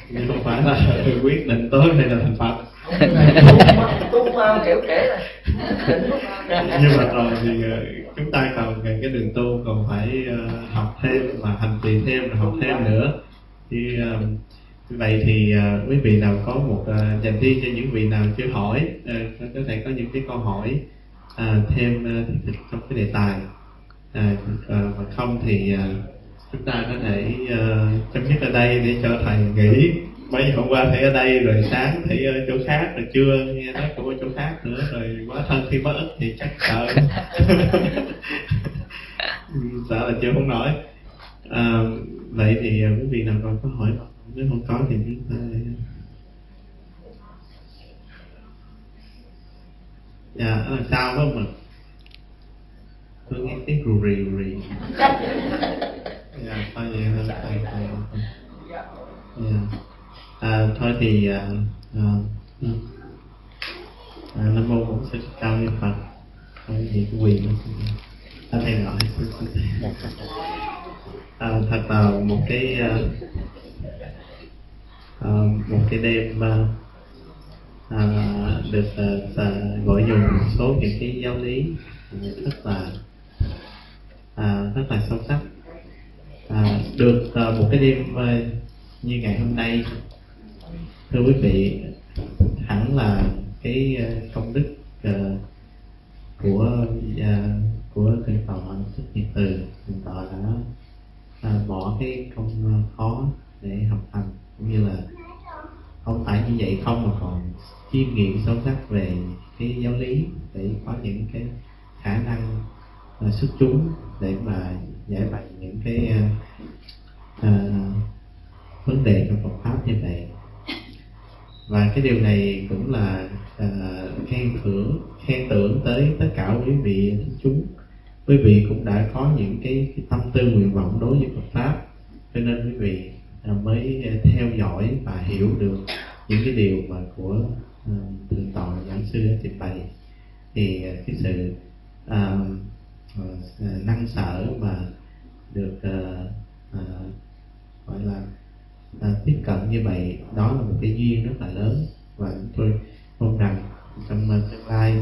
nhưng không phải là quyết định tối hay là thành phật. Tu kiểu kể nhưng mà rồi thì ờ, chúng ta còn cái đường tu còn phải ờ, học thêm và hành trì thêm và học thêm nữa. Thì ờ, vậy thì quý vị nào có một dành riêng cho những vị nào chưa hỏi có thể có những cái câu hỏi thêm trong cái đề tài. Và không thì chúng ta có thể chấm dứt ở đây để cho thầy nghỉ. Mấy hôm qua thấy ở đây rồi sáng thấy ở chỗ khác rồi trưa nghe nói cũng ở chỗ khác nữa rồi quá thân khi mất ức thì chắc sợ. Sợ là chưa không nổi. À, vậy thì quý vị nào còn có hỏi nếu không có thì chúng ta dạ đằng sau phải không ạ tôi nghe tiếng rù rì rù rì. Dạ thôi vậy thôi thôi thôi dạ. À, thôi thì à, à, à, nam mô bổn sư cao như phật. Thôi thì cái quyền đó à, thầy gọi à, thật là một cái à, à, một cái đêm à, à, được à, à, gọi dùng một số những cái giáo lý rất là à, rất là sâu sắc. À, được à, một cái đêm à, như ngày hôm nay thưa quý vị hẳn là cái công đức à, của à, của thầy tọa thích nhiệt từ thầy tọa đã à, bỏ cái công khó để học hành như là không phải như vậy không mà còn chiêm nghiệm sâu sắc về cái giáo lý để có những cái khả năng uh, xuất chúng để mà giải bày những cái uh, uh, vấn đề trong Phật pháp như vậy. Và cái điều này cũng là uh, khen thưởng khen tưởng tới tất cả quý vị chúng. Quý vị cũng đã có những cái, cái tâm tư nguyện vọng đối với Phật pháp cho nên quý vị mới ờ, theo dõi và hiểu được những cái điều mà của ờ, thượng tọa giảng sư đã trình bày. Thì ờ, cái sự uh, năng sở mà được uh, uh, gọi là uh, tiếp cận như vậy đó là một cái duyên rất là lớn. Và chúng tôi mong rằng trong tương lai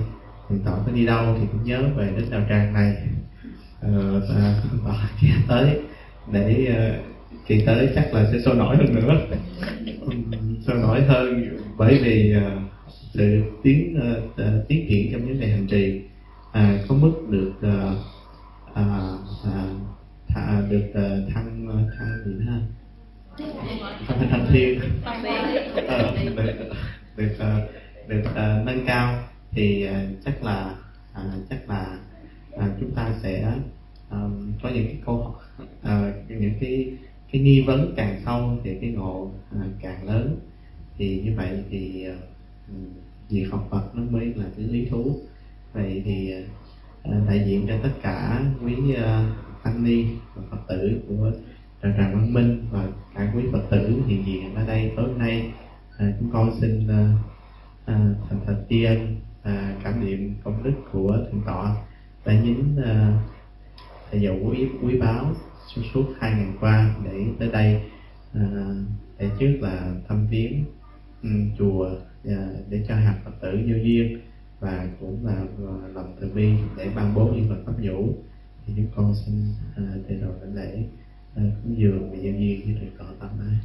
thượng tọa có đi đâu thì cũng nhớ về đến đạo tràng này. Uh, và tới để thì tới chắc là sẽ sôi nổi hơn nữa. Ừ, sôi nổi hơn bởi vì uh, sự tiến uh, tiến triển trong vấn đề hành trì à, có mức được uh, à, uh, được uh, thăng thăng gì nữa thăng thăng thiên. Được được được uh, nâng cao thì uh, chắc là à, chắc là à, chúng ta sẽ um, có những cái câu uh, những cái cái nghi vấn càng sâu thì cái ngộ à, càng lớn. Thì như vậy thì à, việc học Phật nó mới là cái lý thú. Vậy thì à, à đại diện cho tất cả quý à, tăng ni và phật tử của tràng tràng văn minh và cả quý phật tử hiện diện ở đây tối nay à, chúng con xin à, à, thành thật tri ân à, cảm niệm công đức của thượng tọa. Đã nhính à, thầy dầu quý quý báo suốt suốt hai ngày qua để tới đây à, để trước là thăm viếng ừ, chùa à, để cho hạt phật tử vô duyên và cũng là à, lòng từ bi để ban bố những lời pháp nhũ thì chúng con xin à, thầy đầu lãnh lễ cũng vừa dường và duyên với thầy cọ tâm ai